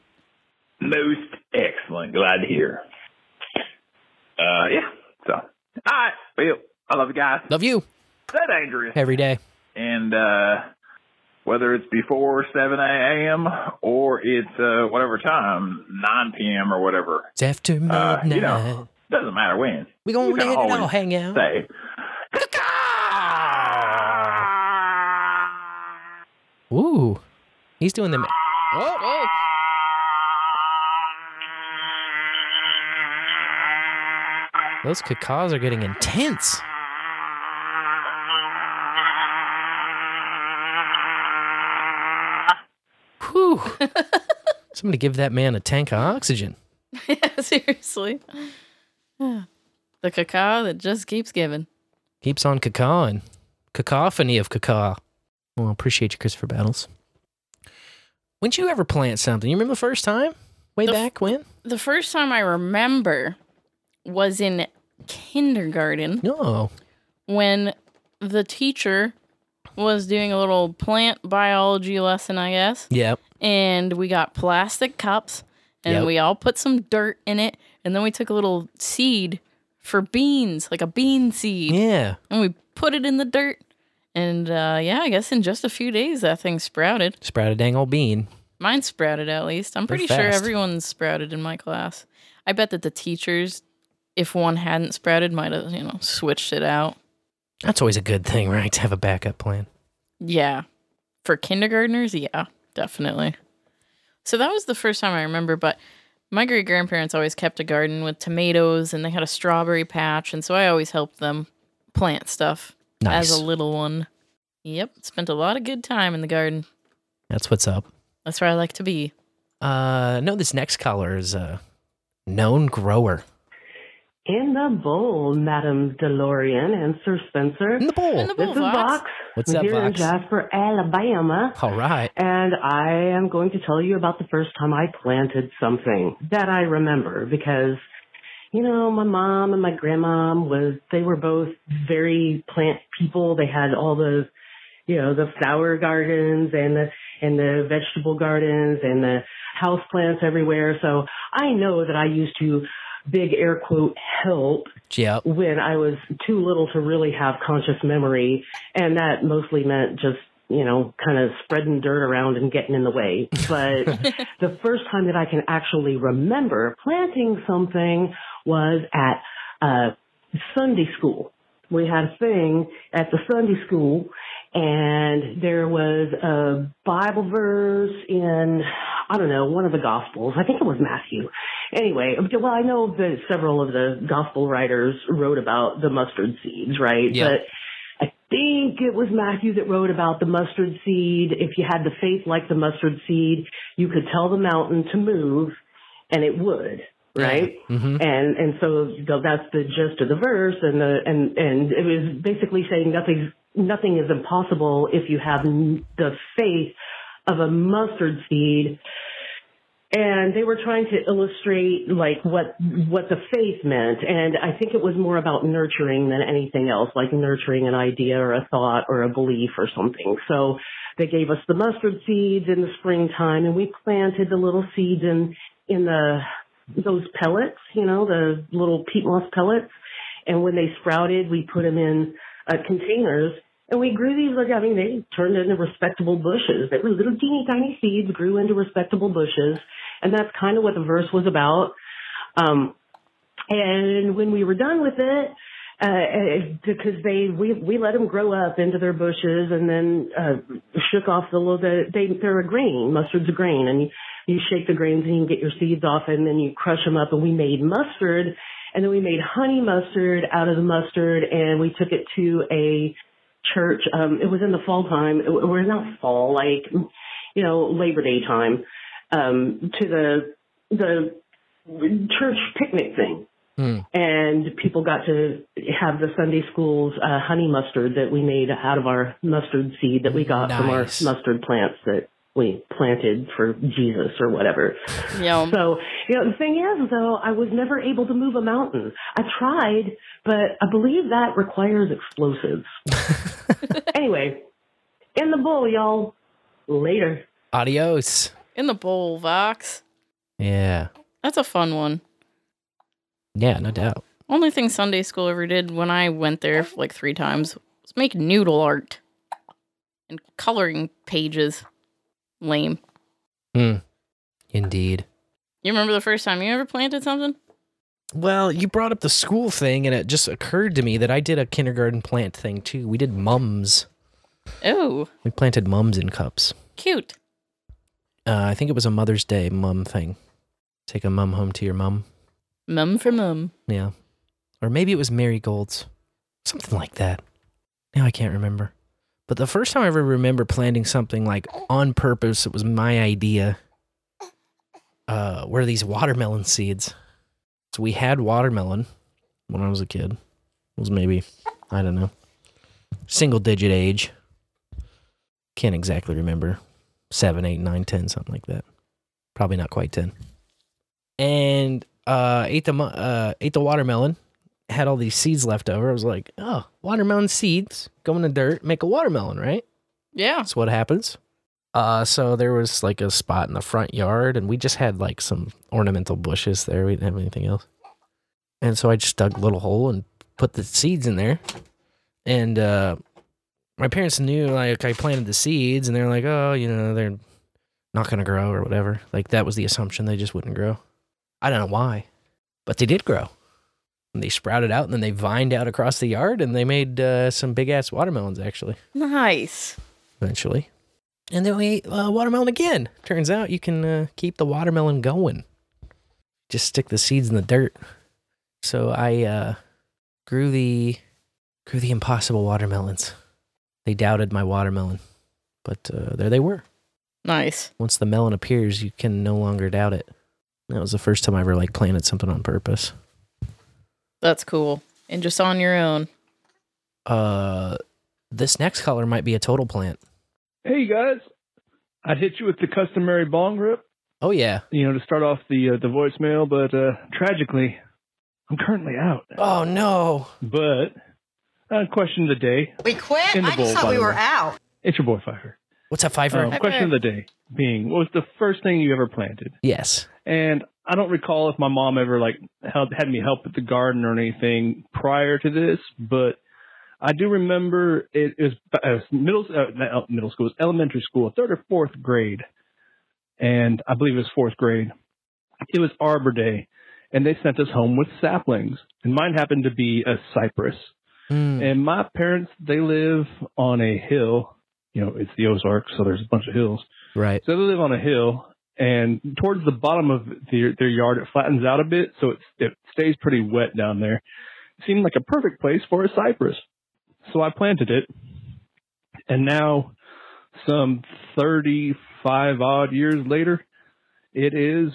Most excellent. Glad to hear. Uh, yeah. So, all right. Well, I love you guys. Love you. Stay dangerous. Every day. And uh, whether it's before 7 a.m. or it's uh, whatever time, 9 p.m. or whatever, It's after uh, midnight. you know, doesn't matter when. We're gonna you let it all hang out. Say, Ooh. He's doing them. Oh, oh. Those cacaws are getting intense. Whew. Somebody give that man a tank of oxygen. yeah, seriously. The cacao that just keeps giving. Keeps on cacawing. Cacophony of cacao. Well, appreciate you, Christopher Battles. When'd you ever plant something? You remember the first time? Way The f- back when? The first time I remember was in kindergarten No. when the teacher was doing a little plant biology lesson, I guess. Yep. And we got plastic cups and Yep. we all put some dirt in it. And then we took a little seed for beans, like a bean seed. Yeah. And we put it in the dirt. And uh, yeah, I guess in just a few days that thing sprouted. Sprout a dang old bean. Mine sprouted at least. I'm They're pretty sure fast. everyone's sprouted in my class. I bet that the teachers, if one hadn't sprouted, might have, you know, switched it out. That's always a good thing, right? To have a backup plan. Yeah. For kindergartners, yeah, definitely. So that was the first time I remember, but my great grandparents always kept a garden with tomatoes and they had a strawberry patch. And so I always helped them plant stuff Nice. as a little one. Yep. Spent a lot of good time in the garden. That's what's up. That's where I like to be. Uh, no, this next caller is a known grower. In the bowl, Madam DeLorean and Sir Spencer. In the bowl. In the This is Vox. What's up, here in Jasper, Alabama. All right. And I am going to tell you about the first time I planted something that I remember because, you know, my mom and my grandma was, they were both very plant people. They had all those, you know, the flower gardens and the, and the vegetable gardens and the house plants everywhere. So I know that I used to big air quote help Yep. when I was too little to really have conscious memory. And that mostly meant just, you know, kind of spreading dirt around and getting in the way. But the first time that I can actually remember planting something was at uh, Sunday school. We had a thing at the Sunday school and there was a Bible verse in, I don't know, one of the Gospels. I think it was Matthew. Anyway, well, I know that several of the Gospel writers wrote about the mustard seeds, right? Yeah. But I think it was Matthew that wrote about the mustard seed. If you had the faith like the mustard seed, you could tell the mountain to move and it would, right? Mm-hmm. And and so that's the gist of the verse, and the and and it was basically saying nothing nothing is impossible if you have the faith of a mustard seed. And they were trying to illustrate like what what the faith meant, and I think it was more about nurturing than anything else, like nurturing an idea or a thought or a belief or something. So they gave us the mustard seeds in the springtime, and we planted the little seeds in in the those pellets, you know, the little peat moss pellets. And when they sprouted, we put them in uh, containers and we grew these, like, I mean, they turned into respectable bushes. They were little teeny tiny seeds, grew into respectable bushes. And that's kind of what the verse was about. Um, and when we were done with it, uh, because they, we, we let them grow up into their bushes and then, uh, shook off the little, the, they, they're a grain, mustard's a grain and you, you shake the grains and you get your seeds off and then you crush them up and we made mustard and then we made honey mustard out of the mustard and we took it to a church. Um, it was in the fall time. It, we're not fall, like, you know, Labor Day time, um, to the, the church picnic thing Hmm. and people got to have the Sunday school's uh, honey mustard that we made out of our mustard seed that we got from our mustard plants that we planted for Jesus or whatever. Yum. So, you know, the thing is though, I was never able to move a mountain. I tried, but I believe that requires explosives. anyway, in the bowl, y'all. Later. Adios. In the bowl, Vox. Yeah. That's a fun one. Yeah, no doubt. Only thing Sunday school ever did when I went there like three times was make noodle art and coloring pages. Lame. Hmm. Indeed. You remember the first time you ever planted something? Well, you brought up the school thing, and it just occurred to me that I did a kindergarten plant thing too. We did mums. Oh, We planted mums in cups. cute. Uh, I think it was a Mother's Day mum thing. Take a mum home to your mum. Mum for mum. Yeah. Or maybe it was marigolds. Something like that. Now I can't remember. But the first time I ever remember planting something like on purpose, it was my idea. Uh, were these watermelon seeds. So we had watermelon when I was a kid. It was maybe, I don't know, single digit age. Can't exactly remember. Seven, eight, nine, ten, something like that. Probably not quite ten. And uh, ate the uh, ate the watermelon. Had all these seeds left over. I was like, oh, watermelon seeds go in the dirt, make a watermelon, right? Yeah. That's what happens. Uh, so there was like a spot in the front yard, and we just had like some ornamental bushes there. We didn't have anything else. And so I just dug a little hole and put the seeds in there. And uh, my parents knew like I planted the seeds, and they're like, oh, you know, they're not gonna grow or whatever. Like that was the assumption; they just wouldn't grow. I don't know why, but they did grow. And they sprouted out, and then they vined out across the yard, and they made uh, some big ass watermelons actually Nice. eventually. And then we ate uh, watermelon again. Turns out you can uh, keep the watermelon going. Just stick the seeds in the dirt. So I uh, grew the grew the impossible watermelons. They doubted my watermelon, but uh, there they were. Nice. Once the melon appears, you can no longer doubt it. That was the first time I ever like planted something on purpose. That's cool. And just on your own. Uh, this next color might be a total plant. Hey guys, I'd hit you with the customary bong rip. Oh yeah. You know to start off the uh, the voicemail, but uh, tragically, I'm currently out. Oh no. But uh, question of the day. We quit? In the I bowl, just thought we were way. out. It's your boy Pfeiffer. What's up, Pfeiffer? Um, question of the day being, what was the first thing you ever planted? Yes. And I don't recall if my mom ever like held, had me help with the garden or anything prior to this, but I do remember it, it was, it was middle uh, middle school, it was elementary school, third or fourth grade, and I believe it was fourth grade. It was Arbor Day, and they sent us home with saplings, and mine happened to be a cypress. Mm. And my parents, they live on a hill. You know, it's the Ozarks, so there's a bunch of hills. Right. So they live on a hill, and towards the bottom of their, their yard, it flattens out a bit, so it, it stays pretty wet down there. It seemed like a perfect place for a cypress. So I planted it, and now, some 35 odd years later, it is.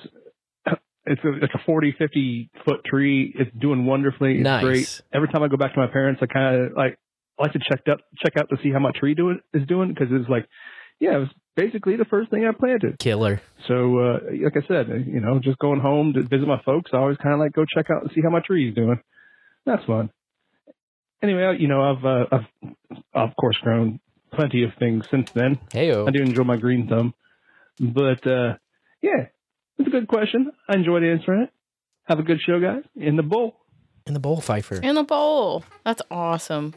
It's a, like a 40, 50 foot tree. It's doing wonderfully. It's Nice. great. Every time I go back to my parents, I kind of like I like to check out check out to see how my tree doing is doing because it's like, yeah, it was basically the first thing I planted. Killer. So, uh, like I said, you know, just going home to visit my folks, I always kind of like go check out and see how my tree is doing. That's fun. Anyway, you know, I've, uh, I've of course grown plenty of things since then. Heyo. I do enjoy my green thumb, but uh, yeah, it's a good question. I enjoyed answering it. Have a good show, guys. In the bowl. In the bowl, Pfeiffer. In the bowl. That's awesome.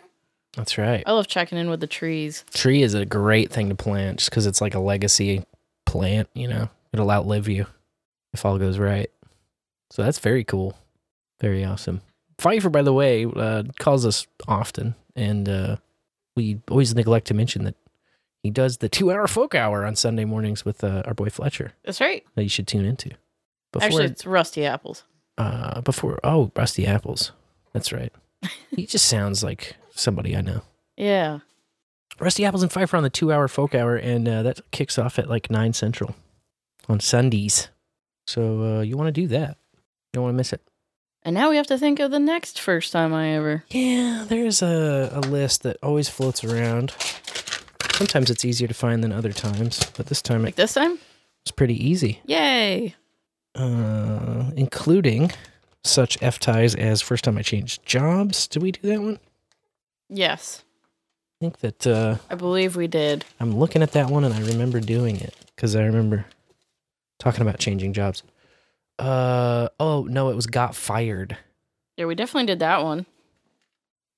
That's right. I love checking in with the trees. Tree is a great thing to plant just because it's like a legacy plant, you know, it'll outlive you if all goes right. So that's very cool. Very awesome. Pfeiffer, by the way, uh, calls us often, and uh, we always neglect to mention that he does the two hour folk hour on Sunday mornings with uh, our boy Fletcher That's right. that you should tune into. Actually, it's Rusty Apples. uh, before, oh, Rusty Apples. That's right. he just sounds like somebody I know. Yeah. Rusty Apples and Pfeiffer on the two hour folk hour, and uh, that kicks off at like 9 Central on Sundays. So uh, you want to do that. You don't want to miss it. And now we have to think of the next first time I ever. Yeah, there's a, a list that always floats around. Sometimes it's easier to find than other times, but this time Like this time? it's pretty easy, Yay. uh, including such F ties as first time I changed jobs. Did we do that one? Yes. I think that uh, I believe we did. I'm looking at that one and I remember doing it because I remember talking about changing jobs. Uh oh no, it was got fired. Yeah, we definitely did that one.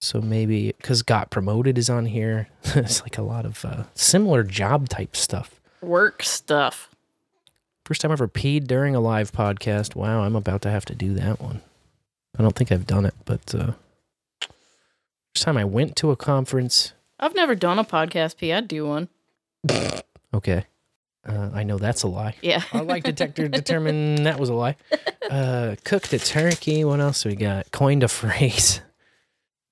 So maybe because got promoted is on here. it's like a lot of uh, similar job type stuff. Work stuff. First time I ever peed during a live podcast. Wow, I'm about to have to do that one. I don't think I've done it, but uh, first time I went to a conference. I've never done a podcast P. I'd do one. Okay. Uh, I know that's a lie. Yeah. Our lie detector determined that was a lie. Uh, cooked a turkey. What else we got? Coined a phrase.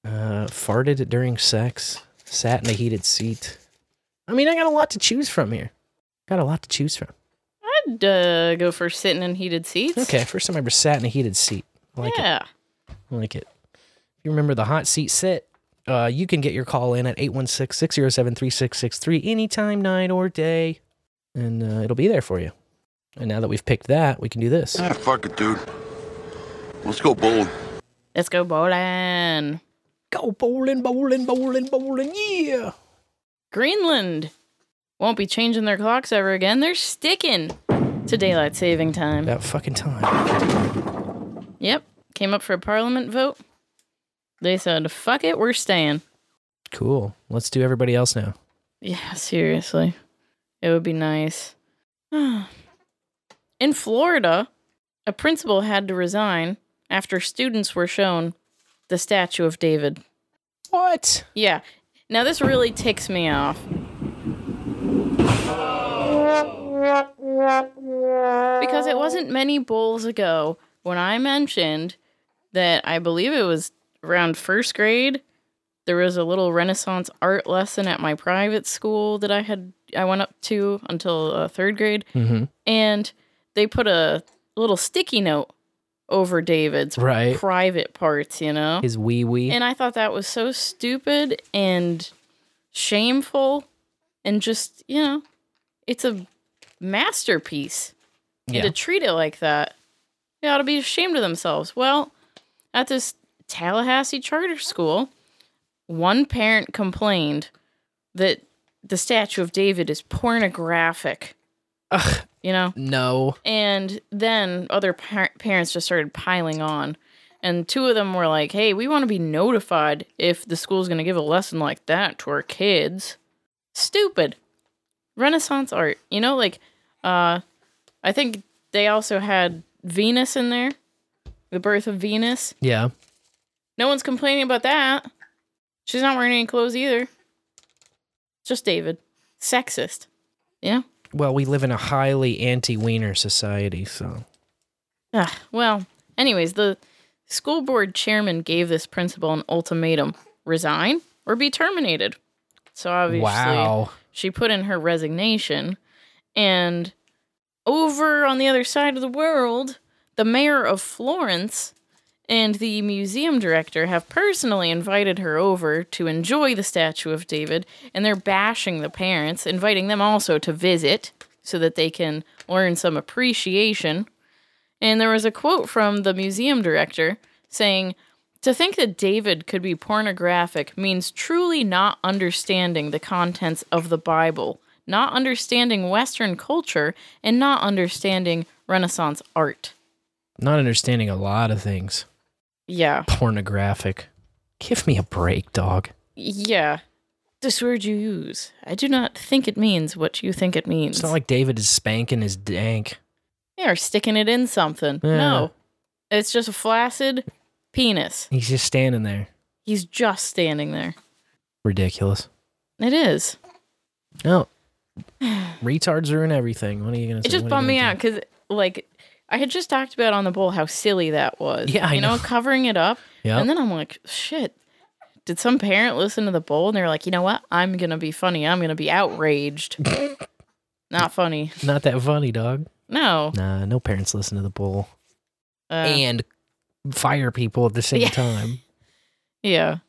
Uh, farted during sex. Sat in a heated seat. I mean, I got a lot to choose from here. Got a lot to choose from. I'd uh, go for sitting in heated seats. Okay, first time I ever sat in a heated seat. I like yeah. it. I like it. If you remember the hot seat sit, Uh, you can get your call in at 816 607 3663 anytime, night or day, and uh, it'll be there for you. And now that we've picked that, we can do this. Ah, fuck it, dude. Let's go bowling. Let's go bowling. Go bowling, bowling, bowling, bowling, yeah. Greenland won't be changing their clocks ever again. They're sticking to daylight saving time. That fucking time. Yep. Came up for a parliament vote. They said, fuck it, we're staying. Cool. Let's do everybody else now. Yeah, seriously. It would be nice. In Florida, a principal had to resign after students were shown the statue of David. What? Yeah. Now, this really ticks me off. Because it wasn't many bowls ago when I mentioned that I believe it was around first grade. There was a little Renaissance art lesson at my private school that I had I went up to until uh, third grade, Mm-hmm. and they put a little sticky note over David's Right. private parts. You know, His wee wee. and I thought that was so stupid and shameful and just, you know, it's a masterpiece. Yeah. And to treat it like that, they ought to be ashamed of themselves. Well, at this Tallahassee charter school, one parent complained that the statue of David is pornographic. Ugh. You know? No. And then other par- parents just started piling on. And two of them were like, hey, we want to be notified if the school's going to give a lesson like that to our kids. Stupid. Renaissance art. You know, like, uh, I think they also had Venus in there, the birth of Venus. Yeah. No one's complaining about that. She's not wearing any clothes either. Just David. Sexist. Yeah? Well, we live in a highly anti-wiener society, so Ah, well, anyways, the school board chairman gave this principal an ultimatum resign or be terminated. So obviously, Wow. she put in her resignation. And over on the other side of the world, the mayor of Florence and the museum director have personally invited her over to enjoy the statue of David, and they're bashing the parents, inviting them also to visit so that they can learn some appreciation. And there was a quote from the museum director saying, To think that David could be pornographic means truly not understanding the contents of the Bible, not understanding Western culture, and not understanding Renaissance art. not understanding a lot of things. Yeah. Pornographic. Give me a break, dog. Yeah. This word you use. I do not think it means what you think it means. It's not like David is spanking his dank. Yeah, or sticking it in something. Yeah. No. It's just a flaccid penis. He's just standing there. He's just standing there. Ridiculous. It is. No. Retards ruin everything. What are you gonna say? It just bummed me gonna out because, like, I had just talked about on the bowl how silly that was. Yeah, I you know, know. covering it up. Yep. And then I'm like, shit. Did some parent listen to the bowl and they're like, you know what? I'm gonna be funny. I'm gonna be outraged. Not funny. Not that funny, dog. No. Nah, no parents listen to the bull. Uh, and fire people at the same Yeah. time. yeah.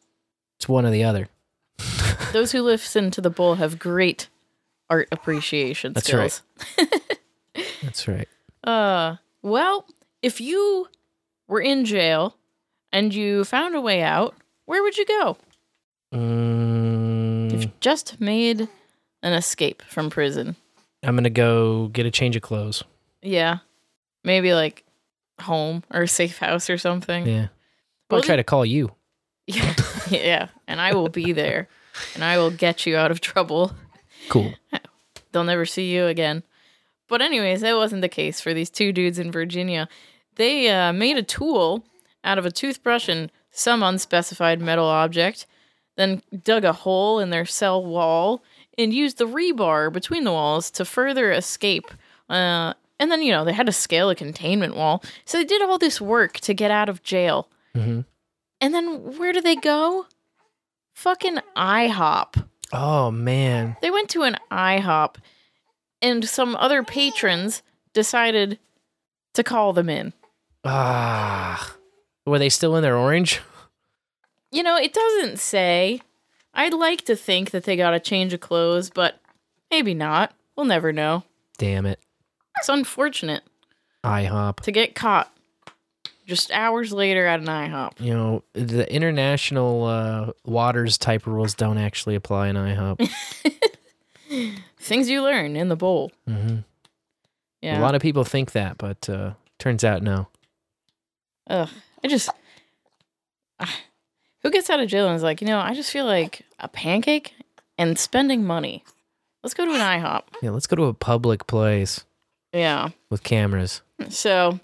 It's one or the other. Those who listen to the bowl have great art appreciation That's skills. That's right. Uh, well, if you were in jail and you found a way out, where would you go? Mm, You've just made an escape from prison. I'm gonna go get a change of clothes. Yeah. Maybe like home or a safe house or something. Yeah. I'll Well, try to call you. Yeah. yeah. And I will be there and I will get you out of trouble. Cool. They'll never see you again. But, anyways, that wasn't the case for these two dudes in Virginia. They uh, made a tool out of a toothbrush and some unspecified metal object, then dug a hole in their cell wall and used the rebar between the walls to further escape. Uh, and then, you know, they had to scale a containment wall. So they did all this work to get out of jail. Mm-hmm. And then where do they go? Fucking IHOP. Oh man. They went to an IHOP and some other patrons decided to call them in. Ah. Were they still in their orange? You know, it doesn't say. I'd like to think that they got a change of clothes, but maybe not. We'll never know. Damn it. It's unfortunate IHOP. to get caught just hours later at an IHOP. You know, the international uh, waters type rules don't actually apply in IHOP. Things you learn in the bowl. hmm Yeah. A lot of people think that, but uh, turns out no. Ugh. I just. ah, who gets out of jail and is like, you know, I just feel like a pancake and spending money. Let's go to an IHOP. Yeah, let's go to a public place Yeah. with cameras. So,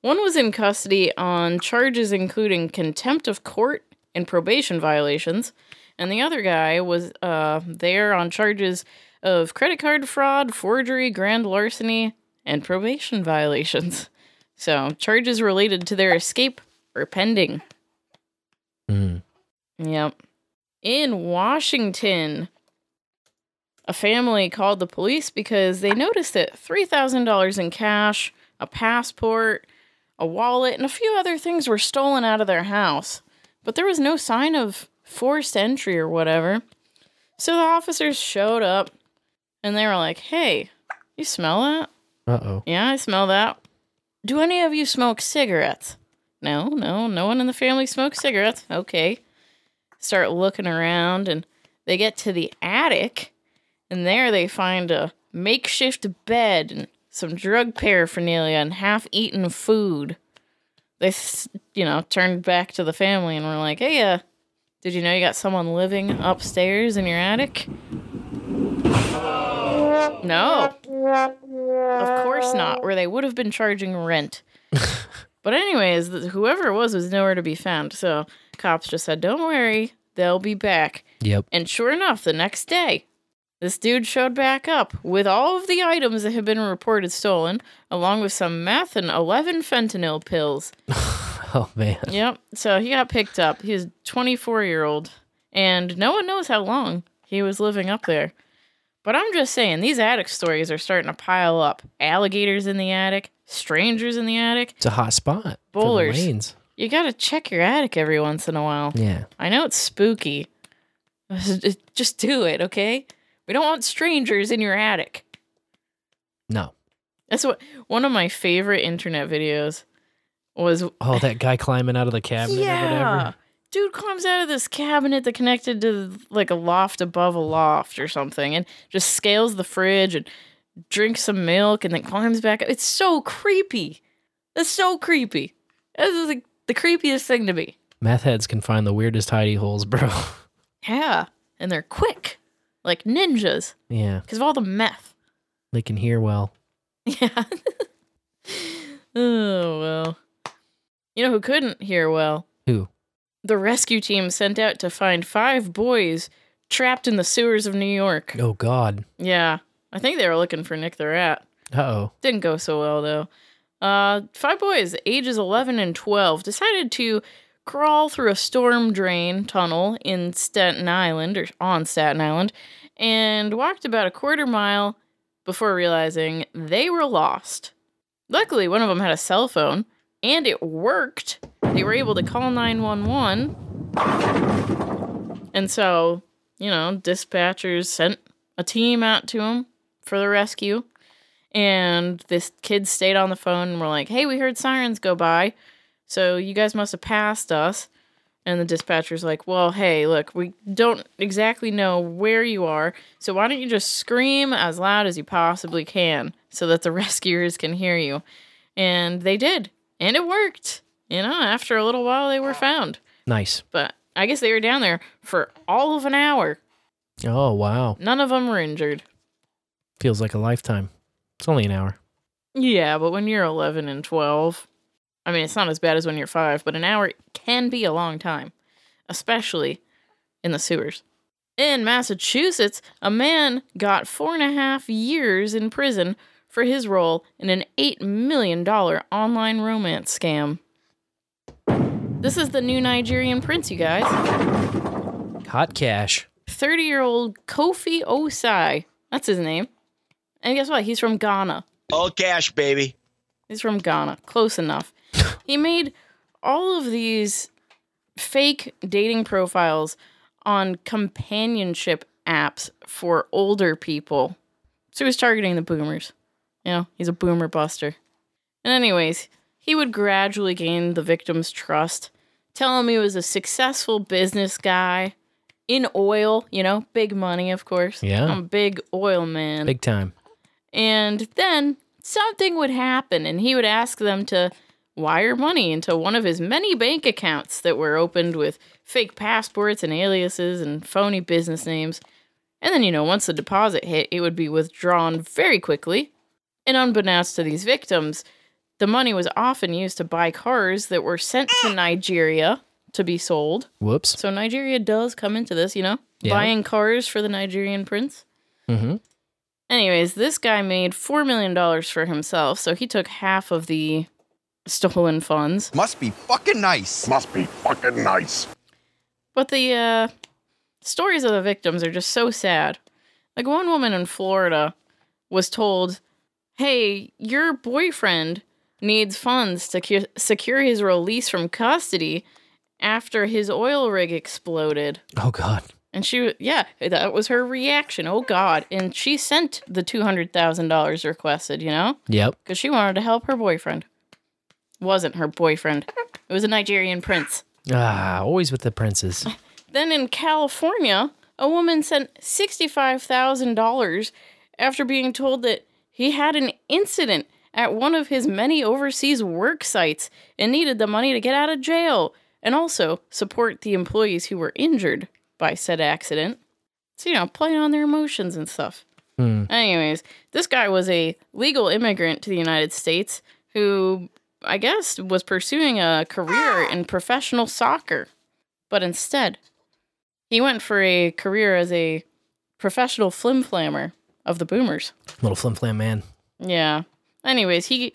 one was in custody on charges including contempt of court and probation violations, and the other guy was uh, there on charges of credit card fraud, forgery, grand larceny, and probation violations. So, charges related to their escape are pending. Mm. Yep. In Washington, a family called the police because they noticed that $3,000 in cash, a passport, a wallet, and a few other things were stolen out of their house. But there was no sign of forced entry or whatever. So the officers showed up and they were like, hey, you smell that? Uh oh. Yeah, I smell that. Do any of you smoke cigarettes? No, no, no one in the family smokes cigarettes. Okay. Start looking around and they get to the attic and there they find a makeshift bed and some drug paraphernalia and half eaten food. They, s- you know, turned back to the family and were like, hey, uh, did you know you got someone living upstairs in your attic? No. Of course not, where they would have been charging rent. but anyways, whoever it was was nowhere to be found. So cops just said, "Don't worry, they'll be back." Yep. And sure enough, the next day, this dude showed back up with all of the items that had been reported stolen, along with some meth and 11 fentanyl pills. Oh man. Yep. So he got picked up. He was 24 year old, and no one knows how long he was living up there. But I'm just saying, these attic stories are starting to pile up. Alligators in the attic, strangers in the attic, It's a hot spot. bowlers. For the lanes. You gotta check your attic every once in a while. Yeah. I know it's spooky. Just do it, okay? We don't want strangers in your attic. No. That's what one of my favorite internet videos was. Oh, that guy climbing out of the cabinet or yeah, whatever. dude climbs out of this cabinet that connected to like a loft above a loft or something, and just scales the fridge and drinks some milk, and then climbs back. up. It's so creepy. It's so creepy. This is like the creepiest thing to me. Meth heads can find the weirdest hidey holes, bro. Yeah, and they're quick, like ninjas, yeah. because of all the meth. They can hear well. Yeah. oh well. You know who couldn't hear well? Who? The rescue team sent out to find five boys trapped in the sewers of New York. Oh God. Yeah, I think they were looking for Nick the Rat. Uh oh. Didn't go so well though. Uh, five boys, ages 11 and 12, decided to crawl through a storm drain tunnel in Staten Island or on Staten Island and walked about a quarter mile before realizing they were lost. Luckily, one of them had a cell phone and it worked. They were able to call 911. And so, you know, dispatchers sent a team out to him for the rescue. And this kid stayed on the phone and were like, hey, we heard sirens go by. So you guys must have passed us. And the dispatcher's like, well, hey, look, we don't exactly know where you are. So why don't you just scream as loud as you possibly can so that the rescuers can hear you? And they did. And it worked. You know, after a little while, they were found. Nice. But I guess they were down there for all of an hour. Oh wow. None of them were injured. Feels like a lifetime. It's only an hour. Yeah, but when you're 11 and 12, I mean, it's not as bad as when you're five, but an hour can be a long time, especially in the sewers. In Massachusetts, a man got four and a half years in prison for his role in an $8 million online romance scam. This is the new Nigerian prince, you guys. Hot cash. 30 year old Kofi Osai. That's his name. And guess what? He's from Ghana. All cash, baby. He's from Ghana. Close enough. he made all of these fake dating profiles on companionship apps for older people. So he was targeting the boomers. You know, he's a boomer buster. And, anyways, he would gradually gain the victim's trust, tell him he was a successful business guy in oil, you know, big money, of course. Yeah. I'm a big oil man. Big time. And then something would happen, and he would ask them to wire money into one of his many bank accounts that were opened with fake passports and aliases and phony business names. And then, you know, once the deposit hit, it would be withdrawn very quickly. And unbeknownst to these victims, the money was often used to buy cars that were sent to Nigeria to be sold. Whoops. So Nigeria does come into this, you know, Yeah. buying cars for the Nigerian prince. Mm-hmm. Anyways, this guy made $4 million for himself, so he took half of the stolen funds. Must be fucking nice. Must be fucking nice. But the uh, stories of the victims are just so sad. Like one woman in Florida was told, "Hey, your boyfriend needs funds to cu- secure his release from custody after his oil rig exploded." Oh God. And she, yeah, that was her reaction. Oh God! And she sent the two hundred thousand dollars requested. You know, Yep. because she wanted to help her boyfriend. Wasn't her boyfriend. It was a Nigerian prince. Ah, always with the princes. Then in California, a woman sent $65,000 after being told that he had an incident at one of his many overseas work sites and needed the money to get out of jail and also support the employees who were injured by said accident. So, you know, playing on their emotions and stuff. Hmm. Anyways, this guy was a legal immigrant to the United States who I guess was pursuing a career in professional soccer. But instead, he went for a career as a professional flim flammer of the boomers. Little flim flam man. Yeah. Anyways, he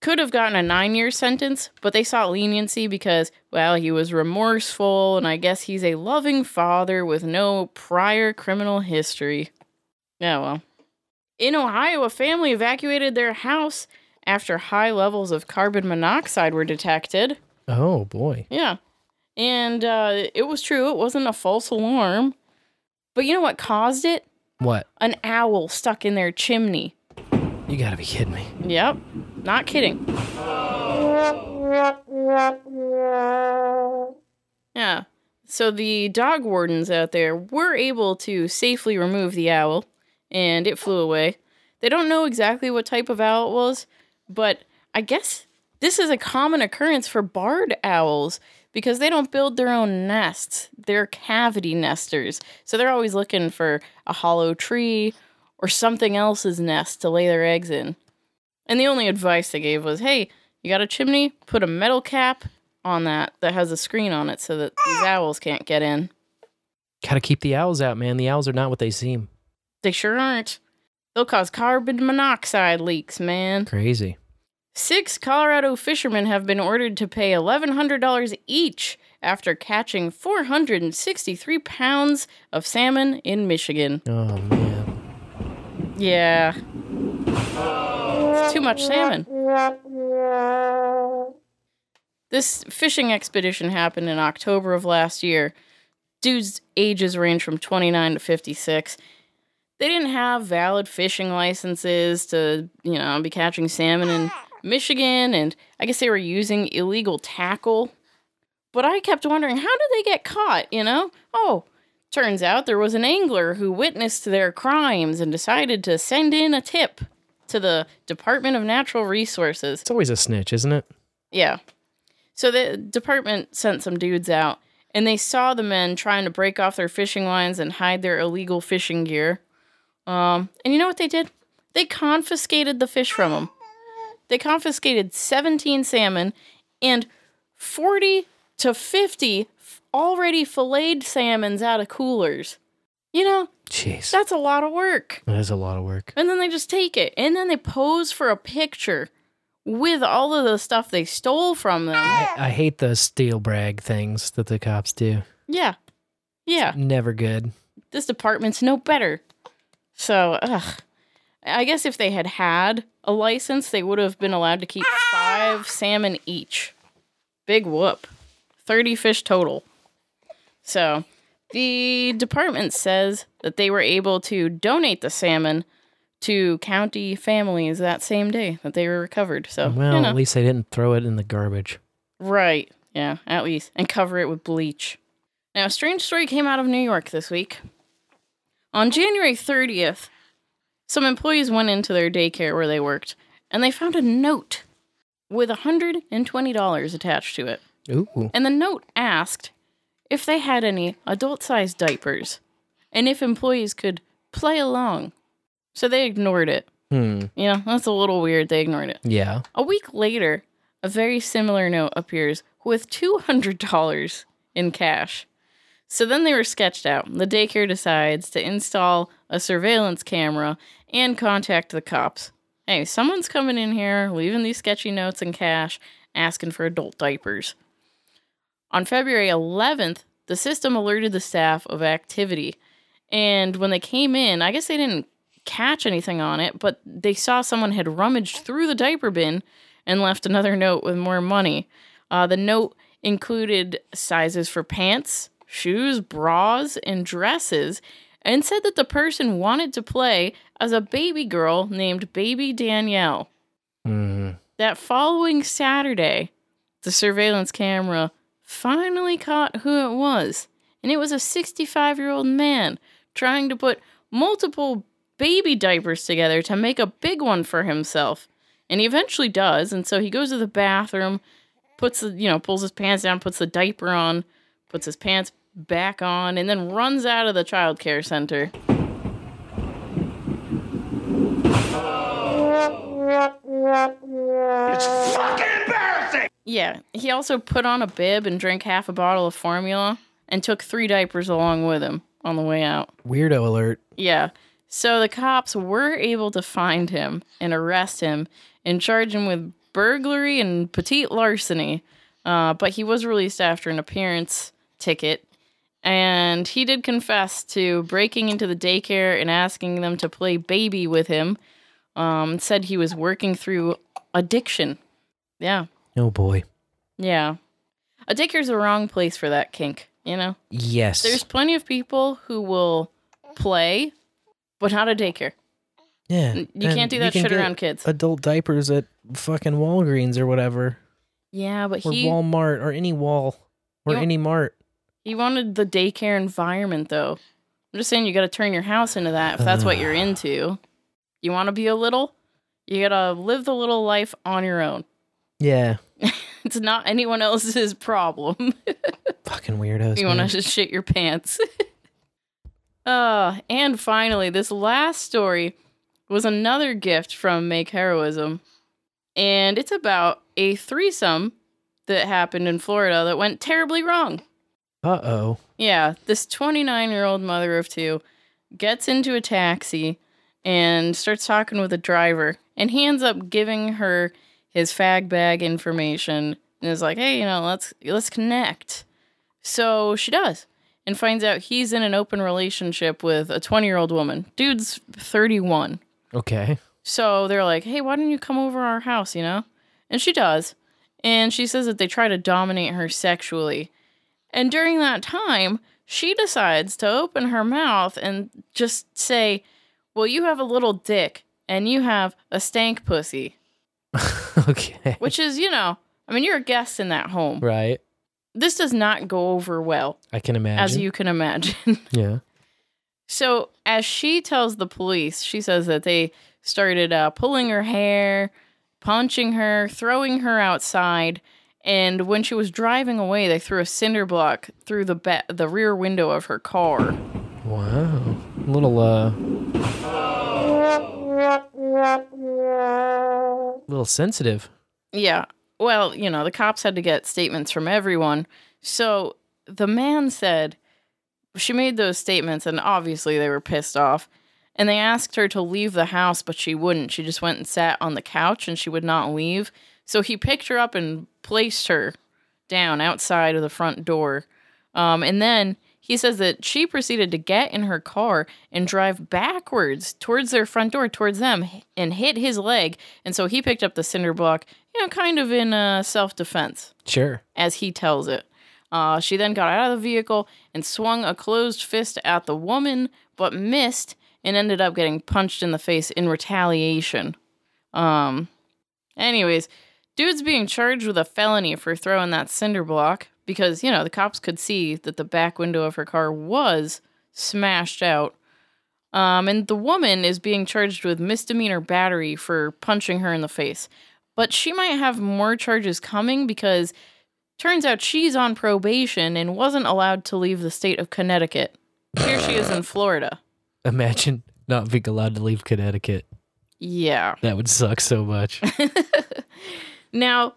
could have gotten a nine year sentence, but they sought leniency because, well, he was remorseful, and I guess he's a loving father with no prior criminal history. Yeah, well. In Ohio, a family evacuated their house after high levels of carbon monoxide were detected. Oh boy. Yeah. And uh, it was true, it wasn't a false alarm. But you know what caused it? What? An owl stuck in their chimney. You gotta be kidding me. Yep, not kidding. Yeah. So the dog wardens out there were able to safely remove the owl, and it flew away. They don't know exactly what type of owl it was, but I guess this is a common occurrence for barred owls because they don't build their own nests. They're cavity nesters. So they're always looking for a hollow tree or something else's nest to lay their eggs in. And the only advice they gave was hey, you got a chimney? Put a metal cap on that that has a screen on it so that these owls can't get in. Gotta keep the owls out, man. The owls are not what they seem. They sure aren't. They'll cause carbon monoxide leaks, man. Crazy. Six Colorado fishermen have been ordered to pay $1,100 each after catching 463 pounds of salmon in Michigan. Oh man. Yeah. It's too much salmon. This fishing expedition happened in October of last year. Dudes' ages range from 29 to 56. They didn't have valid fishing licenses to, you know, be catching salmon in Michigan, and I guess they were using illegal tackle. But I kept wondering, how did they get caught, you know? Oh, turns out there was an angler who witnessed their crimes and decided to send in a tip to the Department of Natural Resources. It's always a snitch, isn't it? Yeah. So the department sent some dudes out, and they saw the men trying to break off their fishing lines and hide their illegal fishing gear. Um, and you know what they did? They confiscated the fish from them. They confiscated 17 salmon and 40 to 50 already filleted salmons out of coolers. You know, Jeez. that's a lot of work. That is a lot of work. And then they just take it. And then they pose for a picture with all of the stuff they stole from them. I hate those steel brag things that the cops do. Yeah. Yeah. Never good. This department's no better. So, ugh. I guess if they had had a license, they would have been allowed to keep five salmon each. Big whoop. 30 fish total. So, the department says that they were able to donate the salmon to county families that same day that they were recovered. So, well, you know. at least they didn't throw it in the garbage. Right. Yeah, at least. And cover it with bleach. Now, a strange story came out of New York this week. On January 30th, some employees went into their daycare where they worked and they found a note with $120 attached to it. Ooh. And the note asked if they had any adult sized diapers and if employees could play along. So they ignored it. Hmm. You know, that's a little weird. They ignored it. Yeah. A week later, a very similar note appears with $200 in cash. So then they were sketched out. The daycare decides to install a surveillance camera and contact the cops. Hey, someone's coming in here, leaving these sketchy notes and cash, asking for adult diapers. On February 11th, the system alerted the staff of activity. And when they came in, I guess they didn't catch anything on it, but they saw someone had rummaged through the diaper bin and left another note with more money. Uh, the note included sizes for pants, shoes, bras, and dresses, and said that the person wanted to play as a baby girl named Baby Danielle. Hmm. That following Saturday, the surveillance camera finally caught who it was. And it was a 65 year old man trying to put multiple baby diapers together to make a big one for himself. And he eventually does. And so he goes to the bathroom, puts the, you know, pulls his pants down, puts the diaper on, puts his pants back on, and then runs out of the child care center. It's fucking embarrassing! Yeah, he also put on a bib and drank half a bottle of formula and took three diapers along with him on the way out. Weirdo alert. Yeah. So the cops were able to find him and arrest him and charge him with burglary and petite larceny. Uh, but he was released after an appearance ticket. And he did confess to breaking into the daycare and asking them to play baby with him. Um, said he was working through addiction. Yeah. Oh boy. Yeah. A daycare's the wrong place for that kink, you know? Yes. There's plenty of people who will play, but not a daycare. yeah. you can't do that can shit around kids. Adult diapers at fucking Walgreens or whatever, Yeah, but he or he Walmart or any wall or You- any mart. He wanted the daycare environment though. I'm just saying you got to turn your house into that if that's what you're into. You want to be a little? You got to live the little life on your own. Yeah. It's not anyone else's problem. Fucking weirdos. you want to just shit your pants. uh, and finally, this last story was another gift from makeheroism. And it's about a threesome that happened in Florida that went terribly wrong. Uh oh. Yeah, this 29 year old mother of two gets into a taxi and starts talking with the driver. And he ends up giving her his fag bag information and is like, hey, you know, let's let's connect. So she does and finds out he's in an open relationship with a 20 year old woman. Dude's 31. Okay. So they're like, hey, why don't you come over our house, you know? And she does. And she says that they try to dominate her sexually. And during that time, she decides to open her mouth and just say, well, you have a little dick and you have a stank pussy, okay. which is, you know, I mean, you're a guest in that home. Right. This does not go over well, I can imagine. as you can imagine. Yeah. So, as she tells the police, she says that they started uh, pulling her hair, punching her, throwing her outside, and when she was driving away, they threw a cinder block through the ba- the rear window of her car. Wow. A little uh little sensitive. Yeah. Well, you know, the cops had to get statements from everyone. So the man said she made those statements, and obviously they were pissed off. And they asked her to leave the house, but she wouldn't. She just went and sat on the couch and she would not leave. So he picked her up and placed her down outside of the front door. Um, and then he says that she proceeded to get in her car and drive backwards towards their front door, towards them, and hit his leg. And so he picked up the cinder block, you know, kind of in uh, self defense Sure. as he tells it. Uh, she then got out of the vehicle and swung a closed fist at the woman, but missed and ended up getting punched in the face in retaliation. Um, anyways, dude's being charged with a felony for throwing that cinder block because, you know, the cops could see that the back window of her car was smashed out. Um, and the woman is being charged with misdemeanor battery for punching her in the face. But she might have more charges coming because turns out she's on probation and wasn't allowed to leave the state of Connecticut. Here she is in Florida. Imagine not being allowed to leave Connecticut. Yeah. That would suck so much. Now,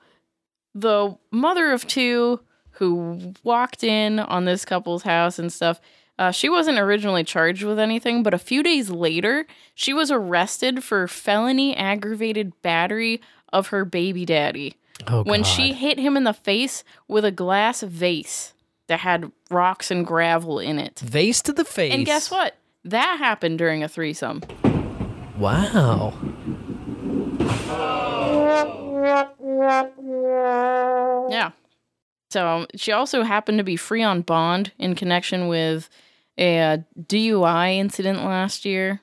the mother of two who walked in on this couple's house and stuff, uh, she wasn't originally charged with anything, but a few days later, she was arrested for felony aggravated battery of her baby daddy Oh, when God. she hit him in the face with a glass vase that had rocks and gravel in it. Vase to the face. And guess what? That happened during a threesome. Wow. Yeah. So she also happened to be free on bond in connection with a uh, DUI incident last year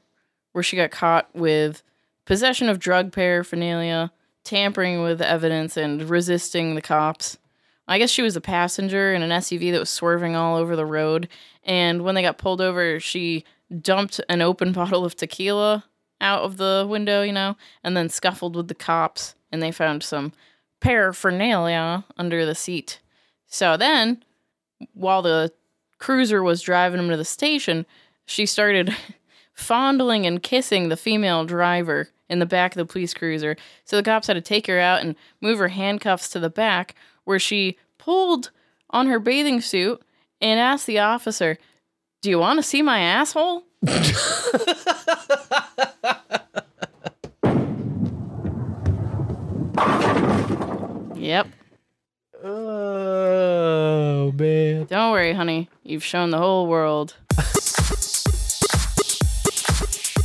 where she got caught with possession of drug paraphernalia, tampering with evidence, and resisting the cops. I guess she was a passenger in an SUV that was swerving all over the road. And when they got pulled over, she dumped an open bottle of tequila out of the window, you know, and then scuffled with the cops. And they found some paraphernalia under the seat. So then, while the cruiser was driving him to the station, she started fondling and kissing the female driver in the back of the police cruiser. So the cops had to take her out and move her handcuffs to the back, where she pulled on her bathing suit and asked the officer, Do you want to see my asshole? Yep. Oh, man. Don't worry, honey. You've shown the whole world.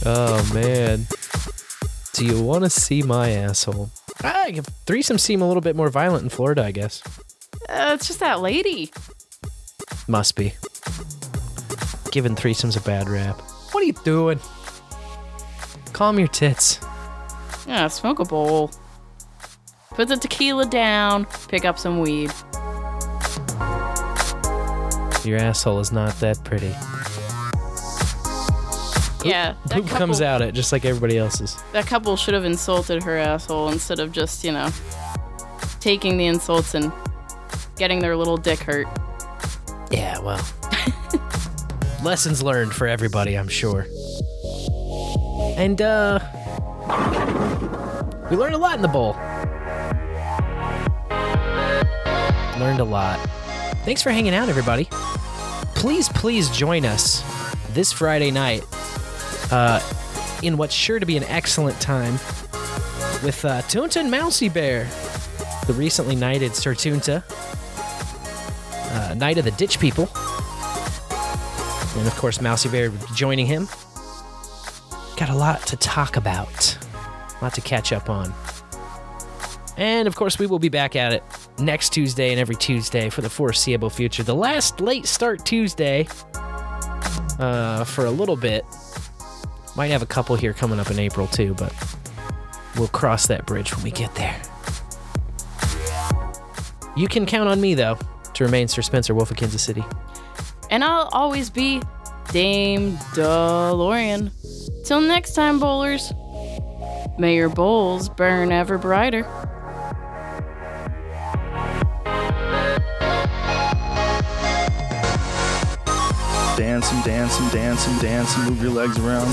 Oh, man. Do you want to see my asshole? Ah, threesomes seem a little bit more violent in Florida, I guess. Uh, it's just that lady. Must be. Giving threesomes a bad rap. What are you doing? Calm your tits. Yeah, smoke a bowl. Put the tequila down, pick up some weed. Your asshole is not that pretty. Yeah, that Poop comes out it just like everybody else's. That couple should have insulted her asshole instead of just, you know, taking the insults and getting their little dick hurt. Yeah, well. Lessons learned for everybody, I'm sure. And, uh. We learned a lot in the bowl. Learned a lot. Thanks for hanging out, everybody. Please, please join us this Friday night uh, in what's sure to be an excellent time with uh, and Mouseybear, the recently knighted Sir Tjunta, uh, Knight of the Ditch People. And of course, Mouseybear joining him. Got a lot to talk about, a lot to catch up on. And of course, we will be back at it next Tuesday and every Tuesday for the foreseeable future. The last late start Tuesday uh, for a little bit. Might have a couple here coming up in April too, but we'll cross that bridge when we get there. You can count on me, though, to remain Sir Spencer Wolf of Kansas City. And I'll always be Dame DeLorean. Till next time, bowlers. May your bowls burn ever brighter. Dance and dance and dance and dance and move your legs around.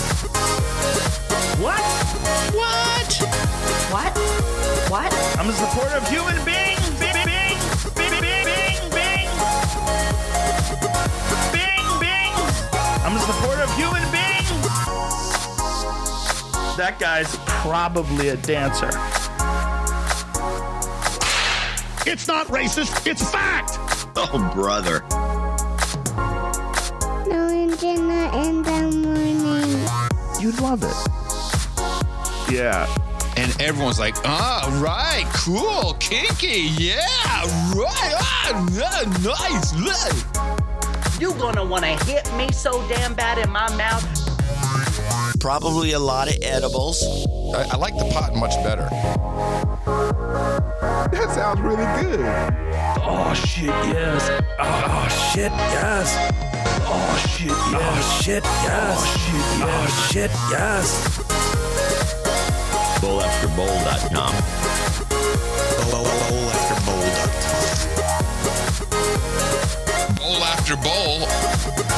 What? What? What? What? I'm a supportive human being. Bing, bing, bing, bing, bing, bing. Bing, bing. I'm a supportive human being. That guy's probably a dancer. It's not racist, it's fact! Oh, brother. Knowing Jenna in the morning. You'd love it. Yeah. and everyone's like, ah, right, cool, kinky, yeah, right, ah, yeah, nice, right. You gonna wanna hit me so damn bad in my mouth. Probably a lot of edibles. I, I like the pot much better. That sounds really good. Oh shit, yes. Oh, oh, shit, yes. Oh shit, yes. Oh shit, yes. Oh shit, yes. Oh shit, yes. BowlAfterBowl.com. Bowl after bowl.